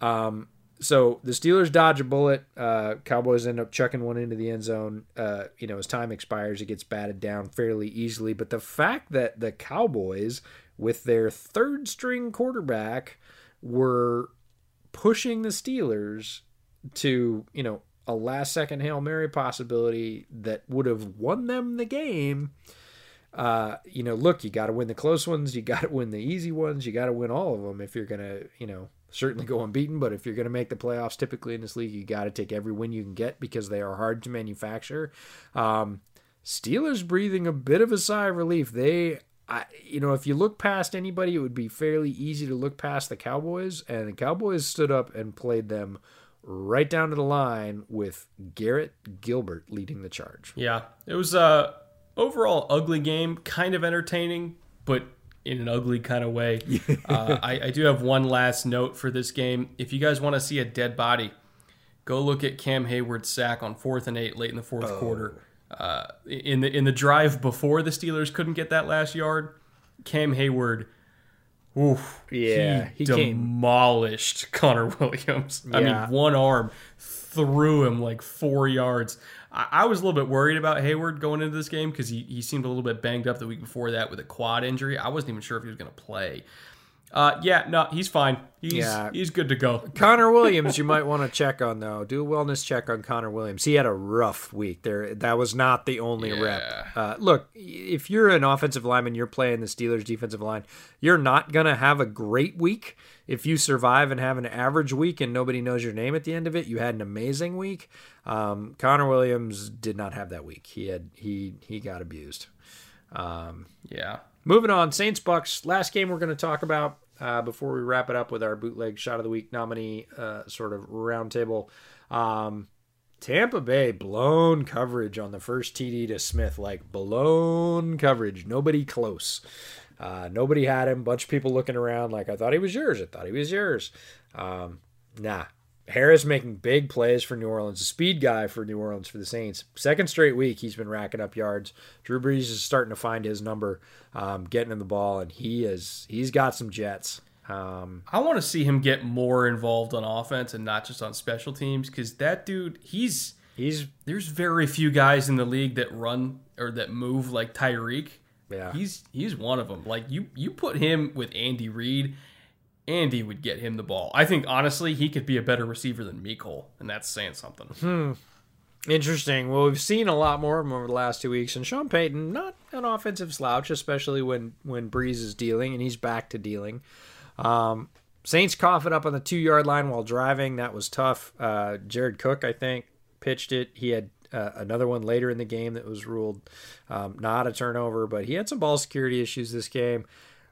Um, so the Steelers dodge a bullet. Uh, Cowboys end up chucking one into the end zone. Uh, you know, as time expires, it gets batted down fairly easily. But the fact that the Cowboys with their third string quarterback were pushing the Steelers to, you know, a last second Hail Mary possibility that would have won them the game. Uh, you know, look, you got to win the close ones, you got to win the easy ones, you got to win all of them if you're going to, you know, certainly go unbeaten. But if you're going to make the playoffs, typically in this league, you got to take every win you can get because they are hard to manufacture. Um, Steelers breathing a bit of a sigh of relief. They I, you know, if you look past anybody, it would be fairly easy to look past the Cowboys, and the Cowboys stood up and played them right down to the line with Garrett Gilbert leading the charge. Yeah, it was a overall ugly game, kind of entertaining, but in an ugly kind of way. uh, I, I do have one last note for this game. If you guys want to see a dead body, go look at Cam Hayward's sack on fourth and eight late in the fourth oh. quarter. Uh, in the in the drive before the Steelers couldn't get that last yard, Cam Hayward, oof, yeah, he, he demolished came. Connor Williams. Yeah. I mean, one arm threw him like four yards. I, I was a little bit worried about Hayward going into this game because he, he seemed a little bit banged up the week before that with a quad injury. I wasn't even sure if he was going to play. Uh, yeah, no, he's fine. He's yeah. he's good to go. Connor Williams, you might want to check on though. Do a wellness check on Connor Williams. He had a rough week. There, that was not the only yeah. rep. Uh, look, if you're an offensive lineman, you're playing the Steelers' defensive line. You're not gonna have a great week. If you survive and have an average week and nobody knows your name at the end of it, you had an amazing week. Um, Connor Williams did not have that week. He had he he got abused. Um, yeah. Moving on, Saints Bucks. Last game we're going to talk about uh, before we wrap it up with our bootleg shot of the week nominee uh, sort of roundtable. Um, Tampa Bay blown coverage on the first TD to Smith, like blown coverage. Nobody close. Uh, nobody had him. Bunch of people looking around like I thought he was yours. I thought he was yours. Um, nah. Harris making big plays for New Orleans, a speed guy for New Orleans for the Saints. Second straight week, he's been racking up yards. Drew Brees is starting to find his number, um, getting in the ball, and he is he's got some jets. Um, I want to see him get more involved on offense and not just on special teams because that dude, he's he's there's very few guys in the league that run or that move like Tyreek. Yeah, he's he's one of them. Like you you put him with Andy Reid Andy would get him the ball. I think honestly he could be a better receiver than Mecole, and that's saying something. Hmm. Interesting. Well, we've seen a lot more of him over the last two weeks, and Sean Payton, not an offensive slouch, especially when when Brees is dealing, and he's back to dealing. Um, Saints coughing up on the two yard line while driving. That was tough. Uh, Jared Cook, I think, pitched it. He had uh, another one later in the game that was ruled um, not a turnover, but he had some ball security issues this game.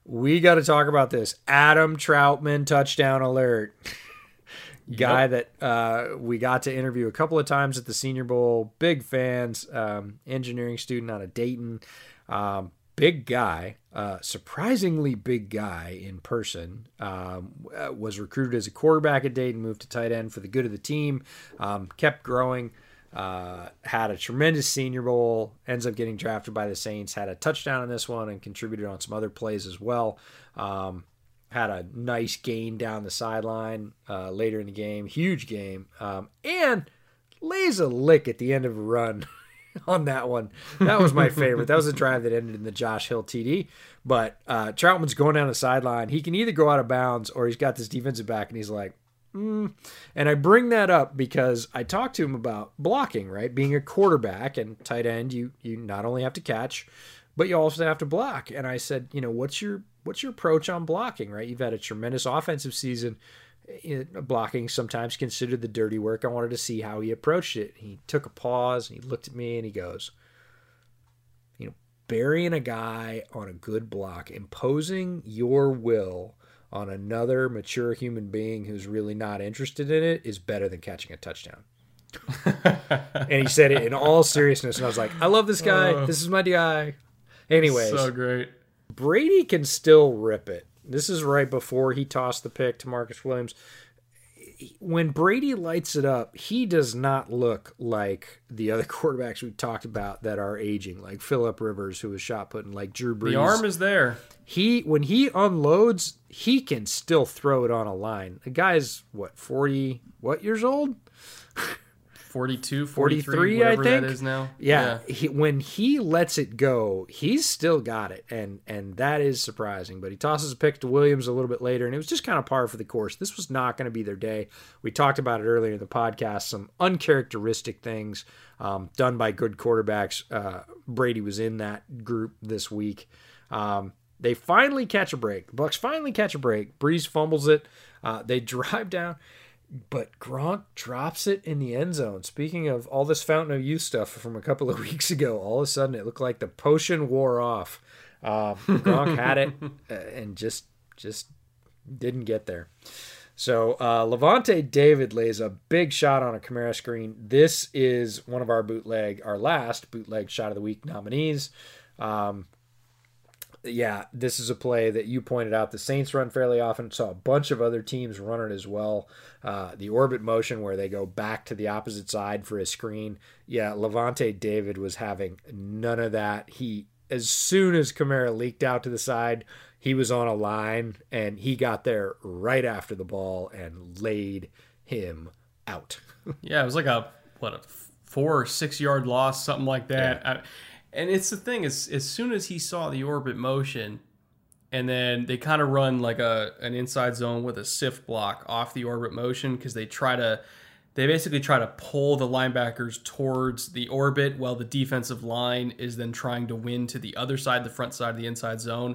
We got to talk about this. Adam Trautman touchdown alert. Guy yep. that uh, we got to interview a couple of times at the Senior Bowl. Big fans, um, engineering student out of Dayton. Um, big guy, uh, surprisingly big guy in person. Um, uh, was recruited as a quarterback at Dayton, moved to tight end for the good of the team, um, kept growing. Uh, had a tremendous Senior Bowl. Ends up getting drafted by the Saints. Had a touchdown in this one and contributed on some other plays as well. Um, had a nice gain down the sideline uh, later in the game. Huge game. Um, and lays a lick at the end of a run. on that one. That was my favorite. that was a drive that ended in the Josh Hill TD. But uh, Trautman's going down the sideline. He can either go out of bounds or he's got this defensive back and he's like, mm. and I bring that up because I talked to him about blocking, right? Being a quarterback and tight end, you you not only have to catch, but you also have to block. And I said, you know, what's your what's your approach on blocking, right? You've had a tremendous offensive season blocking sometimes considered the dirty work. I wanted to see how he approached it. He took a pause and he looked at me and he goes, You know, burying a guy on a good block, imposing your will on another mature human being who's really not interested in it is better than catching a touchdown. and he said it in all seriousness. And I was like, I love this guy. Uh, this is my guy. Anyways. So great. Brady can still rip it. This is right before he tossed the pick to Marcus Williams. When Brady lights it up, he does not look like the other quarterbacks we talked about that are aging, like Philip Rivers, who was shot putting, like Drew Brees. The arm is there. He when he unloads, he can still throw it on a line. The guy's what forty what years old? 42, 43, I think. that is now. Yeah, yeah. He, when he lets it go, he's still got it, and and that is surprising. But he tosses a pick to Williams a little bit later, and it was just kind of par for the course. This was not going to be their day. We talked about it earlier in the podcast. Some uncharacteristic things um, done by good quarterbacks. Uh, Brady was in that group this week. Um, they finally catch a break. The Bucks finally catch a break. Brees fumbles it. Uh, they drive down but Gronk drops it in the end zone. Speaking of all this Fountain of Youth stuff from a couple of weeks ago, all of a sudden it looked like the potion wore off. Uh, Gronk had it uh, and just just didn't get there. So uh, Lavonte David lays a big shot on a Kamara screen. This is one of our bootleg, our last bootleg shot of the week nominees. Um, yeah, this is a play that you pointed out. The Saints run fairly often. Saw a bunch of other teams run it as well. Uh, the orbit motion where they go back to the opposite side for a screen. Yeah, Lavonte David was having none of that. He as soon as Kamara leaked out to the side, he was on a line and he got there right after the ball and laid him out. yeah, it was like a what a four or six yard loss, something like that. Yeah. I, and it's the thing is, as soon as he saw the orbit motion, and then they kind of run like a an inside zone with a sift block off the orbit motion because they try to they basically try to pull the linebackers towards the orbit while the defensive line is then trying to win to the other side, the front side of the inside zone.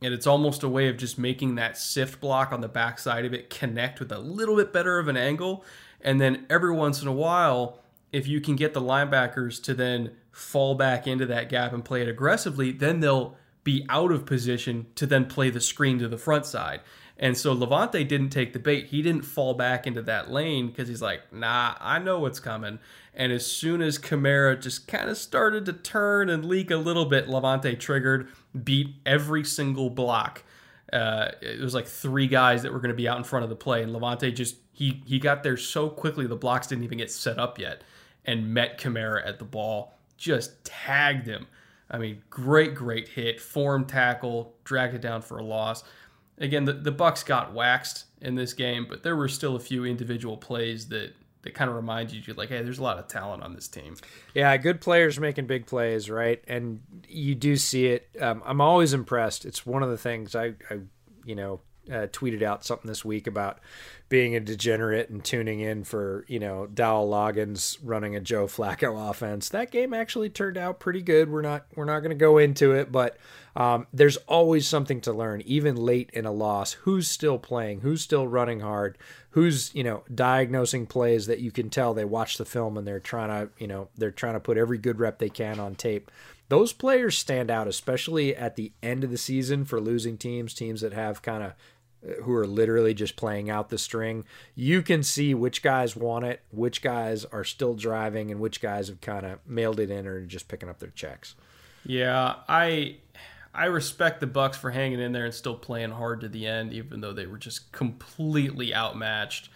And it's almost a way of just making that sift block on the back side of it connect with a little bit better of an angle. And then every once in a while, if you can get the linebackers to then fall back into that gap and play it aggressively, then they'll be out of position to then play the screen to the front side. And so Lavonte didn't take the bait. He didn't fall back into that lane because he's like, nah, I know what's coming. And as soon as Kamara just kind of started to turn and leak a little bit, Lavonte triggered, beat every single block. Uh, it was like three guys that were going to be out in front of the play, and Lavonte just he he got there so quickly the blocks didn't even get set up yet, and met Kamara at the ball just tagged him. I mean, great, great hit, form tackle, dragged it down for a loss. Again, the, the Bucks got waxed in this game, but there were still a few individual plays that that kind of remind you, like, hey, there's a lot of talent on this team. Yeah, good players making big plays, right? And you do see it. Um, I'm always impressed. It's one of the things I, I, you know, uh, tweeted out something this week about being a degenerate and tuning in for you know Dowell Loggains running a Joe Flacco offense. That game actually turned out pretty good. We're not we're not going to go into it, but um, there's always something to learn, even late in a loss. Who's still playing? Who's still running hard? Who's you know diagnosing plays that you can tell they watch the film and they're trying to you know they're trying to put every good rep they can on tape. Those players stand out, especially at the end of the season for losing teams, teams that have kind of who are literally just playing out the string. You can see which guys want it, which guys are still driving, and which guys have kind of mailed it in or just picking up their checks. Yeah, I I respect the Bucks for hanging in there and still playing hard to the end, even though they were just completely outmatched.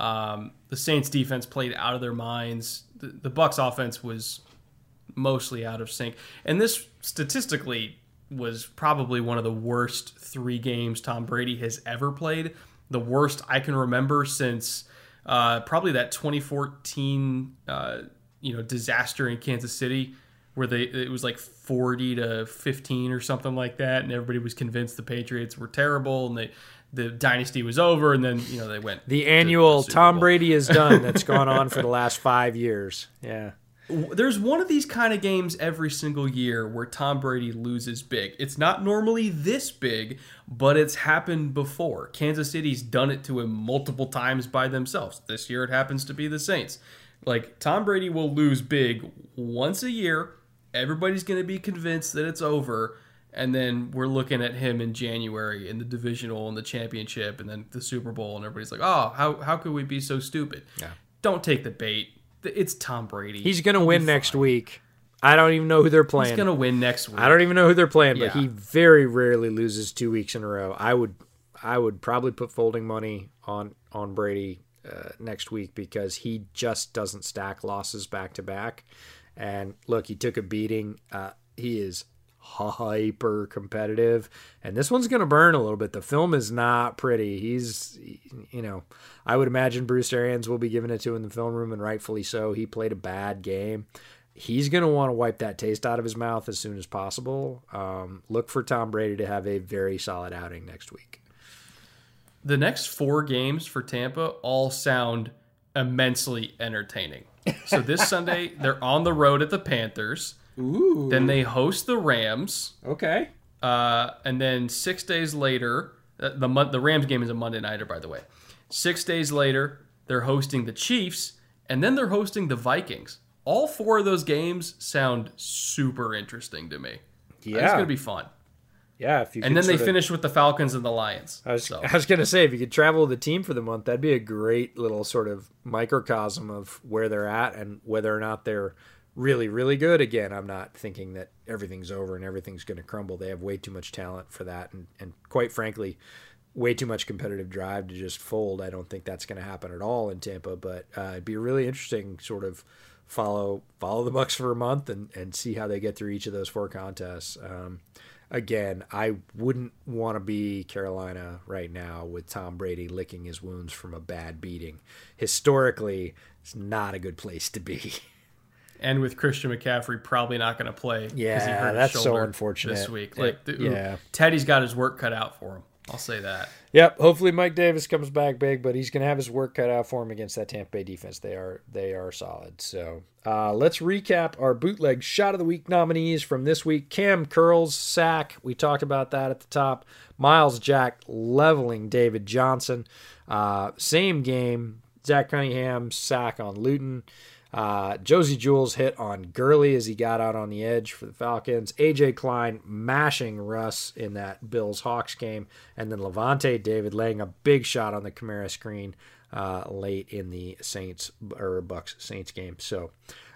Um, the Saints defense played out of their minds. The, the Bucks offense was mostly out of sync, and this statistically was probably one of the worst three games Tom Brady has ever played. The worst I can remember since uh, probably that 2014 uh, you know disaster in Kansas City where they it was like 40 to 15 or something like that and everybody was convinced the Patriots were terrible and they the dynasty was over and then you know they went the annual the Tom Brady is done that's gone on for the last 5 years. Yeah there's one of these kind of games every single year where Tom Brady loses big. It's not normally this big, but it's happened before. Kansas City's done it to him multiple times by themselves. This year it happens to be the Saints. Like Tom Brady will lose big once a year. Everybody's going to be convinced that it's over and then we're looking at him in January in the divisional and the championship and then the Super Bowl and everybody's like, "Oh, how how could we be so stupid?" Yeah. Don't take the bait it's Tom Brady. He's going to win next week. I don't even know who they're playing. He's going to win next week. I don't even know who they're playing, yeah. but he very rarely loses two weeks in a row. I would I would probably put folding money on on Brady uh, next week because he just doesn't stack losses back to back. And look, he took a beating. Uh, he is hyper competitive and this one's going to burn a little bit. The film is not pretty. He's you know i would imagine bruce arians will be giving it to in the film room and rightfully so. He played a bad game. He's going to want to wipe that taste out of his mouth as soon as possible. Um, look for tom brady to have a very solid outing next week. The next four games for tampa all sound immensely entertaining. So this sunday they're on the road at the panthers Ooh. Then they host the Rams. Okay. Uh, and then six days later, uh, the the Rams game is a Monday nighter, by the way. Six days later, they're hosting the Chiefs, and then they're hosting the Vikings. All four of those games sound super interesting to me. Yeah, it's gonna be fun. Yeah, if you and then they of, finish with the Falcons and the Lions. I was, so. I was gonna say if you could travel the team for the month, that'd be a great little sort of microcosm of where they're at and whether or not they're really, really good. Again, I'm not thinking that everything's over and everything's going to crumble. They have way too much talent for that, and, and quite frankly, way too much competitive drive to just fold. I don't think that's going to happen at all in Tampa. But uh, it'd be really interesting, sort of follow follow the Bucs for a month and and see how they get through each of those four contests. Um, again, I wouldn't want to be Carolina right now with Tom Brady licking his wounds from a bad beating. Historically, it's not a good place to be. and with Christian McCaffrey probably not going to play. Yeah, that's so unfortunate this week. Like, it, the, yeah, Teddy's got his work cut out for him. I'll say that. Yep. Hopefully, Mike Davis comes back big, but he's going to have his work cut out for him against that Tampa Bay defense. They are they are solid. So uh, let's recap our bootleg shot of the week nominees from this week. Cam Curls sack. We talked about that at the top. Myles Jack leveling David Johnson. Uh, same game. Zach Cunningham sack on Luton. Uh, Josey Jewell's hit on Gurley as he got out on the edge for the Falcons. AJ Klein mashing Russ in that Bills Hawks game. And then Lavonte David laying a big shot on the Kamara screen uh, late in the Saints or Bucks Saints game. So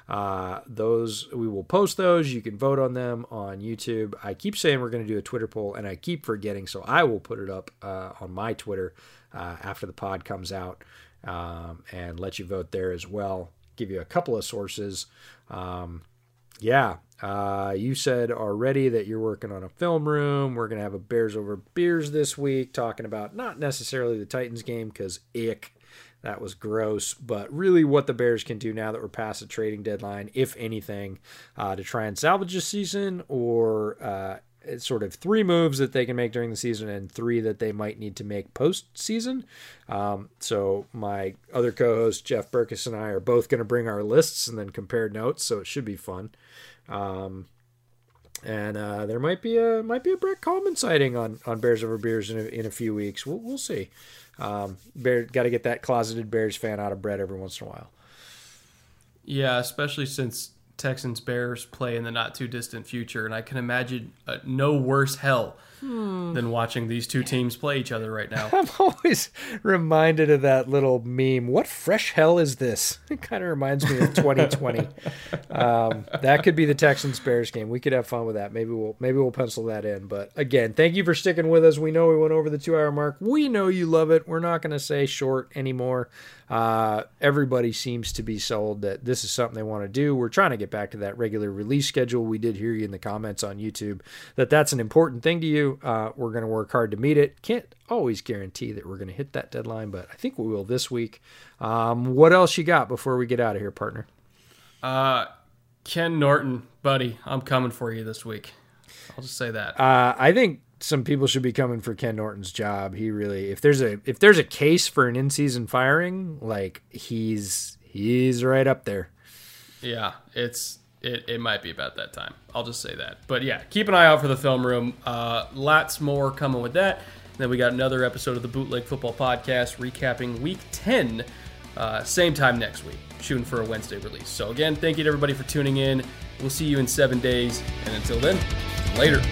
uh, those we will post those. You can vote on them on YouTube. I keep saying we're going to do a Twitter poll, and I keep forgetting, so I will put it up uh, on my Twitter uh, after the pod comes out um, and let you vote there as well give you a couple of sources. Um, yeah, uh, you said already that you're working on a film room. We're going to have a Bears over beers this week, talking about not necessarily the Titans game because ick, that was gross, but really what the Bears can do now that we're past the trading deadline, if anything, uh, to try and salvage a season or uh, sort of three moves that they can make during the season and three that they might need to make postseason. Um, so my other co-host Jeff Burkus and I are both going to bring our lists and then compare notes. So it should be fun. Um, and uh, there might be a might be a Brett Kollmann sighting on, on Bears over Beers in a, in a few weeks. We'll, we'll see. Um, Bear got to get that closeted Bears fan out of Brett every once in a while. Yeah, especially since Texans Bears play in the not too distant future, and I can imagine uh, no worse hell hmm. than watching these two teams play each other right now. I'm always reminded of that little meme. What fresh hell is this? It kind of reminds me of 2020. um, that could be the Texans Bears game. We could have fun with that. Maybe we'll maybe we'll pencil that in. But again, thank you for sticking with us. We know we went over the two hour mark. We know you love it. We're not going to say short anymore. Uh, everybody seems to be sold that this is something they want to do. We're trying to get back to that regular release schedule. We did hear you in the comments on YouTube that that's an important thing to you. Uh, we're going to work hard to meet it. Can't always guarantee that we're going to hit that deadline, but I think we will this week. Um, what else you got before we get out of here, partner? Uh, Ken Norton, buddy, I'm coming for you this week. I'll just say that. Uh, I think some people should be coming for Ken Norton's job. He really, if there's a if there's a case for an in season firing, like he's he's right up there. Yeah, it's it, it might be about that time. I'll just say that. But yeah, keep an eye out for the film room. Uh, lots more coming with that. And then we got another episode of the Bootleg Football Podcast recapping Week Ten. Uh, same time next week, shooting for a Wednesday release. So again, thank you to everybody for tuning in. We'll see you in seven days, and until then, later.